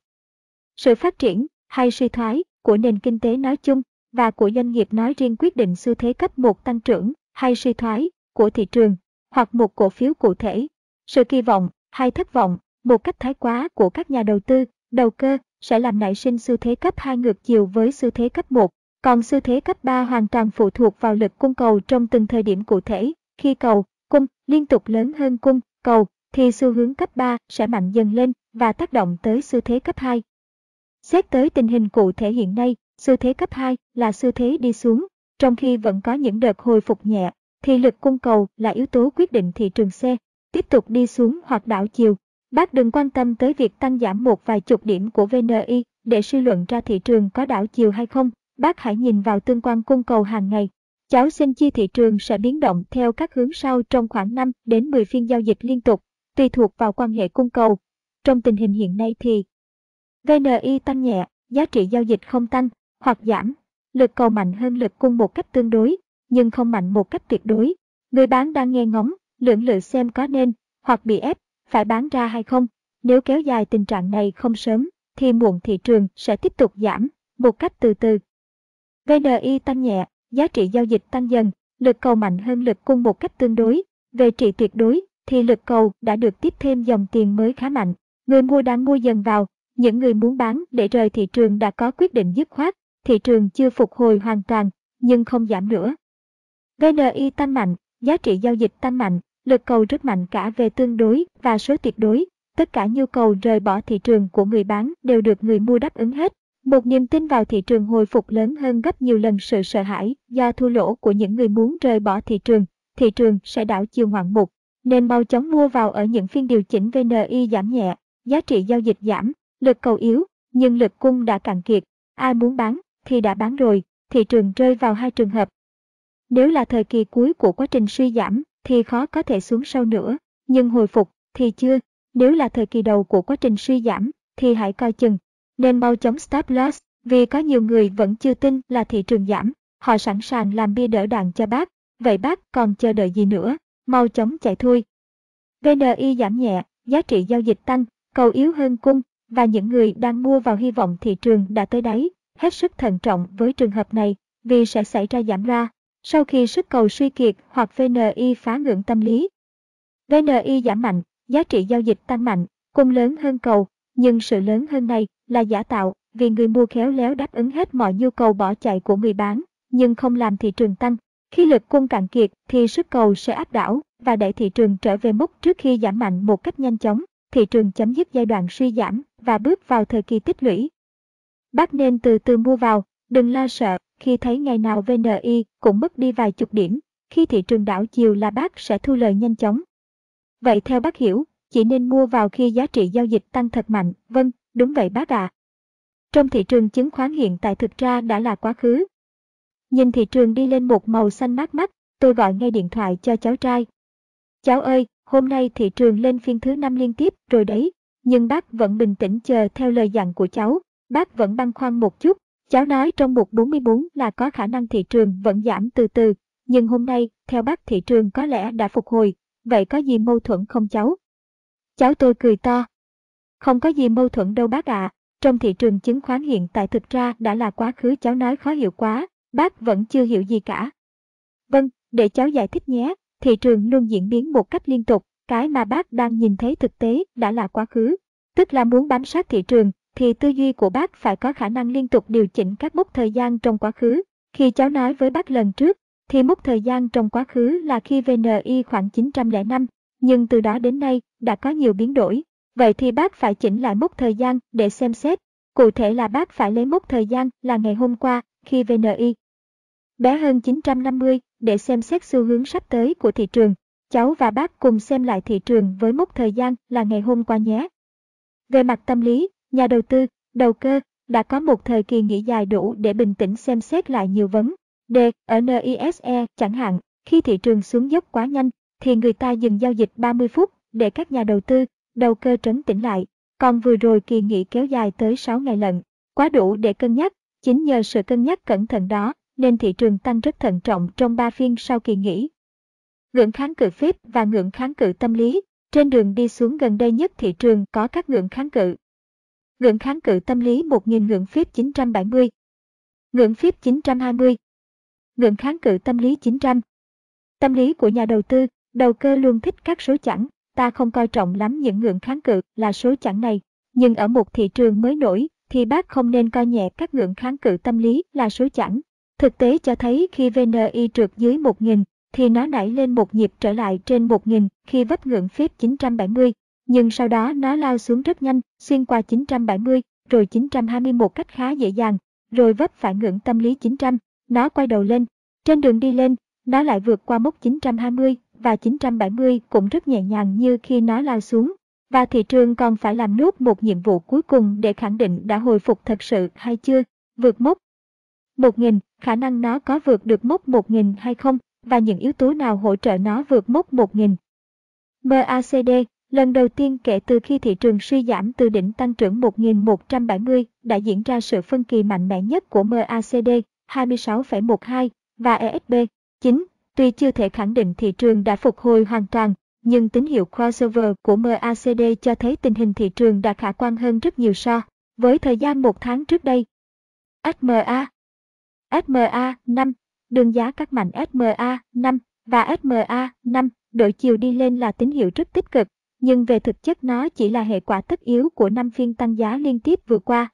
Sự phát triển hay suy thoái của nền kinh tế nói chung và của doanh nghiệp nói riêng quyết định xu thế cấp một tăng trưởng hay suy thoái của thị trường hoặc một cổ phiếu cụ thể. Sự kỳ vọng hay thất vọng, một cách thái quá của các nhà đầu tư, đầu cơ sẽ làm nảy sinh xu thế cấp 2 ngược chiều với xu thế cấp 1, còn xu thế cấp 3 hoàn toàn phụ thuộc vào lực cung cầu trong từng thời điểm cụ thể. Khi cầu, cung liên tục lớn hơn cung, cầu thì xu hướng cấp 3 sẽ mạnh dần lên và tác động tới xu thế cấp 2. Xét tới tình hình cụ thể hiện nay, xu thế cấp 2 là xu thế đi xuống, trong khi vẫn có những đợt hồi phục nhẹ, thì lực cung cầu là yếu tố quyết định thị trường xe tiếp tục đi xuống hoặc đảo chiều. Bác đừng quan tâm tới việc tăng giảm một vài chục điểm của VNI để suy luận ra thị trường có đảo chiều hay không. Bác hãy nhìn vào tương quan cung cầu hàng ngày. Cháu xin chia thị trường sẽ biến động theo các hướng sau trong khoảng 5 đến 10 phiên giao dịch liên tục, tùy thuộc vào quan hệ cung cầu. Trong tình hình hiện nay thì VNI tăng nhẹ, giá trị giao dịch không tăng hoặc giảm, lực cầu mạnh hơn lực cung một cách tương đối, nhưng không mạnh một cách tuyệt đối. Người bán đang nghe ngóng, lưỡng lự xem có nên, hoặc bị ép, phải bán ra hay không. Nếu kéo dài tình trạng này không sớm, thì muộn thị trường sẽ tiếp tục giảm, một cách từ từ. VNI tăng nhẹ, giá trị giao dịch tăng dần, lực cầu mạnh hơn lực cung một cách tương đối. Về trị tuyệt đối, thì lực cầu đã được tiếp thêm dòng tiền mới khá mạnh. Người mua đang mua dần vào, những người muốn bán để rời thị trường đã có quyết định dứt khoát, thị trường chưa phục hồi hoàn toàn, nhưng không giảm nữa. VNI tăng mạnh, giá trị giao dịch tăng mạnh, lực cầu rất mạnh cả về tương đối và số tuyệt đối. Tất cả nhu cầu rời bỏ thị trường của người bán đều được người mua đáp ứng hết. Một niềm tin vào thị trường hồi phục lớn hơn gấp nhiều lần sự sợ hãi do thua lỗ của những người muốn rời bỏ thị trường. Thị trường sẽ đảo chiều ngoạn mục, nên mau chóng mua vào ở những phiên điều chỉnh VNI giảm nhẹ, giá trị giao dịch giảm, lực cầu yếu, nhưng lực cung đã cạn kiệt. Ai muốn bán thì đã bán rồi, thị trường rơi vào hai trường hợp. Nếu là thời kỳ cuối của quá trình suy giảm, thì khó có thể xuống sâu nữa, nhưng hồi phục thì chưa. Nếu là thời kỳ đầu của quá trình suy giảm, thì hãy coi chừng. Nên mau chóng stop loss, vì có nhiều người vẫn chưa tin là thị trường giảm. Họ sẵn sàng làm bia đỡ đạn cho bác. Vậy bác còn chờ đợi gì nữa? Mau chóng chạy thôi. VNI giảm nhẹ, giá trị giao dịch tăng, cầu yếu hơn cung, và những người đang mua vào hy vọng thị trường đã tới đáy. Hết sức thận trọng với trường hợp này, vì sẽ xảy ra giảm ra sau khi sức cầu suy kiệt hoặc VNI phá ngưỡng tâm lý. VNI giảm mạnh, giá trị giao dịch tăng mạnh, cung lớn hơn cầu, nhưng sự lớn hơn này là giả tạo vì người mua khéo léo đáp ứng hết mọi nhu cầu bỏ chạy của người bán, nhưng không làm thị trường tăng. Khi lực cung cạn kiệt thì sức cầu sẽ áp đảo và đẩy thị trường trở về mức trước khi giảm mạnh một cách nhanh chóng, thị trường chấm dứt giai đoạn suy giảm và bước vào thời kỳ tích lũy. Bác nên từ từ mua vào, đừng lo sợ khi thấy ngày nào VNI cũng mất đi vài chục điểm, khi thị trường đảo chiều là bác sẽ thu lời nhanh chóng. Vậy theo bác hiểu, chỉ nên mua vào khi giá trị giao dịch tăng thật mạnh, vâng, đúng vậy bác ạ. À. Trong thị trường chứng khoán hiện tại thực ra đã là quá khứ. Nhìn thị trường đi lên một màu xanh mát mắt, tôi gọi ngay điện thoại cho cháu trai. Cháu ơi, hôm nay thị trường lên phiên thứ năm liên tiếp rồi đấy, nhưng bác vẫn bình tĩnh chờ theo lời dặn của cháu, bác vẫn băn khoăn một chút. Cháu nói trong mục 44 là có khả năng thị trường vẫn giảm từ từ, nhưng hôm nay, theo bác thị trường có lẽ đã phục hồi, vậy có gì mâu thuẫn không cháu? Cháu tôi cười to. Không có gì mâu thuẫn đâu bác ạ, à. trong thị trường chứng khoán hiện tại thực ra đã là quá khứ cháu nói khó hiểu quá, bác vẫn chưa hiểu gì cả. Vâng, để cháu giải thích nhé, thị trường luôn diễn biến một cách liên tục, cái mà bác đang nhìn thấy thực tế đã là quá khứ. Tức là muốn bám sát thị trường, thì tư duy của bác phải có khả năng liên tục điều chỉnh các mốc thời gian trong quá khứ. Khi cháu nói với bác lần trước, thì mốc thời gian trong quá khứ là khi VNI khoảng 905, nhưng từ đó đến nay đã có nhiều biến đổi. Vậy thì bác phải chỉnh lại mốc thời gian để xem xét. Cụ thể là bác phải lấy mốc thời gian là ngày hôm qua khi VNI bé hơn 950 để xem xét xu hướng sắp tới của thị trường. Cháu và bác cùng xem lại thị trường với mốc thời gian là ngày hôm qua nhé. Về mặt tâm lý, nhà đầu tư, đầu cơ đã có một thời kỳ nghỉ dài đủ để bình tĩnh xem xét lại nhiều vấn đề. Ở NISE chẳng hạn, khi thị trường xuống dốc quá nhanh, thì người ta dừng giao dịch 30 phút để các nhà đầu tư, đầu cơ trấn tĩnh lại. Còn vừa rồi kỳ nghỉ kéo dài tới 6 ngày lận, quá đủ để cân nhắc. Chính nhờ sự cân nhắc cẩn thận đó nên thị trường tăng rất thận trọng trong 3 phiên sau kỳ nghỉ. Ngưỡng kháng cự phép và ngưỡng kháng cự tâm lý. Trên đường đi xuống gần đây nhất thị trường có các ngưỡng kháng cự. Ngưỡng kháng cự tâm lý 1.000 ngưỡng phép 970. Ngưỡng phép 920. Ngưỡng kháng cự tâm lý 900. Tâm lý của nhà đầu tư, đầu cơ luôn thích các số chẵn, ta không coi trọng lắm những ngưỡng kháng cự là số chẵn này. Nhưng ở một thị trường mới nổi, thì bác không nên coi nhẹ các ngưỡng kháng cự tâm lý là số chẵn. Thực tế cho thấy khi VNI trượt dưới 1.000, thì nó nảy lên một nhịp trở lại trên 1.000 khi vấp ngưỡng phép 970, nhưng sau đó nó lao xuống rất nhanh, xuyên qua 970, rồi 921 cách khá dễ dàng, rồi vấp phải ngưỡng tâm lý 900, nó quay đầu lên. Trên đường đi lên, nó lại vượt qua mốc 920 và 970 cũng rất nhẹ nhàng như khi nó lao xuống. Và thị trường còn phải làm nốt một nhiệm vụ cuối cùng để khẳng định đã hồi phục thật sự hay chưa, vượt mốc 1.000, khả năng nó có vượt được mốc 1.000 hay không, và những yếu tố nào hỗ trợ nó vượt mốc 1.000. MACD, lần đầu tiên kể từ khi thị trường suy giảm từ đỉnh tăng trưởng 1.170 đã diễn ra sự phân kỳ mạnh mẽ nhất của MACD 26,12 và ESB 9. Tuy chưa thể khẳng định thị trường đã phục hồi hoàn toàn, nhưng tín hiệu crossover của MACD cho thấy tình hình thị trường đã khả quan hơn rất nhiều so với thời gian một tháng trước đây. SMA SMA 5, đường giá các mảnh SMA 5 và SMA 5 đổi chiều đi lên là tín hiệu rất tích cực, nhưng về thực chất nó chỉ là hệ quả tất yếu của năm phiên tăng giá liên tiếp vừa qua.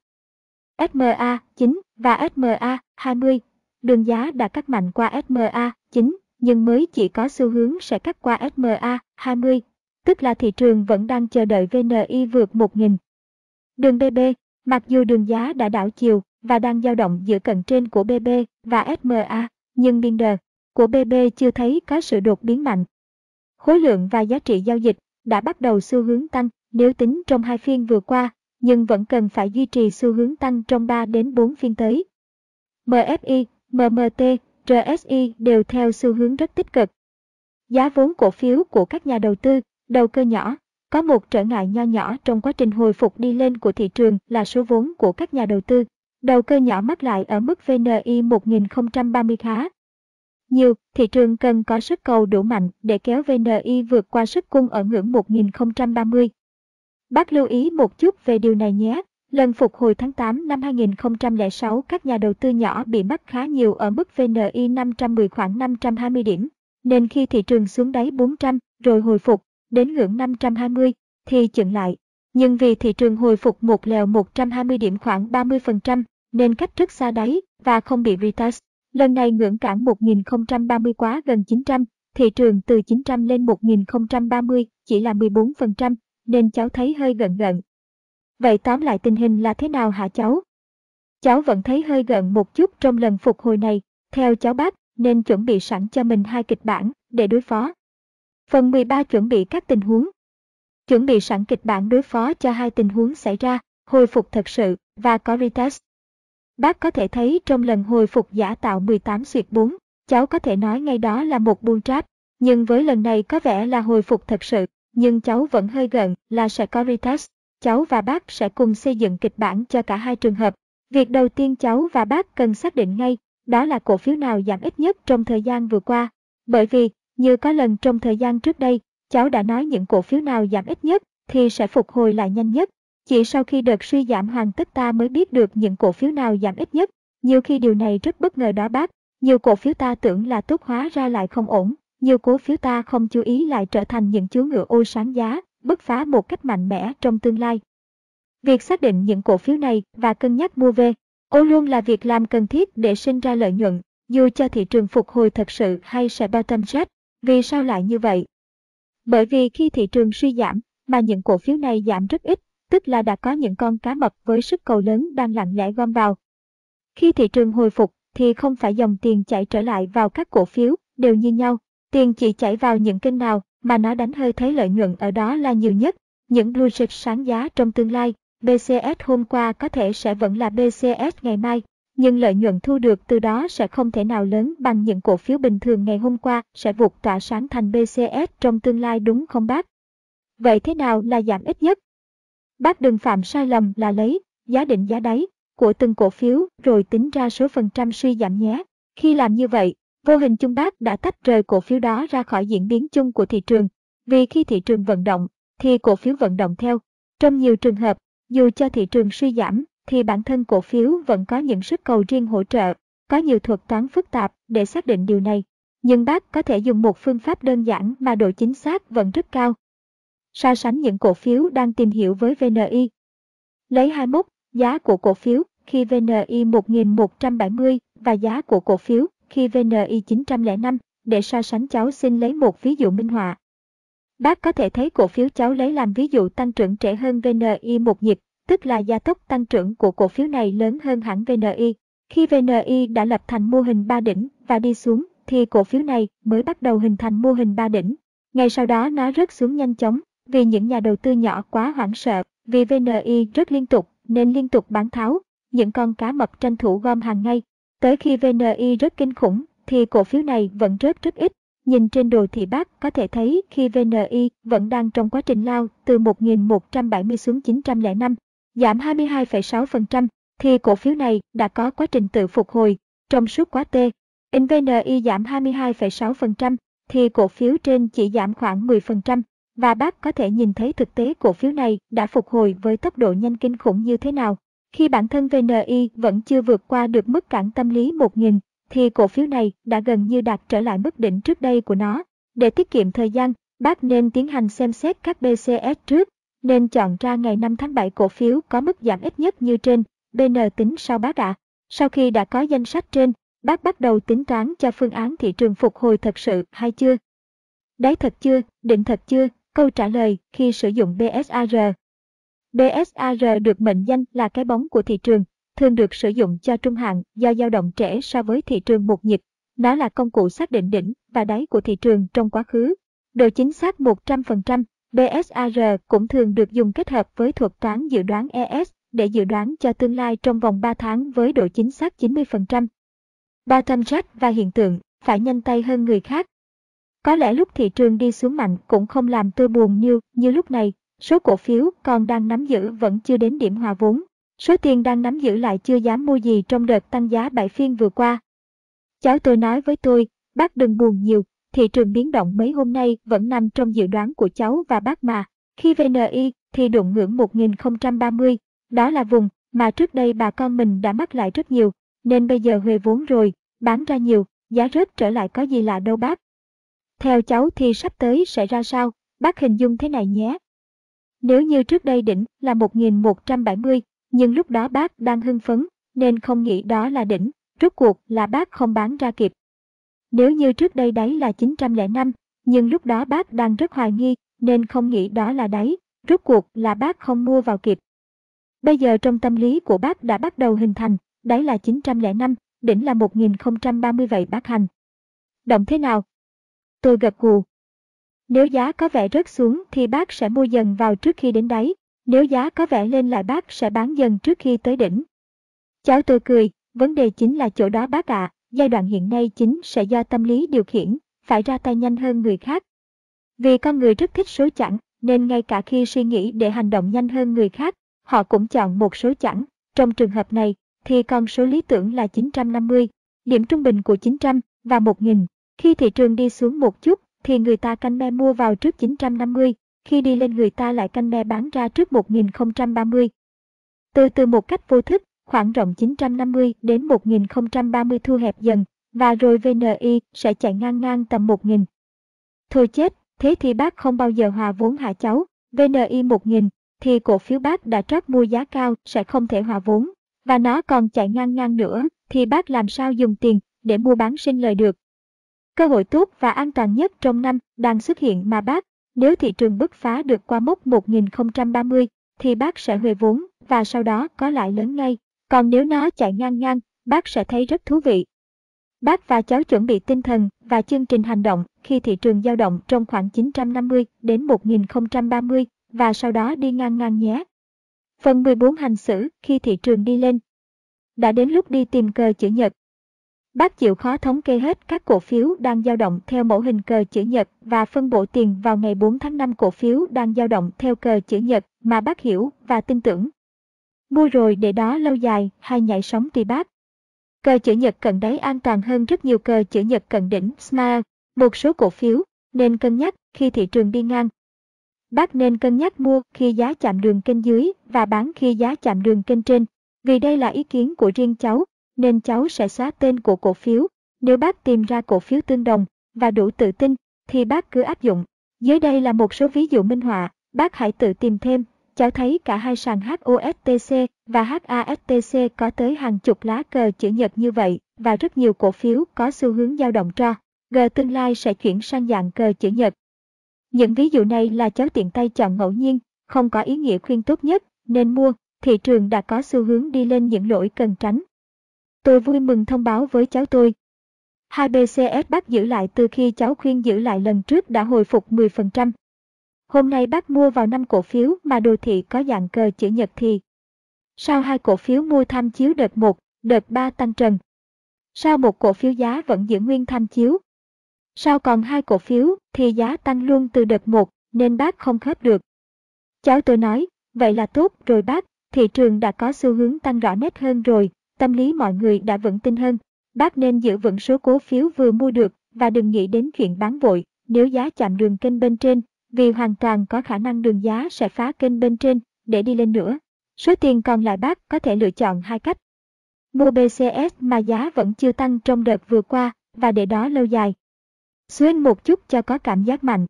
SMA 9 và SMA 20, đường giá đã cắt mạnh qua SMA 9, nhưng mới chỉ có xu hướng sẽ cắt qua SMA 20, tức là thị trường vẫn đang chờ đợi VNI vượt 1.000. Đường BB, mặc dù đường giá đã đảo chiều, và đang dao động giữa cận trên của BB và SMA, nhưng biên đờ của BB chưa thấy có sự đột biến mạnh. Khối lượng và giá trị giao dịch đã bắt đầu xu hướng tăng nếu tính trong hai phiên vừa qua, nhưng vẫn cần phải duy trì xu hướng tăng trong 3 đến 4 phiên tới. MFI, MMT, RSI đều theo xu hướng rất tích cực. Giá vốn cổ phiếu của các nhà đầu tư, đầu cơ nhỏ, có một trở ngại nho nhỏ trong quá trình hồi phục đi lên của thị trường là số vốn của các nhà đầu tư đầu cơ nhỏ mắc lại ở mức VNI 1030 khá. Nhiều, thị trường cần có sức cầu đủ mạnh để kéo VNI vượt qua sức cung ở ngưỡng 1030. Bác lưu ý một chút về điều này nhé. Lần phục hồi tháng 8 năm 2006 các nhà đầu tư nhỏ bị mất khá nhiều ở mức VNI 510 khoảng 520 điểm. Nên khi thị trường xuống đáy 400 rồi hồi phục đến ngưỡng 520 thì chững lại. Nhưng vì thị trường hồi phục một lèo 120 điểm khoảng 30%, nên cách rất xa đáy và không bị retest. Lần này ngưỡng cản 1030 quá gần 900, thị trường từ 900 lên 1030 chỉ là 14%, nên cháu thấy hơi gần gần. Vậy tóm lại tình hình là thế nào hả cháu? Cháu vẫn thấy hơi gần một chút trong lần phục hồi này, theo cháu bác, nên chuẩn bị sẵn cho mình hai kịch bản để đối phó. Phần 13 chuẩn bị các tình huống. Chuẩn bị sẵn kịch bản đối phó cho hai tình huống xảy ra, hồi phục thật sự và có retest. Bác có thể thấy trong lần hồi phục giả tạo 18 xuyệt 4, cháu có thể nói ngay đó là một buôn tráp, nhưng với lần này có vẻ là hồi phục thật sự, nhưng cháu vẫn hơi gần là sẽ có retest. Cháu và bác sẽ cùng xây dựng kịch bản cho cả hai trường hợp. Việc đầu tiên cháu và bác cần xác định ngay, đó là cổ phiếu nào giảm ít nhất trong thời gian vừa qua. Bởi vì, như có lần trong thời gian trước đây, cháu đã nói những cổ phiếu nào giảm ít nhất thì sẽ phục hồi lại nhanh nhất. Chỉ sau khi đợt suy giảm hoàn tất ta mới biết được những cổ phiếu nào giảm ít nhất. Nhiều khi điều này rất bất ngờ đó bác. Nhiều cổ phiếu ta tưởng là tốt hóa ra lại không ổn. Nhiều cổ phiếu ta không chú ý lại trở thành những chú ngựa ô sáng giá, bứt phá một cách mạnh mẽ trong tương lai. Việc xác định những cổ phiếu này và cân nhắc mua về, ô luôn là việc làm cần thiết để sinh ra lợi nhuận, dù cho thị trường phục hồi thật sự hay sẽ bottom jet. Vì sao lại như vậy? Bởi vì khi thị trường suy giảm, mà những cổ phiếu này giảm rất ít, tức là đã có những con cá mập với sức cầu lớn đang lặng lẽ gom vào. Khi thị trường hồi phục, thì không phải dòng tiền chảy trở lại vào các cổ phiếu, đều như nhau. Tiền chỉ chảy vào những kênh nào mà nó đánh hơi thấy lợi nhuận ở đó là nhiều nhất. Những blue chip sáng giá trong tương lai, BCS hôm qua có thể sẽ vẫn là BCS ngày mai, nhưng lợi nhuận thu được từ đó sẽ không thể nào lớn bằng những cổ phiếu bình thường ngày hôm qua sẽ vụt tỏa sáng thành BCS trong tương lai đúng không bác? Vậy thế nào là giảm ít nhất? Bác đừng phạm sai lầm là lấy giá định giá đáy của từng cổ phiếu rồi tính ra số phần trăm suy giảm nhé. Khi làm như vậy, vô hình chung bác đã tách rời cổ phiếu đó ra khỏi diễn biến chung của thị trường. Vì khi thị trường vận động, thì cổ phiếu vận động theo. Trong nhiều trường hợp, dù cho thị trường suy giảm, thì bản thân cổ phiếu vẫn có những sức cầu riêng hỗ trợ. Có nhiều thuật toán phức tạp để xác định điều này. Nhưng bác có thể dùng một phương pháp đơn giản mà độ chính xác vẫn rất cao. So sánh những cổ phiếu đang tìm hiểu với VNI. Lấy 21, giá của cổ phiếu khi VNI 1170 và giá của cổ phiếu khi VNI 905 để so sánh cháu xin lấy một ví dụ minh họa. Bác có thể thấy cổ phiếu cháu lấy làm ví dụ tăng trưởng trễ hơn VNI một nhịp, tức là gia tốc tăng trưởng của cổ phiếu này lớn hơn hẳn VNI. Khi VNI đã lập thành mô hình ba đỉnh và đi xuống, thì cổ phiếu này mới bắt đầu hình thành mô hình ba đỉnh. Ngay sau đó nó rớt xuống nhanh chóng, vì những nhà đầu tư nhỏ quá hoảng sợ, vì VNI rất liên tục nên liên tục bán tháo, những con cá mập tranh thủ gom hàng ngay. Tới khi VNI rất kinh khủng, thì cổ phiếu này vẫn rớt rất ít. Nhìn trên đồ thị bác có thể thấy khi VNI vẫn đang trong quá trình lao từ 1.170 xuống 905, giảm 22,6%, thì cổ phiếu này đã có quá trình tự phục hồi trong suốt quá T. In VNI giảm 22,6%, thì cổ phiếu trên chỉ giảm khoảng 10%, và bác có thể nhìn thấy thực tế cổ phiếu này đã phục hồi với tốc độ nhanh kinh khủng như thế nào. Khi bản thân VNI vẫn chưa vượt qua được mức cản tâm lý 1.000, thì cổ phiếu này đã gần như đạt trở lại mức đỉnh trước đây của nó. Để tiết kiệm thời gian, bác nên tiến hành xem xét các BCS trước, nên chọn ra ngày 5 tháng 7 cổ phiếu có mức giảm ít nhất như trên, BN tính sau bác ạ. Sau khi đã có danh sách trên, bác bắt đầu tính toán cho phương án thị trường phục hồi thật sự hay chưa. Đáy thật chưa, định thật chưa, câu trả lời khi sử dụng BSAR. BSAR được mệnh danh là cái bóng của thị trường, thường được sử dụng cho trung hạn do dao động trễ so với thị trường một nhịp. Nó là công cụ xác định đỉnh và đáy của thị trường trong quá khứ. Độ chính xác 100%, BSAR cũng thường được dùng kết hợp với thuật toán dự đoán ES để dự đoán cho tương lai trong vòng 3 tháng với độ chính xác 90%. Bottom jack và hiện tượng phải nhanh tay hơn người khác. Có lẽ lúc thị trường đi xuống mạnh cũng không làm tôi buồn như như lúc này, số cổ phiếu còn đang nắm giữ vẫn chưa đến điểm hòa vốn. Số tiền đang nắm giữ lại chưa dám mua gì trong đợt tăng giá 7 phiên vừa qua. Cháu tôi nói với tôi, bác đừng buồn nhiều, thị trường biến động mấy hôm nay vẫn nằm trong dự đoán của cháu và bác mà. Khi VNI thì đụng ngưỡng 1030, đó là vùng mà trước đây bà con mình đã mắc lại rất nhiều, nên bây giờ huề vốn rồi, bán ra nhiều, giá rớt trở lại có gì lạ đâu bác. Theo cháu thì sắp tới sẽ ra sao, bác hình dung thế này nhé. Nếu như trước đây đỉnh là 1170, nhưng lúc đó bác đang hưng phấn, nên không nghĩ đó là đỉnh, rốt cuộc là bác không bán ra kịp. Nếu như trước đây đáy là 905, nhưng lúc đó bác đang rất hoài nghi, nên không nghĩ đó là đáy, rốt cuộc là bác không mua vào kịp. Bây giờ trong tâm lý của bác đã bắt đầu hình thành, đáy là 905, đỉnh là 1030 vậy bác hành. Động thế nào? Tôi gật gù. Nếu giá có vẻ rớt xuống thì bác sẽ mua dần vào trước khi đến đáy, nếu giá có vẻ lên lại bác sẽ bán dần trước khi tới đỉnh. Cháu tôi cười, vấn đề chính là chỗ đó bác ạ, à, giai đoạn hiện nay chính sẽ do tâm lý điều khiển, phải ra tay nhanh hơn người khác. Vì con người rất thích số chẵn, nên ngay cả khi suy nghĩ để hành động nhanh hơn người khác, họ cũng chọn một số chẵn. Trong trường hợp này, thì con số lý tưởng là 950, điểm trung bình của 900 và 1000. Khi thị trường đi xuống một chút, thì người ta canh me mua vào trước 950, khi đi lên người ta lại canh me bán ra trước 1030. Từ từ một cách vô thức, khoảng rộng 950 đến 1030 thu hẹp dần, và rồi VNI sẽ chạy ngang ngang tầm 1000. Thôi chết, thế thì bác không bao giờ hòa vốn hả cháu, VNI 1000, thì cổ phiếu bác đã trót mua giá cao sẽ không thể hòa vốn, và nó còn chạy ngang ngang nữa, thì bác làm sao dùng tiền để mua bán sinh lời được. Cơ hội tốt và an toàn nhất trong năm đang xuất hiện mà bác, nếu thị trường bứt phá được qua mốc 1030, thì bác sẽ huề vốn và sau đó có lại lớn ngay. Còn nếu nó chạy ngang ngang, bác sẽ thấy rất thú vị. Bác và cháu chuẩn bị tinh thần và chương trình hành động khi thị trường dao động trong khoảng 950 đến 1030 và sau đó đi ngang ngang nhé. Phần 14 hành xử khi thị trường đi lên. Đã đến lúc đi tìm cờ chữ nhật. Bác chịu khó thống kê hết các cổ phiếu đang dao động theo mẫu hình cờ chữ nhật và phân bổ tiền vào ngày 4 tháng 5 cổ phiếu đang dao động theo cờ chữ nhật mà bác hiểu và tin tưởng. Mua rồi để đó lâu dài hay nhảy sóng tùy bác. Cờ chữ nhật cận đáy an toàn hơn rất nhiều cờ chữ nhật cận đỉnh SMART. Một số cổ phiếu nên cân nhắc khi thị trường đi ngang. Bác nên cân nhắc mua khi giá chạm đường kênh dưới và bán khi giá chạm đường kênh trên. Vì đây là ý kiến của riêng cháu, nên cháu sẽ xóa tên của cổ phiếu. Nếu bác tìm ra cổ phiếu tương đồng và đủ tự tin, thì bác cứ áp dụng. Dưới đây là một số ví dụ minh họa, bác hãy tự tìm thêm cháu thấy cả hai sàn HOSTC và HASTC có tới hàng chục lá cờ chữ nhật như vậy và rất nhiều cổ phiếu có xu hướng dao động cho. G tương lai sẽ chuyển sang dạng cờ chữ nhật. Những ví dụ này là cháu tiện tay chọn ngẫu nhiên, không có ý nghĩa khuyên tốt nhất, nên mua, thị trường đã có xu hướng đi lên những lỗi cần tránh. Tôi vui mừng thông báo với cháu tôi. hai BCS bác giữ lại từ khi cháu khuyên giữ lại lần trước đã hồi phục 10%. Hôm nay bác mua vào 5 cổ phiếu mà đồ thị có dạng cờ chữ nhật thì. Sau hai cổ phiếu mua tham chiếu đợt 1, đợt 3 tăng trần. Sau một cổ phiếu giá vẫn giữ nguyên tham chiếu. Sau còn hai cổ phiếu thì giá tăng luôn từ đợt 1 nên bác không khớp được. Cháu tôi nói, vậy là tốt rồi bác, thị trường đã có xu hướng tăng rõ nét hơn rồi, tâm lý mọi người đã vững tin hơn. Bác nên giữ vững số cổ phiếu vừa mua được và đừng nghĩ đến chuyện bán vội, nếu giá chạm đường kênh bên trên vì hoàn toàn có khả năng đường giá sẽ phá kênh bên trên để đi lên nữa. Số tiền còn lại bác có thể lựa chọn hai cách. Mua BCS mà giá vẫn chưa tăng trong đợt vừa qua và để đó lâu dài. Xuyên một chút cho có cảm giác mạnh.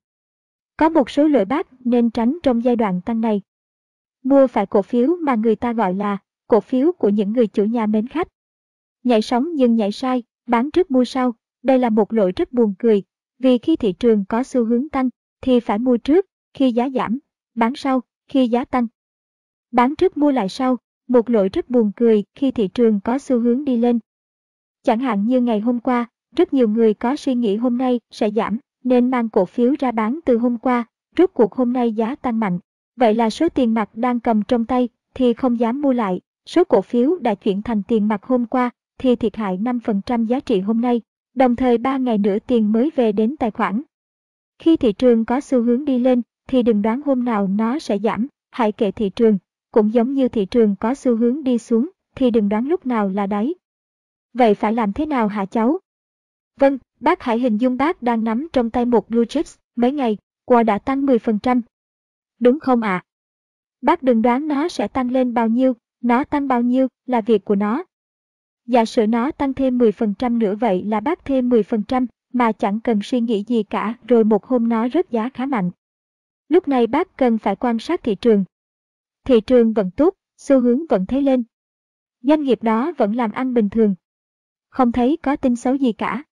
Có một số lỗi bác nên tránh trong giai đoạn tăng này. Mua phải cổ phiếu mà người ta gọi là cổ phiếu của những người chủ nhà mến khách. Nhảy sóng nhưng nhảy sai, bán trước mua sau, đây là một lỗi rất buồn cười, vì khi thị trường có xu hướng tăng thì phải mua trước khi giá giảm, bán sau khi giá tăng. Bán trước mua lại sau, một lỗi rất buồn cười khi thị trường có xu hướng đi lên. Chẳng hạn như ngày hôm qua, rất nhiều người có suy nghĩ hôm nay sẽ giảm, nên mang cổ phiếu ra bán từ hôm qua, rốt cuộc hôm nay giá tăng mạnh. Vậy là số tiền mặt đang cầm trong tay thì không dám mua lại, số cổ phiếu đã chuyển thành tiền mặt hôm qua thì thiệt hại 5% giá trị hôm nay, đồng thời 3 ngày nữa tiền mới về đến tài khoản. Khi thị trường có xu hướng đi lên, thì đừng đoán hôm nào nó sẽ giảm, hãy kệ thị trường. Cũng giống như thị trường có xu hướng đi xuống, thì đừng đoán lúc nào là đáy. Vậy phải làm thế nào hả cháu? Vâng, bác hãy hình dung bác đang nắm trong tay một blue chips, mấy ngày, qua đã tăng 10%. Đúng không ạ? À? Bác đừng đoán nó sẽ tăng lên bao nhiêu, nó tăng bao nhiêu là việc của nó. Giả sử nó tăng thêm 10% nữa vậy là bác thêm 10%, mà chẳng cần suy nghĩ gì cả rồi một hôm nó rớt giá khá mạnh. Lúc này bác cần phải quan sát thị trường. Thị trường vẫn tốt, xu hướng vẫn thấy lên. Doanh nghiệp đó vẫn làm ăn bình thường. Không thấy có tin xấu gì cả.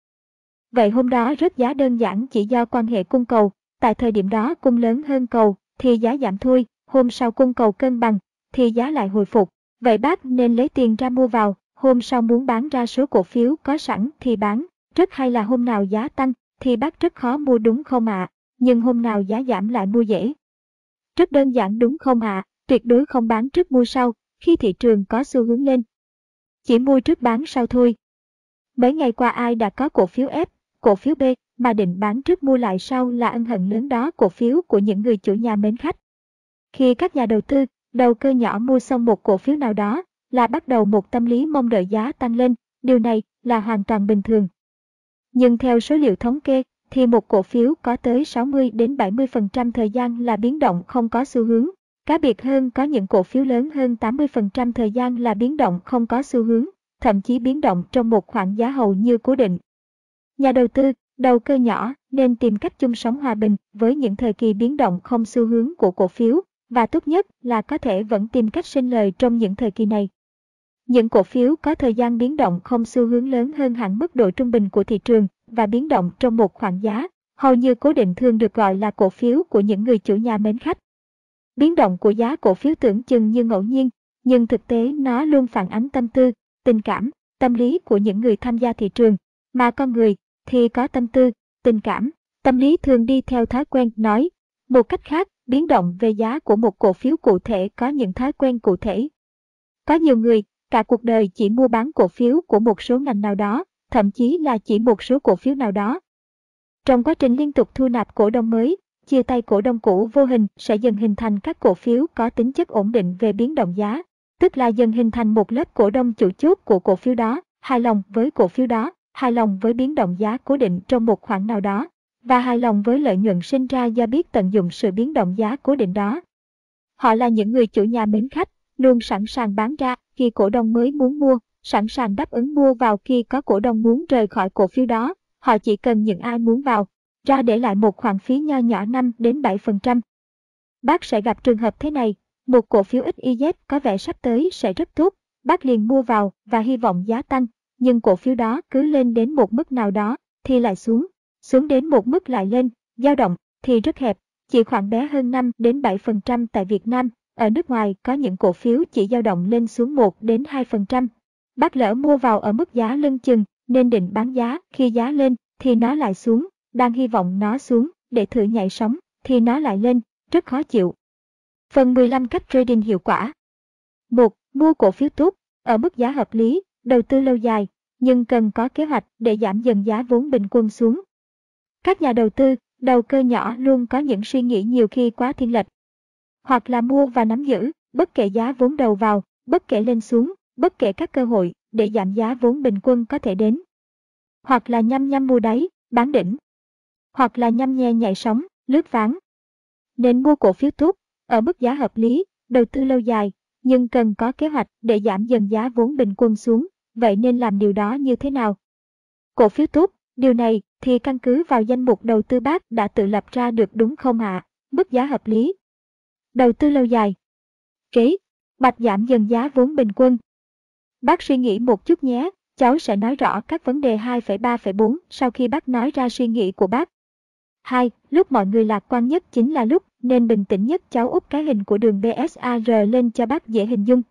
Vậy hôm đó rớt giá đơn giản chỉ do quan hệ cung cầu, tại thời điểm đó cung lớn hơn cầu, thì giá giảm thôi, hôm sau cung cầu cân bằng, thì giá lại hồi phục. Vậy bác nên lấy tiền ra mua vào, hôm sau muốn bán ra số cổ phiếu có sẵn thì bán, rất hay là hôm nào giá tăng thì bác rất khó mua đúng không ạ, à? nhưng hôm nào giá giảm lại mua dễ. Rất đơn giản đúng không ạ, à? tuyệt đối không bán trước mua sau, khi thị trường có xu hướng lên. Chỉ mua trước bán sau thôi. Mấy ngày qua ai đã có cổ phiếu F, cổ phiếu B mà định bán trước mua lại sau là ân hận lớn đó cổ phiếu của những người chủ nhà mến khách. Khi các nhà đầu tư, đầu cơ nhỏ mua xong một cổ phiếu nào đó, là bắt đầu một tâm lý mong đợi giá tăng lên, điều này là hoàn toàn bình thường. Nhưng theo số liệu thống kê, thì một cổ phiếu có tới 60 đến 70% thời gian là biến động không có xu hướng. Cá biệt hơn có những cổ phiếu lớn hơn 80% thời gian là biến động không có xu hướng, thậm chí biến động trong một khoảng giá hầu như cố định. Nhà đầu tư, đầu cơ nhỏ nên tìm cách chung sống hòa bình với những thời kỳ biến động không xu hướng của cổ phiếu và tốt nhất là có thể vẫn tìm cách sinh lời trong những thời kỳ này. Những cổ phiếu có thời gian biến động không xu hướng lớn hơn hẳn mức độ trung bình của thị trường và biến động trong một khoảng giá, hầu như cố định thường được gọi là cổ phiếu của những người chủ nhà mến khách. Biến động của giá cổ phiếu tưởng chừng như ngẫu nhiên, nhưng thực tế nó luôn phản ánh tâm tư, tình cảm, tâm lý của những người tham gia thị trường, mà con người thì có tâm tư, tình cảm, tâm lý thường đi theo thói quen nói. Một cách khác, biến động về giá của một cổ phiếu cụ thể có những thói quen cụ thể. Có nhiều người cả cuộc đời chỉ mua bán cổ phiếu của một số ngành nào đó, thậm chí là chỉ một số cổ phiếu nào đó. Trong quá trình liên tục thu nạp cổ đông mới, chia tay cổ đông cũ vô hình sẽ dần hình thành các cổ phiếu có tính chất ổn định về biến động giá, tức là dần hình thành một lớp cổ đông chủ chốt của cổ phiếu đó, hài lòng với cổ phiếu đó, hài lòng với biến động giá cố định trong một khoảng nào đó, và hài lòng với lợi nhuận sinh ra do biết tận dụng sự biến động giá cố định đó. Họ là những người chủ nhà mến khách, luôn sẵn sàng bán ra khi cổ đông mới muốn mua, sẵn sàng đáp ứng mua vào khi có cổ đông muốn rời khỏi cổ phiếu đó. Họ chỉ cần những ai muốn vào, ra để lại một khoản phí nho nhỏ 5 đến 7%. Bác sẽ gặp trường hợp thế này, một cổ phiếu XYZ có vẻ sắp tới sẽ rất tốt, bác liền mua vào và hy vọng giá tăng, nhưng cổ phiếu đó cứ lên đến một mức nào đó thì lại xuống, xuống đến một mức lại lên, dao động thì rất hẹp, chỉ khoảng bé hơn 5 đến 7% tại Việt Nam ở nước ngoài có những cổ phiếu chỉ dao động lên xuống 1 đến 2%. Bác lỡ mua vào ở mức giá lưng chừng, nên định bán giá, khi giá lên thì nó lại xuống, đang hy vọng nó xuống để thử nhảy sóng thì nó lại lên, rất khó chịu. Phần 15 cách trading hiệu quả. 1. Mua cổ phiếu tốt ở mức giá hợp lý, đầu tư lâu dài, nhưng cần có kế hoạch để giảm dần giá vốn bình quân xuống. Các nhà đầu tư, đầu cơ nhỏ luôn có những suy nghĩ nhiều khi quá thiên lệch, hoặc là mua và nắm giữ, bất kể giá vốn đầu vào, bất kể lên xuống, bất kể các cơ hội để giảm giá vốn bình quân có thể đến. Hoặc là nhăm nhăm mua đáy, bán đỉnh. Hoặc là nhăm nhe nhảy sóng, lướt ván. Nên mua cổ phiếu tốt, ở mức giá hợp lý, đầu tư lâu dài, nhưng cần có kế hoạch để giảm dần giá vốn bình quân xuống, vậy nên làm điều đó như thế nào? Cổ phiếu tốt, điều này thì căn cứ vào danh mục đầu tư bác đã tự lập ra được đúng không ạ? À? Mức giá hợp lý, Đầu tư lâu dài. Kế, bạch giảm dần giá vốn bình quân. Bác suy nghĩ một chút nhé, cháu sẽ nói rõ các vấn đề 2,3,4 sau khi bác nói ra suy nghĩ của bác. 2. Lúc mọi người lạc quan nhất chính là lúc nên bình tĩnh nhất cháu úp cái hình của đường BSAR lên cho bác dễ hình dung.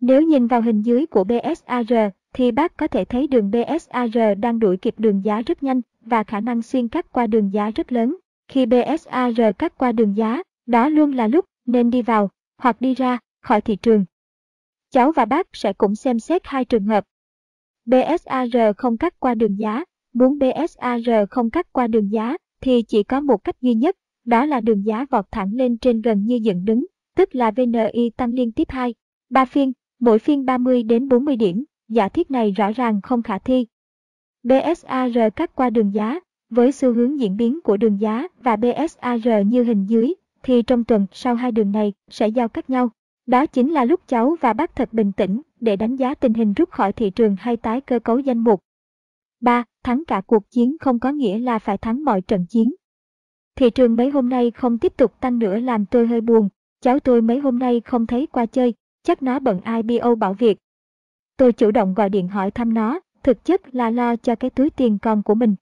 Nếu nhìn vào hình dưới của BSAR thì bác có thể thấy đường BSAR đang đuổi kịp đường giá rất nhanh và khả năng xuyên cắt qua đường giá rất lớn. Khi BSAR cắt qua đường giá đó luôn là lúc nên đi vào hoặc đi ra khỏi thị trường. Cháu và bác sẽ cũng xem xét hai trường hợp. BSAR không cắt qua đường giá, muốn BSAR không cắt qua đường giá thì chỉ có một cách duy nhất, đó là đường giá vọt thẳng lên trên gần như dựng đứng, tức là VNI tăng liên tiếp 2, 3 phiên, mỗi phiên 30 đến 40 điểm, giả thiết này rõ ràng không khả thi. BSAR cắt qua đường giá, với xu hướng diễn biến của đường giá và BSAR như hình dưới, thì trong tuần sau hai đường này sẽ giao cắt nhau. Đó chính là lúc cháu và bác thật bình tĩnh để đánh giá tình hình rút khỏi thị trường hay tái cơ cấu danh mục. 3. Thắng cả cuộc chiến không có nghĩa là phải thắng mọi trận chiến. Thị trường mấy hôm nay không tiếp tục tăng nữa làm tôi hơi buồn, cháu tôi mấy hôm nay không thấy qua chơi, chắc nó bận IPO bảo việc. Tôi chủ động gọi điện hỏi thăm nó, thực chất là lo cho cái túi tiền con của mình.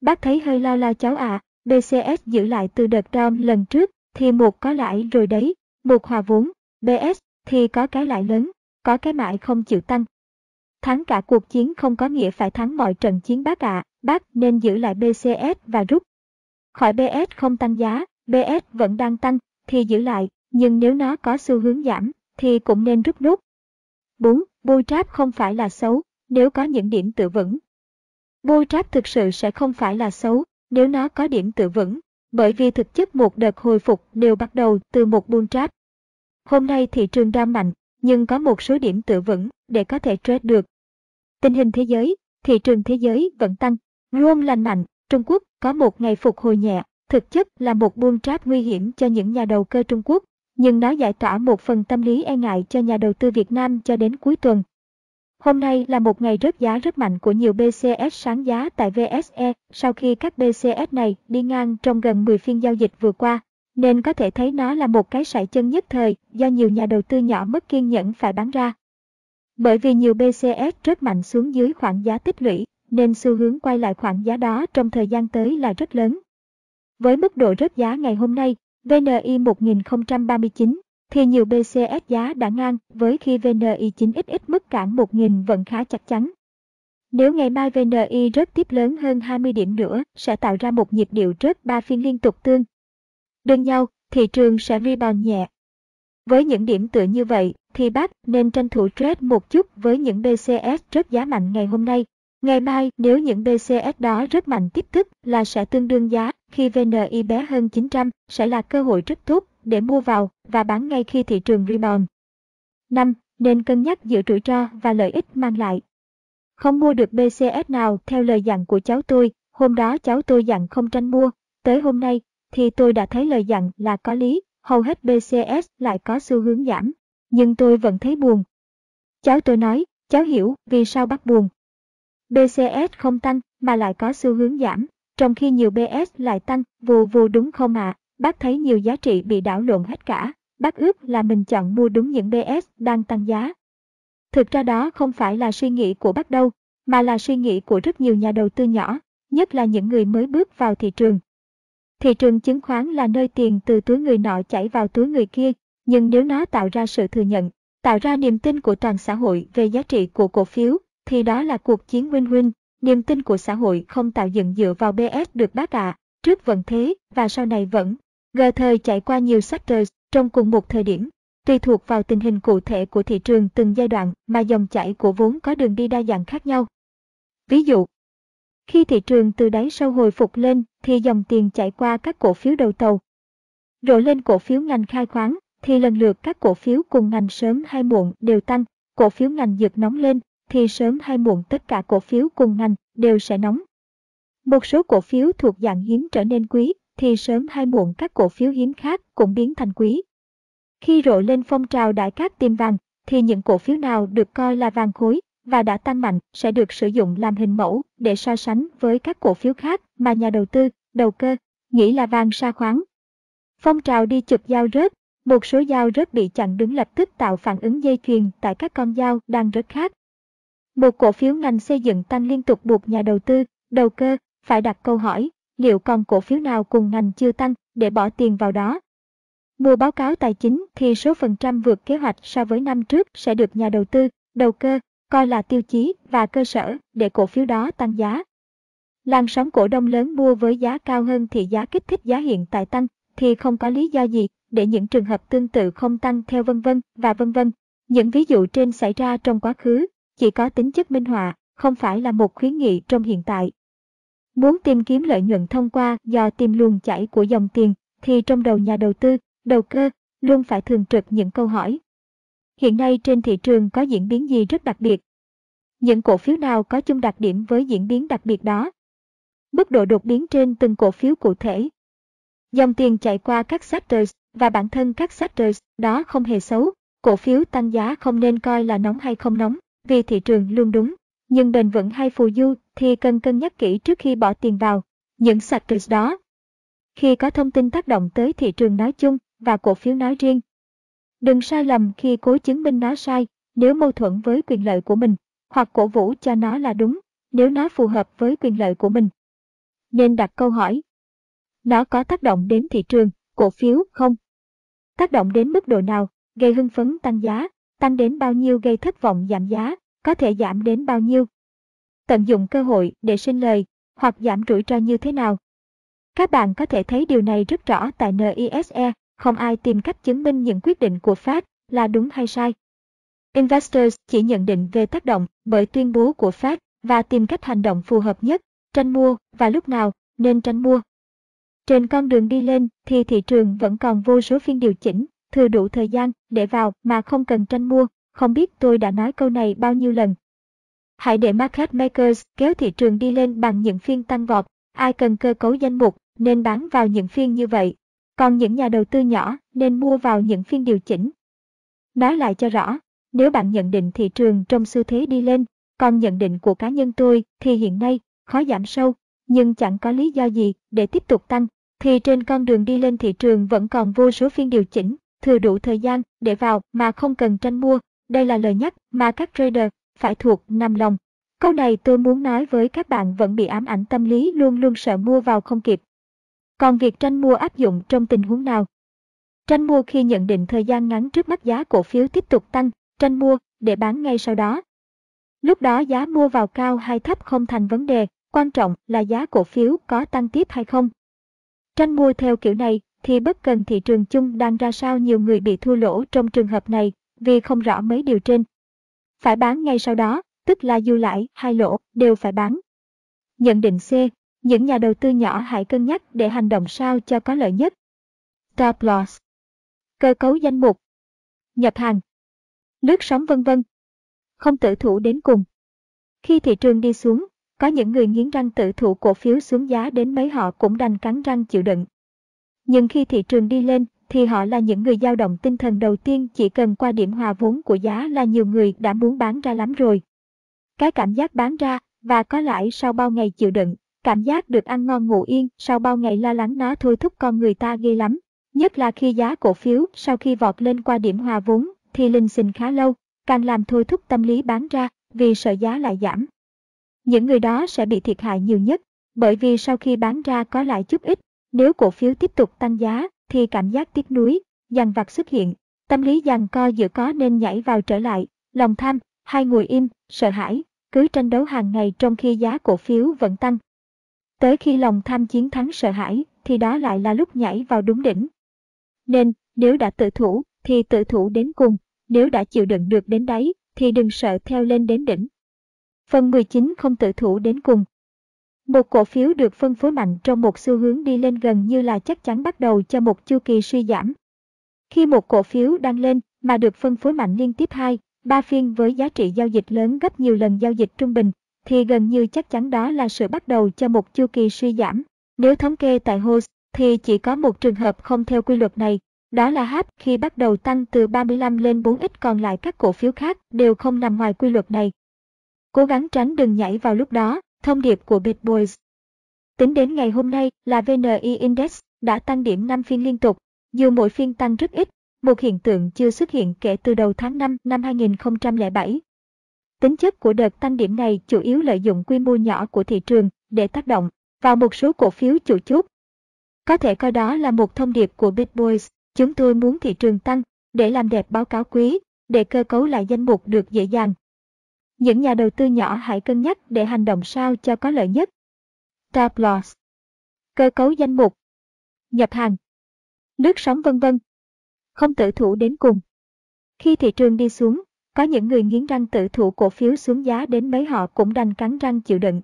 Bác thấy hơi lo lo cháu à, BCS giữ lại từ đợt down lần trước, thì một có lãi rồi đấy, một hòa vốn, BS thì có cái lãi lớn, có cái mãi không chịu tăng. Thắng cả cuộc chiến không có nghĩa phải thắng mọi trận chiến bác ạ, à. bác nên giữ lại BCS và rút. Khỏi BS không tăng giá, BS vẫn đang tăng, thì giữ lại, nhưng nếu nó có xu hướng giảm, thì cũng nên rút nút. 4. bôi tráp không phải là xấu, nếu có những điểm tự vững. bôi tráp thực sự sẽ không phải là xấu, nếu nó có điểm tự vững, bởi vì thực chất một đợt hồi phục đều bắt đầu từ một bull trap. Hôm nay thị trường đa mạnh, nhưng có một số điểm tự vững để có thể trade được. Tình hình thế giới, thị trường thế giới vẫn tăng, luôn lành mạnh, Trung Quốc có một ngày phục hồi nhẹ, thực chất là một bull trap nguy hiểm cho những nhà đầu cơ Trung Quốc, nhưng nó giải tỏa một phần tâm lý e ngại cho nhà đầu tư Việt Nam cho đến cuối tuần. Hôm nay là một ngày rớt giá rất mạnh của nhiều BCS sáng giá tại VSE sau khi các BCS này đi ngang trong gần 10 phiên giao dịch vừa qua, nên có thể thấy nó là một cái sải chân nhất thời do nhiều nhà đầu tư nhỏ mất kiên nhẫn phải bán ra. Bởi vì nhiều BCS rất mạnh xuống dưới khoảng giá tích lũy, nên xu hướng quay lại khoảng giá đó trong thời gian tới là rất lớn. Với mức độ rớt giá ngày hôm nay, VNI 1039, thì nhiều BCS giá đã ngang với khi VNI 9XX mức cản 1000 vẫn khá chắc chắn. Nếu ngày mai VNI rớt tiếp lớn hơn 20 điểm nữa sẽ tạo ra một nhịp điệu rớt 3 phiên liên tục tương. Đơn nhau, thị trường sẽ rebound nhẹ. Với những điểm tựa như vậy, thì bác nên tranh thủ trade một chút với những BCS rớt giá mạnh ngày hôm nay. Ngày mai, nếu những BCS đó rất mạnh tiếp thức là sẽ tương đương giá, khi VNI bé hơn 900 sẽ là cơ hội rất tốt để mua vào và bán ngay khi thị trường rebound. 5. Nên cân nhắc giữa rủi ro và lợi ích mang lại. Không mua được BCS nào theo lời dặn của cháu tôi, hôm đó cháu tôi dặn không tranh mua, tới hôm nay thì tôi đã thấy lời dặn là có lý, hầu hết BCS lại có xu hướng giảm, nhưng tôi vẫn thấy buồn. Cháu tôi nói, cháu hiểu vì sao bắt buồn. BCS không tăng mà lại có xu hướng giảm, trong khi nhiều BS lại tăng, vù vù đúng không ạ? À? Bác thấy nhiều giá trị bị đảo lộn hết cả, bác ước là mình chọn mua đúng những BS đang tăng giá. Thực ra đó không phải là suy nghĩ của bác đâu, mà là suy nghĩ của rất nhiều nhà đầu tư nhỏ, nhất là những người mới bước vào thị trường. Thị trường chứng khoán là nơi tiền từ túi người nọ chảy vào túi người kia, nhưng nếu nó tạo ra sự thừa nhận, tạo ra niềm tin của toàn xã hội về giá trị của cổ phiếu, thì đó là cuộc chiến win-win. Niềm tin của xã hội không tạo dựng dựa vào BS được bác ạ, à. trước vẫn thế và sau này vẫn. Gờ thời chạy qua nhiều sectors trong cùng một thời điểm, tùy thuộc vào tình hình cụ thể của thị trường từng giai đoạn mà dòng chảy của vốn có đường đi đa dạng khác nhau. Ví dụ, khi thị trường từ đáy sâu hồi phục lên thì dòng tiền chạy qua các cổ phiếu đầu tàu. Rồi lên cổ phiếu ngành khai khoáng thì lần lượt các cổ phiếu cùng ngành sớm hay muộn đều tăng, cổ phiếu ngành dược nóng lên thì sớm hay muộn tất cả cổ phiếu cùng ngành đều sẽ nóng. Một số cổ phiếu thuộc dạng hiếm trở nên quý thì sớm hay muộn các cổ phiếu hiếm khác cũng biến thành quý. Khi rộ lên phong trào đại cát tìm vàng thì những cổ phiếu nào được coi là vàng khối và đã tăng mạnh sẽ được sử dụng làm hình mẫu để so sánh với các cổ phiếu khác mà nhà đầu tư, đầu cơ, nghĩ là vàng sa khoáng. Phong trào đi chụp dao rớt, một số dao rớt bị chặn đứng lập tức tạo phản ứng dây chuyền tại các con dao đang rớt khác. Một cổ phiếu ngành xây dựng tăng liên tục buộc nhà đầu tư, đầu cơ, phải đặt câu hỏi, liệu còn cổ phiếu nào cùng ngành chưa tăng để bỏ tiền vào đó. Mua báo cáo tài chính thì số phần trăm vượt kế hoạch so với năm trước sẽ được nhà đầu tư, đầu cơ, coi là tiêu chí và cơ sở để cổ phiếu đó tăng giá. Làn sóng cổ đông lớn mua với giá cao hơn thì giá kích thích giá hiện tại tăng thì không có lý do gì để những trường hợp tương tự không tăng theo vân vân và vân vân. Những ví dụ trên xảy ra trong quá khứ chỉ có tính chất minh họa, không phải là một khuyến nghị trong hiện tại. Muốn tìm kiếm lợi nhuận thông qua do tìm luồng chảy của dòng tiền, thì trong đầu nhà đầu tư, đầu cơ, luôn phải thường trực những câu hỏi. Hiện nay trên thị trường có diễn biến gì rất đặc biệt? Những cổ phiếu nào có chung đặc điểm với diễn biến đặc biệt đó? Mức độ đột biến trên từng cổ phiếu cụ thể. Dòng tiền chạy qua các sectors và bản thân các sectors đó không hề xấu. Cổ phiếu tăng giá không nên coi là nóng hay không nóng, vì thị trường luôn đúng. Nhưng bền vững hay phù du thì cần cân nhắc kỹ trước khi bỏ tiền vào những sectors đó. Khi có thông tin tác động tới thị trường nói chung và cổ phiếu nói riêng. Đừng sai lầm khi cố chứng minh nó sai nếu mâu thuẫn với quyền lợi của mình, hoặc cổ vũ cho nó là đúng nếu nó phù hợp với quyền lợi của mình. Nên đặt câu hỏi. Nó có tác động đến thị trường, cổ phiếu không? Tác động đến mức độ nào, gây hưng phấn tăng giá, tăng đến bao nhiêu gây thất vọng giảm giá, có thể giảm đến bao nhiêu? Tận dụng cơ hội để sinh lời, hoặc giảm rủi ro như thế nào? Các bạn có thể thấy điều này rất rõ tại NISE, không ai tìm cách chứng minh những quyết định của Fed là đúng hay sai. Investors chỉ nhận định về tác động bởi tuyên bố của Fed và tìm cách hành động phù hợp nhất, tranh mua và lúc nào nên tranh mua. Trên con đường đi lên thì thị trường vẫn còn vô số phiên điều chỉnh, thừa đủ thời gian để vào mà không cần tranh mua. Không biết tôi đã nói câu này bao nhiêu lần. Hãy để market makers kéo thị trường đi lên bằng những phiên tăng vọt. Ai cần cơ cấu danh mục nên bán vào những phiên như vậy. Còn những nhà đầu tư nhỏ nên mua vào những phiên điều chỉnh. Nói lại cho rõ, nếu bạn nhận định thị trường trong xu thế đi lên, còn nhận định của cá nhân tôi thì hiện nay khó giảm sâu, nhưng chẳng có lý do gì để tiếp tục tăng, thì trên con đường đi lên thị trường vẫn còn vô số phiên điều chỉnh, thừa đủ thời gian để vào mà không cần tranh mua. Đây là lời nhắc mà các trader phải thuộc nằm lòng. Câu này tôi muốn nói với các bạn vẫn bị ám ảnh tâm lý luôn luôn sợ mua vào không kịp. Còn việc tranh mua áp dụng trong tình huống nào? Tranh mua khi nhận định thời gian ngắn trước mắt giá cổ phiếu tiếp tục tăng, tranh mua để bán ngay sau đó. Lúc đó giá mua vào cao hay thấp không thành vấn đề, quan trọng là giá cổ phiếu có tăng tiếp hay không. Tranh mua theo kiểu này thì bất cần thị trường chung đang ra sao nhiều người bị thua lỗ trong trường hợp này vì không rõ mấy điều trên. Phải bán ngay sau đó, tức là dù lãi hay lỗ đều phải bán. Nhận định C. Những nhà đầu tư nhỏ hãy cân nhắc để hành động sao cho có lợi nhất. Stop loss. Cơ cấu danh mục. Nhập hàng. Lướt sóng vân vân. Không tự thủ đến cùng. Khi thị trường đi xuống, có những người nghiến răng tự thủ cổ phiếu xuống giá đến mấy họ cũng đành cắn răng chịu đựng. Nhưng khi thị trường đi lên, thì họ là những người dao động tinh thần đầu tiên chỉ cần qua điểm hòa vốn của giá là nhiều người đã muốn bán ra lắm rồi. Cái cảm giác bán ra và có lãi sau bao ngày chịu đựng, cảm giác được ăn ngon ngủ yên sau bao ngày lo lắng nó thôi thúc con người ta ghê lắm. Nhất là khi giá cổ phiếu sau khi vọt lên qua điểm hòa vốn thì linh sinh khá lâu, càng làm thôi thúc tâm lý bán ra vì sợ giá lại giảm. Những người đó sẽ bị thiệt hại nhiều nhất, bởi vì sau khi bán ra có lại chút ít, nếu cổ phiếu tiếp tục tăng giá thì cảm giác tiếc nuối, dằn vặt xuất hiện, tâm lý dằn co giữa có nên nhảy vào trở lại, lòng tham, hay ngồi im, sợ hãi, cứ tranh đấu hàng ngày trong khi giá cổ phiếu vẫn tăng. Tới khi lòng tham chiến thắng sợ hãi, thì đó lại là lúc nhảy vào đúng đỉnh. Nên, nếu đã tự thủ, thì tự thủ đến cùng, nếu đã chịu đựng được đến đáy, thì đừng sợ theo lên đến đỉnh. Phần 19 không tự thủ đến cùng. Một cổ phiếu được phân phối mạnh trong một xu hướng đi lên gần như là chắc chắn bắt đầu cho một chu kỳ suy giảm. Khi một cổ phiếu đang lên mà được phân phối mạnh liên tiếp 2, 3 phiên với giá trị giao dịch lớn gấp nhiều lần giao dịch trung bình, thì gần như chắc chắn đó là sự bắt đầu cho một chu kỳ suy giảm. Nếu thống kê tại HOSE, thì chỉ có một trường hợp không theo quy luật này, đó là HAP khi bắt đầu tăng từ 35 lên 4x còn lại các cổ phiếu khác đều không nằm ngoài quy luật này. Cố gắng tránh đừng nhảy vào lúc đó, thông điệp của Bitboys. Tính đến ngày hôm nay là VNI Index đã tăng điểm 5 phiên liên tục, dù mỗi phiên tăng rất ít, một hiện tượng chưa xuất hiện kể từ đầu tháng 5 năm 2007. Tính chất của đợt tăng điểm này chủ yếu lợi dụng quy mô nhỏ của thị trường để tác động vào một số cổ phiếu chủ chốt. Có thể coi đó là một thông điệp của Bitboys, chúng tôi muốn thị trường tăng để làm đẹp báo cáo quý, để cơ cấu lại danh mục được dễ dàng những nhà đầu tư nhỏ hãy cân nhắc để hành động sao cho có lợi nhất. Stop loss. Cơ cấu danh mục. Nhập hàng. nước sóng vân vân. Không tự thủ đến cùng. Khi thị trường đi xuống, có những người nghiến răng tự thủ cổ phiếu xuống giá đến mấy họ cũng đành cắn răng chịu đựng.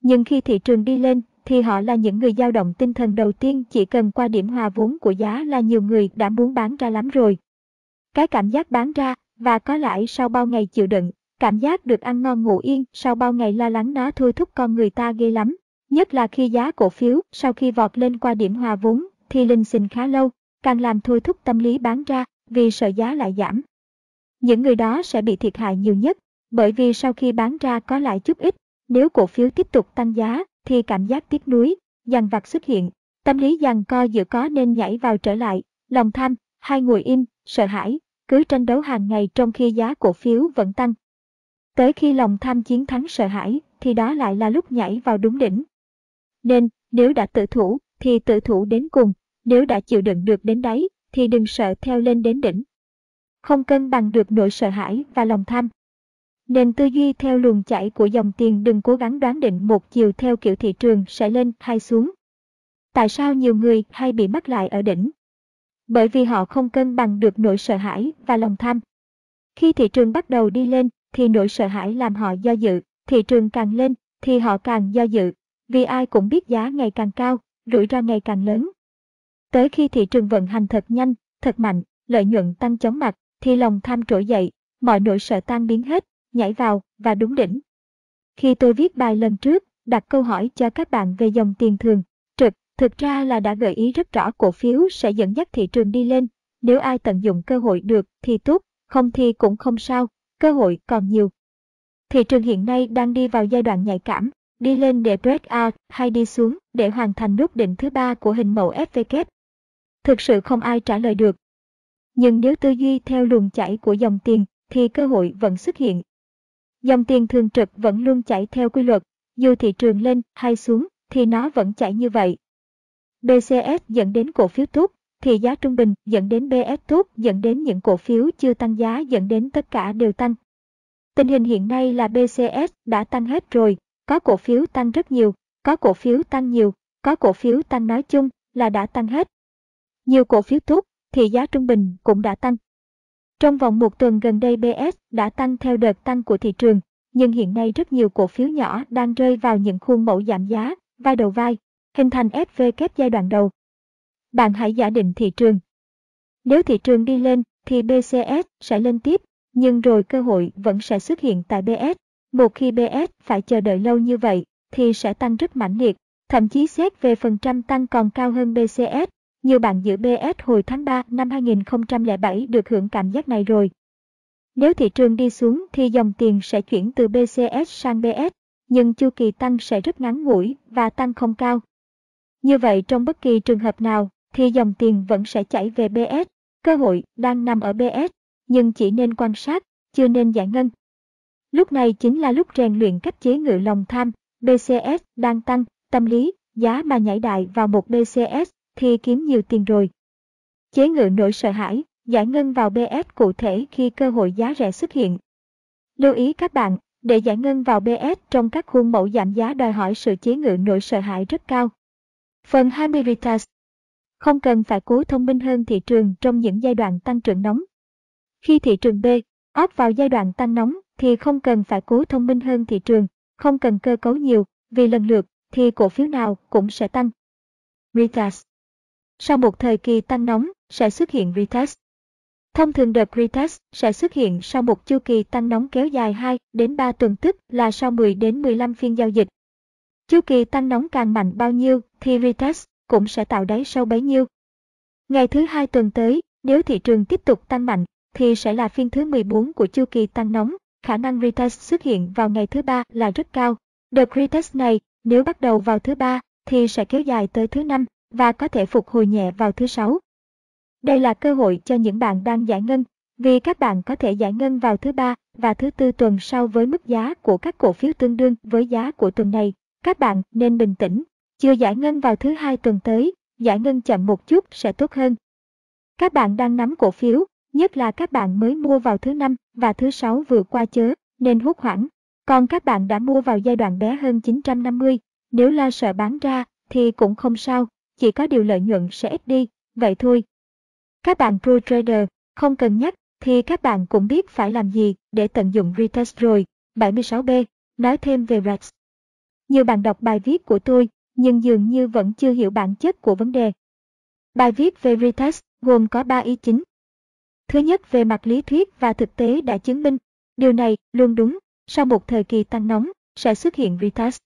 Nhưng khi thị trường đi lên, thì họ là những người dao động tinh thần đầu tiên chỉ cần qua điểm hòa vốn của giá là nhiều người đã muốn bán ra lắm rồi. Cái cảm giác bán ra và có lãi sau bao ngày chịu đựng Cảm giác được ăn ngon ngủ yên sau bao ngày lo lắng nó thôi thúc con người ta ghê lắm. Nhất là khi giá cổ phiếu sau khi vọt lên qua điểm hòa vốn thì linh sinh khá lâu, càng làm thôi thúc tâm lý bán ra vì sợ giá lại giảm. Những người đó sẽ bị thiệt hại nhiều nhất, bởi vì sau khi bán ra có lại chút ít, nếu cổ phiếu tiếp tục tăng giá thì cảm giác tiếc nuối, dằn vặt xuất hiện, tâm lý dằn co giữa có nên nhảy vào trở lại, lòng tham, hay ngồi im, sợ hãi, cứ tranh đấu hàng ngày trong khi giá cổ phiếu vẫn tăng. Tới khi lòng tham chiến thắng sợ hãi, thì đó lại là lúc nhảy vào đúng đỉnh. Nên, nếu đã tự thủ, thì tự thủ đến cùng, nếu đã chịu đựng được đến đáy, thì đừng sợ theo lên đến đỉnh. Không cân bằng được nỗi sợ hãi và lòng tham. Nên tư duy theo luồng chảy của dòng tiền đừng cố gắng đoán định một chiều theo kiểu thị trường sẽ lên hay xuống. Tại sao nhiều người hay bị mắc lại ở đỉnh? Bởi vì họ không cân bằng được nỗi sợ hãi và lòng tham. Khi thị trường bắt đầu đi lên thì nỗi sợ hãi làm họ do dự, thị trường càng lên thì họ càng do dự, vì ai cũng biết giá ngày càng cao, rủi ro ngày càng lớn. Tới khi thị trường vận hành thật nhanh, thật mạnh, lợi nhuận tăng chóng mặt, thì lòng tham trỗi dậy, mọi nỗi sợ tan biến hết, nhảy vào và đúng đỉnh. Khi tôi viết bài lần trước, đặt câu hỏi cho các bạn về dòng tiền thường, trực, thực ra là đã gợi ý rất rõ cổ phiếu sẽ dẫn dắt thị trường đi lên. Nếu ai tận dụng cơ hội được thì tốt, không thì cũng không sao, cơ hội còn nhiều. Thị trường hiện nay đang đi vào giai đoạn nhạy cảm, đi lên để break out hay đi xuống để hoàn thành nút đỉnh thứ ba của hình mẫu FVK. Thực sự không ai trả lời được. Nhưng nếu tư duy theo luồng chảy của dòng tiền thì cơ hội vẫn xuất hiện. Dòng tiền thường trực vẫn luôn chảy theo quy luật, dù thị trường lên hay xuống thì nó vẫn chảy như vậy. BCS dẫn đến cổ phiếu tốt, thì giá trung bình dẫn đến BS tốt dẫn đến những cổ phiếu chưa tăng giá dẫn đến tất cả đều tăng. Tình hình hiện nay là BCS đã tăng hết rồi, có cổ phiếu tăng rất nhiều, có cổ phiếu tăng nhiều, có cổ phiếu tăng nói chung là đã tăng hết. Nhiều cổ phiếu tốt thì giá trung bình cũng đã tăng. Trong vòng một tuần gần đây BS đã tăng theo đợt tăng của thị trường, nhưng hiện nay rất nhiều cổ phiếu nhỏ đang rơi vào những khuôn mẫu giảm giá, vai đầu vai, hình thành SV kép giai đoạn đầu. Bạn hãy giả định thị trường. Nếu thị trường đi lên thì BCS sẽ lên tiếp, nhưng rồi cơ hội vẫn sẽ xuất hiện tại BS. Một khi BS phải chờ đợi lâu như vậy thì sẽ tăng rất mãnh liệt, thậm chí xét về phần trăm tăng còn cao hơn BCS. Nhiều bạn giữ BS hồi tháng 3 năm 2007 được hưởng cảm giác này rồi. Nếu thị trường đi xuống thì dòng tiền sẽ chuyển từ BCS sang BS, nhưng chu kỳ tăng sẽ rất ngắn ngủi và tăng không cao. Như vậy trong bất kỳ trường hợp nào thì dòng tiền vẫn sẽ chảy về BS, cơ hội đang nằm ở BS, nhưng chỉ nên quan sát, chưa nên giải ngân. Lúc này chính là lúc rèn luyện cách chế ngự lòng tham, BCS đang tăng, tâm lý, giá mà nhảy đại vào một BCS thì kiếm nhiều tiền rồi. Chế ngự nỗi sợ hãi, giải ngân vào BS cụ thể khi cơ hội giá rẻ xuất hiện. Lưu ý các bạn, để giải ngân vào BS trong các khuôn mẫu giảm giá đòi hỏi sự chế ngự nỗi sợ hãi rất cao. Phần 20 Retest không cần phải cố thông minh hơn thị trường trong những giai đoạn tăng trưởng nóng. Khi thị trường B, áp vào giai đoạn tăng nóng thì không cần phải cố thông minh hơn thị trường, không cần cơ cấu nhiều, vì lần lượt thì cổ phiếu nào cũng sẽ tăng. Retest Sau một thời kỳ tăng nóng, sẽ xuất hiện retest. Thông thường đợt retest sẽ xuất hiện sau một chu kỳ tăng nóng kéo dài 2 đến 3 tuần tức là sau 10 đến 15 phiên giao dịch. Chu kỳ tăng nóng càng mạnh bao nhiêu thì retest cũng sẽ tạo đáy sâu bấy nhiêu. Ngày thứ hai tuần tới, nếu thị trường tiếp tục tăng mạnh thì sẽ là phiên thứ 14 của chu kỳ tăng nóng, khả năng retest xuất hiện vào ngày thứ ba là rất cao. Đợt retest này, nếu bắt đầu vào thứ ba thì sẽ kéo dài tới thứ năm và có thể phục hồi nhẹ vào thứ sáu. Đây là cơ hội cho những bạn đang giải ngân, vì các bạn có thể giải ngân vào thứ ba và thứ tư tuần sau với mức giá của các cổ phiếu tương đương với giá của tuần này. Các bạn nên bình tĩnh, chưa giải ngân vào thứ hai tuần tới, giải ngân chậm một chút sẽ tốt hơn. Các bạn đang nắm cổ phiếu, nhất là các bạn mới mua vào thứ năm và thứ sáu vừa qua chớ, nên hốt hoảng. Còn các bạn đã mua vào giai đoạn bé hơn 950, nếu lo sợ bán ra thì cũng không sao, chỉ có điều lợi nhuận sẽ ít đi, vậy thôi. Các bạn pro trader không cần nhắc thì các bạn cũng biết phải làm gì để tận dụng retest rồi. 76B, nói thêm về REX. Nhiều bạn đọc bài viết của tôi, nhưng dường như vẫn chưa hiểu bản chất của vấn đề. Bài viết về retest gồm có 3 ý chính. Thứ nhất về mặt lý thuyết và thực tế đã chứng minh, điều này luôn đúng, sau một thời kỳ tăng nóng, sẽ xuất hiện retest.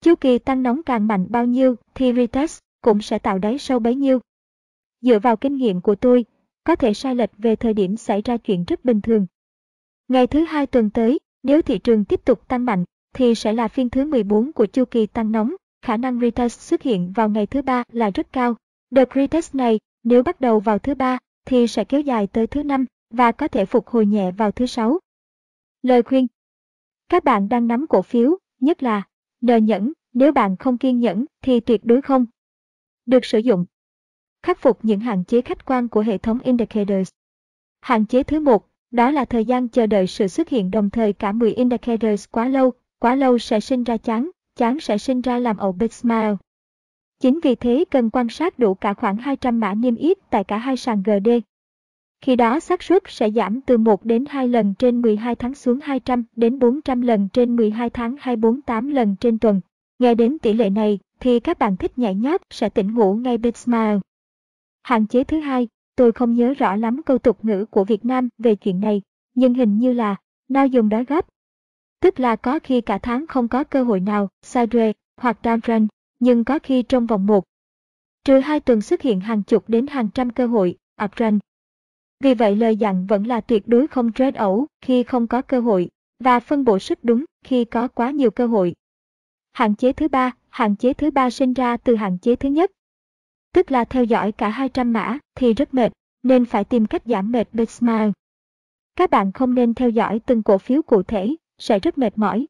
Chu kỳ tăng nóng càng mạnh bao nhiêu thì retest cũng sẽ tạo đáy sâu bấy nhiêu. Dựa vào kinh nghiệm của tôi, có thể sai lệch về thời điểm xảy ra chuyện rất bình thường. Ngày thứ hai tuần tới, nếu thị trường tiếp tục tăng mạnh, thì sẽ là phiên thứ 14 của chu kỳ tăng nóng, khả năng retest xuất hiện vào ngày thứ ba là rất cao. Đợt retest này, nếu bắt đầu vào thứ ba, thì sẽ kéo dài tới thứ năm và có thể phục hồi nhẹ vào thứ sáu. Lời khuyên Các bạn đang nắm cổ phiếu, nhất là nờ nhẫn, nếu bạn không kiên nhẫn thì tuyệt đối không. Được sử dụng Khắc phục những hạn chế khách quan của hệ thống indicators. Hạn chế thứ một, đó là thời gian chờ đợi sự xuất hiện đồng thời cả 10 indicators quá lâu, quá lâu sẽ sinh ra chán, chán sẽ sinh ra làm ẩu big smile. Chính vì thế cần quan sát đủ cả khoảng 200 mã niêm yết tại cả hai sàn GD. Khi đó xác suất sẽ giảm từ 1 đến 2 lần trên 12 tháng xuống 200 đến 400 lần trên 12 tháng hay 48 lần trên tuần. Nghe đến tỷ lệ này thì các bạn thích nhảy nhót sẽ tỉnh ngủ ngay Big Smile. Hạn chế thứ hai, tôi không nhớ rõ lắm câu tục ngữ của Việt Nam về chuyện này, nhưng hình như là nào dùng đói gấp. Tức là có khi cả tháng không có cơ hội nào, sideways hoặc downtrend, nhưng có khi trong vòng một trừ hai tuần xuất hiện hàng chục đến hàng trăm cơ hội, uptrend. Vì vậy lời dặn vẫn là tuyệt đối không trade ẩu khi không có cơ hội, và phân bổ sức đúng khi có quá nhiều cơ hội. Hạn chế thứ ba, hạn chế thứ ba sinh ra từ hạn chế thứ nhất. Tức là theo dõi cả 200 mã thì rất mệt, nên phải tìm cách giảm mệt Big Smile. Các bạn không nên theo dõi từng cổ phiếu cụ thể, sẽ rất mệt mỏi.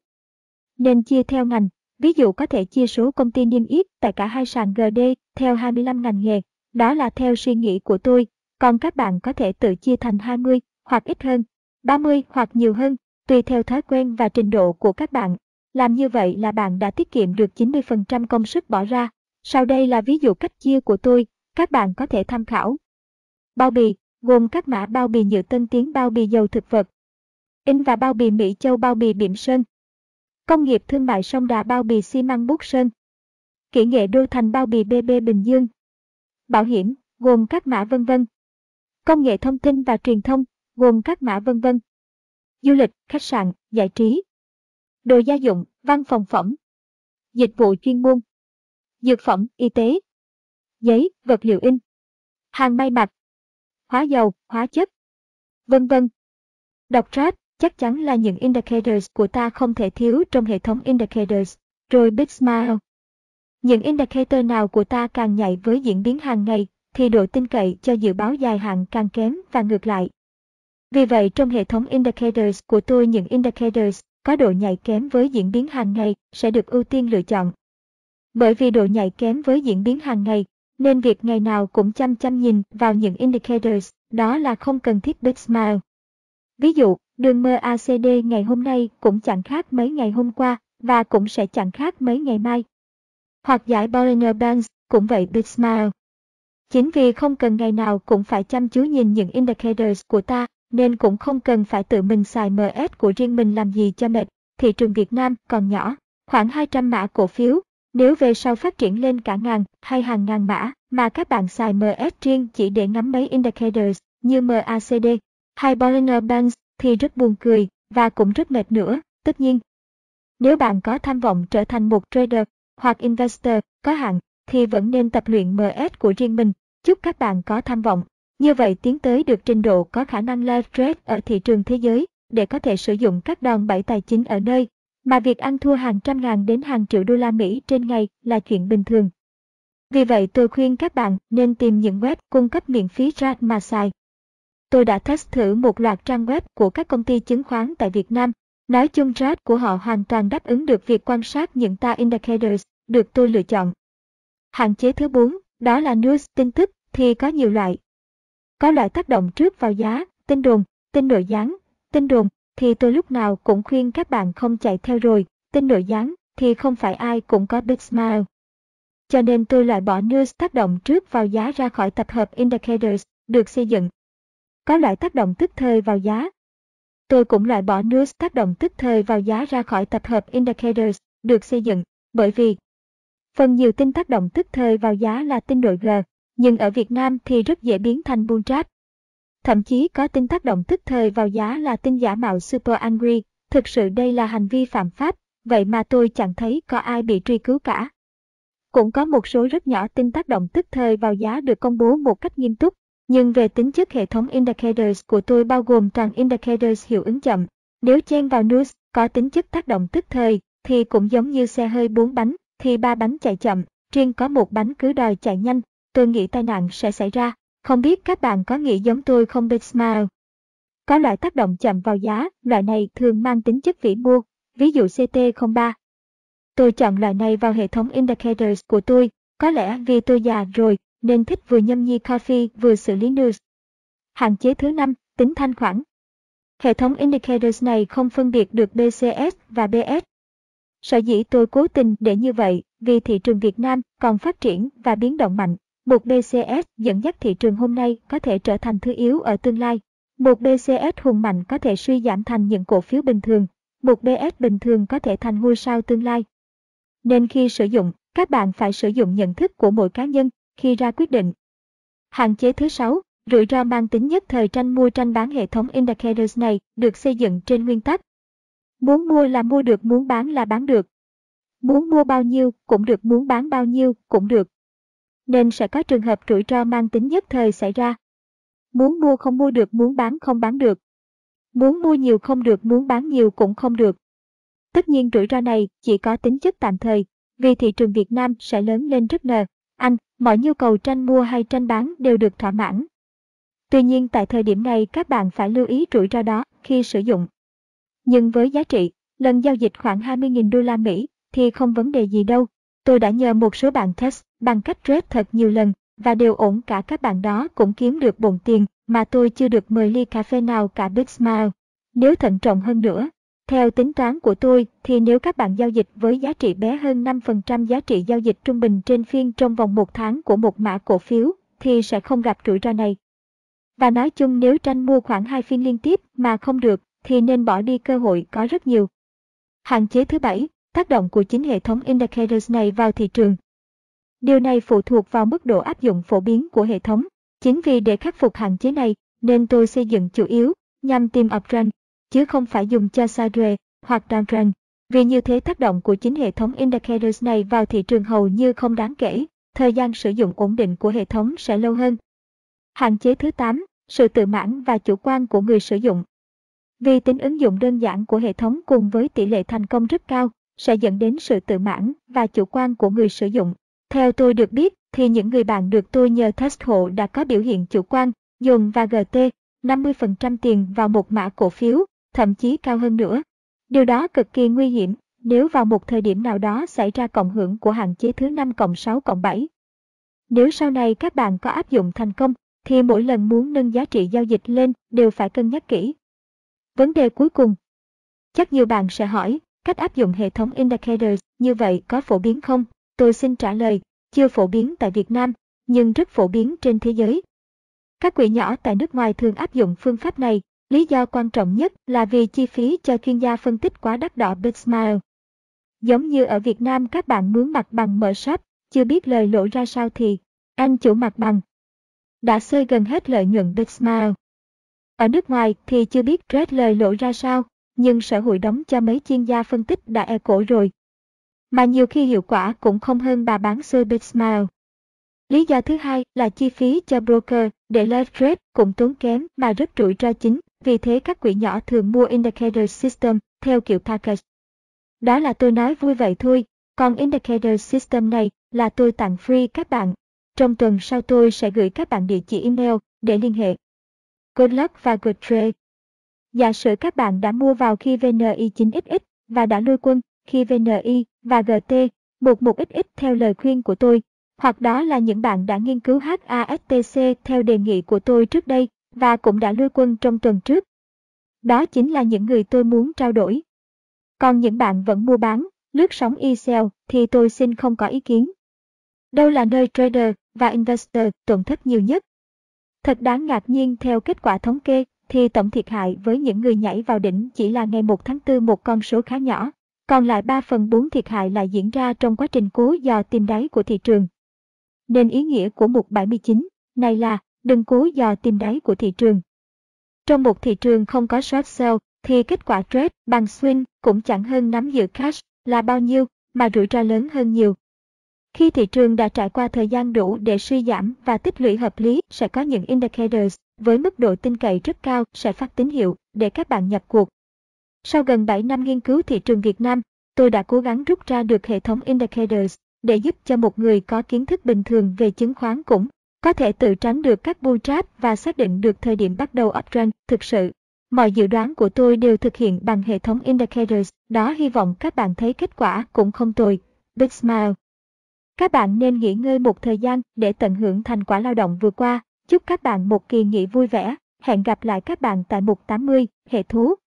Nên chia theo ngành, ví dụ có thể chia số công ty niêm yết tại cả hai sàn GD theo 25 ngành nghề, đó là theo suy nghĩ của tôi, còn các bạn có thể tự chia thành 20 hoặc ít hơn, 30 hoặc nhiều hơn, tùy theo thói quen và trình độ của các bạn. Làm như vậy là bạn đã tiết kiệm được 90% công sức bỏ ra. Sau đây là ví dụ cách chia của tôi, các bạn có thể tham khảo. Bao bì, gồm các mã bao bì nhựa tân tiến bao bì dầu thực vật. In và bao bì Mỹ Châu bao bì Biểm Sơn. Công nghiệp thương mại sông Đà bao bì xi măng Bút Sơn. Kỹ nghệ đô thành bao bì BB Bình Dương. Bảo hiểm, gồm các mã vân vân. Công nghệ thông tin và truyền thông, gồm các mã vân vân. Du lịch, khách sạn, giải trí. Đồ gia dụng, văn phòng phẩm. Dịch vụ chuyên môn. Dược phẩm, y tế. Giấy, vật liệu in. Hàng may mặc. Hóa dầu, hóa chất. Vân vân. Đọc rap chắc chắn là những indicators của ta không thể thiếu trong hệ thống indicators. Rồi Big Smile. Những indicator nào của ta càng nhạy với diễn biến hàng ngày thì độ tin cậy cho dự báo dài hạn càng kém và ngược lại. Vì vậy trong hệ thống indicators của tôi những indicators có độ nhạy kém với diễn biến hàng ngày sẽ được ưu tiên lựa chọn. Bởi vì độ nhạy kém với diễn biến hàng ngày, nên việc ngày nào cũng chăm chăm nhìn vào những indicators, đó là không cần thiết Big Smile. Ví dụ, đường mơ ACD ngày hôm nay cũng chẳng khác mấy ngày hôm qua, và cũng sẽ chẳng khác mấy ngày mai. Hoặc giải Bollinger Bands cũng vậy Big Smile. Chính vì không cần ngày nào cũng phải chăm chú nhìn những indicators của ta, nên cũng không cần phải tự mình xài MS của riêng mình làm gì cho mệt. Thị trường Việt Nam còn nhỏ, khoảng 200 mã cổ phiếu. Nếu về sau phát triển lên cả ngàn hay hàng ngàn mã mà các bạn xài MS riêng chỉ để ngắm mấy indicators như MACD hay Bollinger Bands thì rất buồn cười và cũng rất mệt nữa, tất nhiên. Nếu bạn có tham vọng trở thành một trader hoặc investor có hạn thì vẫn nên tập luyện MS của riêng mình. Chúc các bạn có tham vọng. Như vậy tiến tới được trình độ có khả năng live trade ở thị trường thế giới để có thể sử dụng các đòn bẩy tài chính ở nơi mà việc ăn thua hàng trăm ngàn đến hàng triệu đô la Mỹ trên ngày là chuyện bình thường. Vì vậy tôi khuyên các bạn nên tìm những web cung cấp miễn phí ra mà xài. Tôi đã test thử một loạt trang web của các công ty chứng khoán tại Việt Nam. Nói chung RAT của họ hoàn toàn đáp ứng được việc quan sát những ta indicators được tôi lựa chọn. Hạn chế thứ 4, đó là news tin tức thì có nhiều loại. Có loại tác động trước vào giá, tin đồn, tin nội gián, tin đồn thì tôi lúc nào cũng khuyên các bạn không chạy theo rồi, tin nội gián thì không phải ai cũng có big smile. Cho nên tôi loại bỏ news tác động trước vào giá ra khỏi tập hợp indicators được xây dựng. Có loại tác động tức thời vào giá. Tôi cũng loại bỏ news tác động tức thời vào giá ra khỏi tập hợp indicators được xây dựng, bởi vì Phần nhiều tin tác động tức thời vào giá là tin đội G, nhưng ở Việt Nam thì rất dễ biến thành bull trap. Thậm chí có tin tác động tức thời vào giá là tin giả mạo Super Angry, thực sự đây là hành vi phạm pháp, vậy mà tôi chẳng thấy có ai bị truy cứu cả. Cũng có một số rất nhỏ tin tác động tức thời vào giá được công bố một cách nghiêm túc, nhưng về tính chất hệ thống indicators của tôi bao gồm toàn indicators hiệu ứng chậm. Nếu chen vào news có tính chất tác động tức thời, thì cũng giống như xe hơi bốn bánh, thì ba bánh chạy chậm, riêng có một bánh cứ đòi chạy nhanh, tôi nghĩ tai nạn sẽ xảy ra. Không biết các bạn có nghĩ giống tôi không Big Smile? Có loại tác động chậm vào giá, loại này thường mang tính chất vĩ mô, ví dụ CT03. Tôi chọn loại này vào hệ thống indicators của tôi, có lẽ vì tôi già rồi nên thích vừa nhâm nhi coffee vừa xử lý news. Hạn chế thứ năm, tính thanh khoản. Hệ thống indicators này không phân biệt được BCS và BS. Sở dĩ tôi cố tình để như vậy vì thị trường Việt Nam còn phát triển và biến động mạnh. Một BCS dẫn dắt thị trường hôm nay có thể trở thành thứ yếu ở tương lai. Một BCS hùng mạnh có thể suy giảm thành những cổ phiếu bình thường. Một BS bình thường có thể thành ngôi sao tương lai. Nên khi sử dụng, các bạn phải sử dụng nhận thức của mỗi cá nhân khi ra quyết định. Hạn chế thứ 6, rủi ro mang tính nhất thời tranh mua tranh bán hệ thống indicators này được xây dựng trên nguyên tắc. Muốn mua là mua được, muốn bán là bán được. Muốn mua bao nhiêu cũng được, muốn bán bao nhiêu cũng được. Nên sẽ có trường hợp rủi ro mang tính nhất thời xảy ra. Muốn mua không mua được, muốn bán không bán được. Muốn mua nhiều không được, muốn bán nhiều cũng không được. Tất nhiên rủi ro này chỉ có tính chất tạm thời, vì thị trường Việt Nam sẽ lớn lên rất nờ. Anh, mọi nhu cầu tranh mua hay tranh bán đều được thỏa mãn. Tuy nhiên tại thời điểm này các bạn phải lưu ý rủi ro đó khi sử dụng. Nhưng với giá trị, lần giao dịch khoảng 20.000 đô la Mỹ thì không vấn đề gì đâu. Tôi đã nhờ một số bạn test bằng cách trade thật nhiều lần và đều ổn cả các bạn đó cũng kiếm được bộn tiền mà tôi chưa được mời ly cà phê nào cả Big Smile. Nếu thận trọng hơn nữa, theo tính toán của tôi thì nếu các bạn giao dịch với giá trị bé hơn 5% giá trị giao dịch trung bình trên phiên trong vòng một tháng của một mã cổ phiếu thì sẽ không gặp rủi ro này. Và nói chung nếu tranh mua khoảng hai phiên liên tiếp mà không được thì nên bỏ đi cơ hội có rất nhiều. Hạn chế thứ bảy, tác động của chính hệ thống indicators này vào thị trường. Điều này phụ thuộc vào mức độ áp dụng phổ biến của hệ thống. Chính vì để khắc phục hạn chế này, nên tôi xây dựng chủ yếu nhằm tìm uptrend, chứ không phải dùng cho sideways hoặc downtrend. Vì như thế tác động của chính hệ thống indicators này vào thị trường hầu như không đáng kể, thời gian sử dụng ổn định của hệ thống sẽ lâu hơn. Hạn chế thứ 8, sự tự mãn và chủ quan của người sử dụng. Vì tính ứng dụng đơn giản của hệ thống cùng với tỷ lệ thành công rất cao, sẽ dẫn đến sự tự mãn và chủ quan của người sử dụng. Theo tôi được biết, thì những người bạn được tôi nhờ test hộ đã có biểu hiện chủ quan, dùng và GT 50% tiền vào một mã cổ phiếu, thậm chí cao hơn nữa. Điều đó cực kỳ nguy hiểm nếu vào một thời điểm nào đó xảy ra cộng hưởng của hạn chế thứ 5 cộng 6 cộng 7. Nếu sau này các bạn có áp dụng thành công, thì mỗi lần muốn nâng giá trị giao dịch lên đều phải cân nhắc kỹ. Vấn đề cuối cùng. Chắc nhiều bạn sẽ hỏi, cách áp dụng hệ thống indicators như vậy có phổ biến không? Tôi xin trả lời, chưa phổ biến tại Việt Nam, nhưng rất phổ biến trên thế giới. Các quỹ nhỏ tại nước ngoài thường áp dụng phương pháp này, lý do quan trọng nhất là vì chi phí cho chuyên gia phân tích quá đắt đỏ Bitsmile. Giống như ở Việt Nam các bạn muốn mặt bằng mở shop, chưa biết lời lỗ ra sao thì, anh chủ mặt bằng, đã xơi gần hết lợi nhuận Bitsmile. Ở nước ngoài thì chưa biết trade lời lỗ ra sao, nhưng sở hữu đóng cho mấy chuyên gia phân tích đã e cổ rồi. Mà nhiều khi hiệu quả cũng không hơn bà bán xôi Bitsmile. Lý do thứ hai là chi phí cho broker để live trade cũng tốn kém mà rất rủi ro chính, vì thế các quỹ nhỏ thường mua indicator system theo kiểu package. Đó là tôi nói vui vậy thôi, còn indicator system này là tôi tặng free các bạn trong tuần sau tôi sẽ gửi các bạn địa chỉ email để liên hệ. Good luck và good trade. Giả sử các bạn đã mua vào khi VNI 9XX và đã lui quân khi VNI và GT 11XX theo lời khuyên của tôi, hoặc đó là những bạn đã nghiên cứu HASTC theo đề nghị của tôi trước đây và cũng đã lui quân trong tuần trước. Đó chính là những người tôi muốn trao đổi. Còn những bạn vẫn mua bán, lướt sóng e-sell thì tôi xin không có ý kiến. Đâu là nơi trader và investor tổn thất nhiều nhất? Thật đáng ngạc nhiên theo kết quả thống kê thì tổng thiệt hại với những người nhảy vào đỉnh chỉ là ngày 1 tháng 4 một con số khá nhỏ, còn lại 3 phần 4 thiệt hại lại diễn ra trong quá trình cố dò tìm đáy của thị trường. Nên ý nghĩa của mục 79 này là đừng cố dò tìm đáy của thị trường. Trong một thị trường không có short sell thì kết quả trade bằng swing cũng chẳng hơn nắm giữ cash là bao nhiêu mà rủi ro lớn hơn nhiều. Khi thị trường đã trải qua thời gian đủ để suy giảm và tích lũy hợp lý, sẽ có những indicators với mức độ tin cậy rất cao sẽ phát tín hiệu để các bạn nhập cuộc. Sau gần 7 năm nghiên cứu thị trường Việt Nam, tôi đã cố gắng rút ra được hệ thống indicators để giúp cho một người có kiến thức bình thường về chứng khoán cũng có thể tự tránh được các bull trap và xác định được thời điểm bắt đầu uptrend thực sự. Mọi dự đoán của tôi đều thực hiện bằng hệ thống indicators, đó hy vọng các bạn thấy kết quả cũng không tồi. Big Smile các bạn nên nghỉ ngơi một thời gian để tận hưởng thành quả lao động vừa qua. Chúc các bạn một kỳ nghỉ vui vẻ. Hẹn gặp lại các bạn tại mục 80, hệ thú.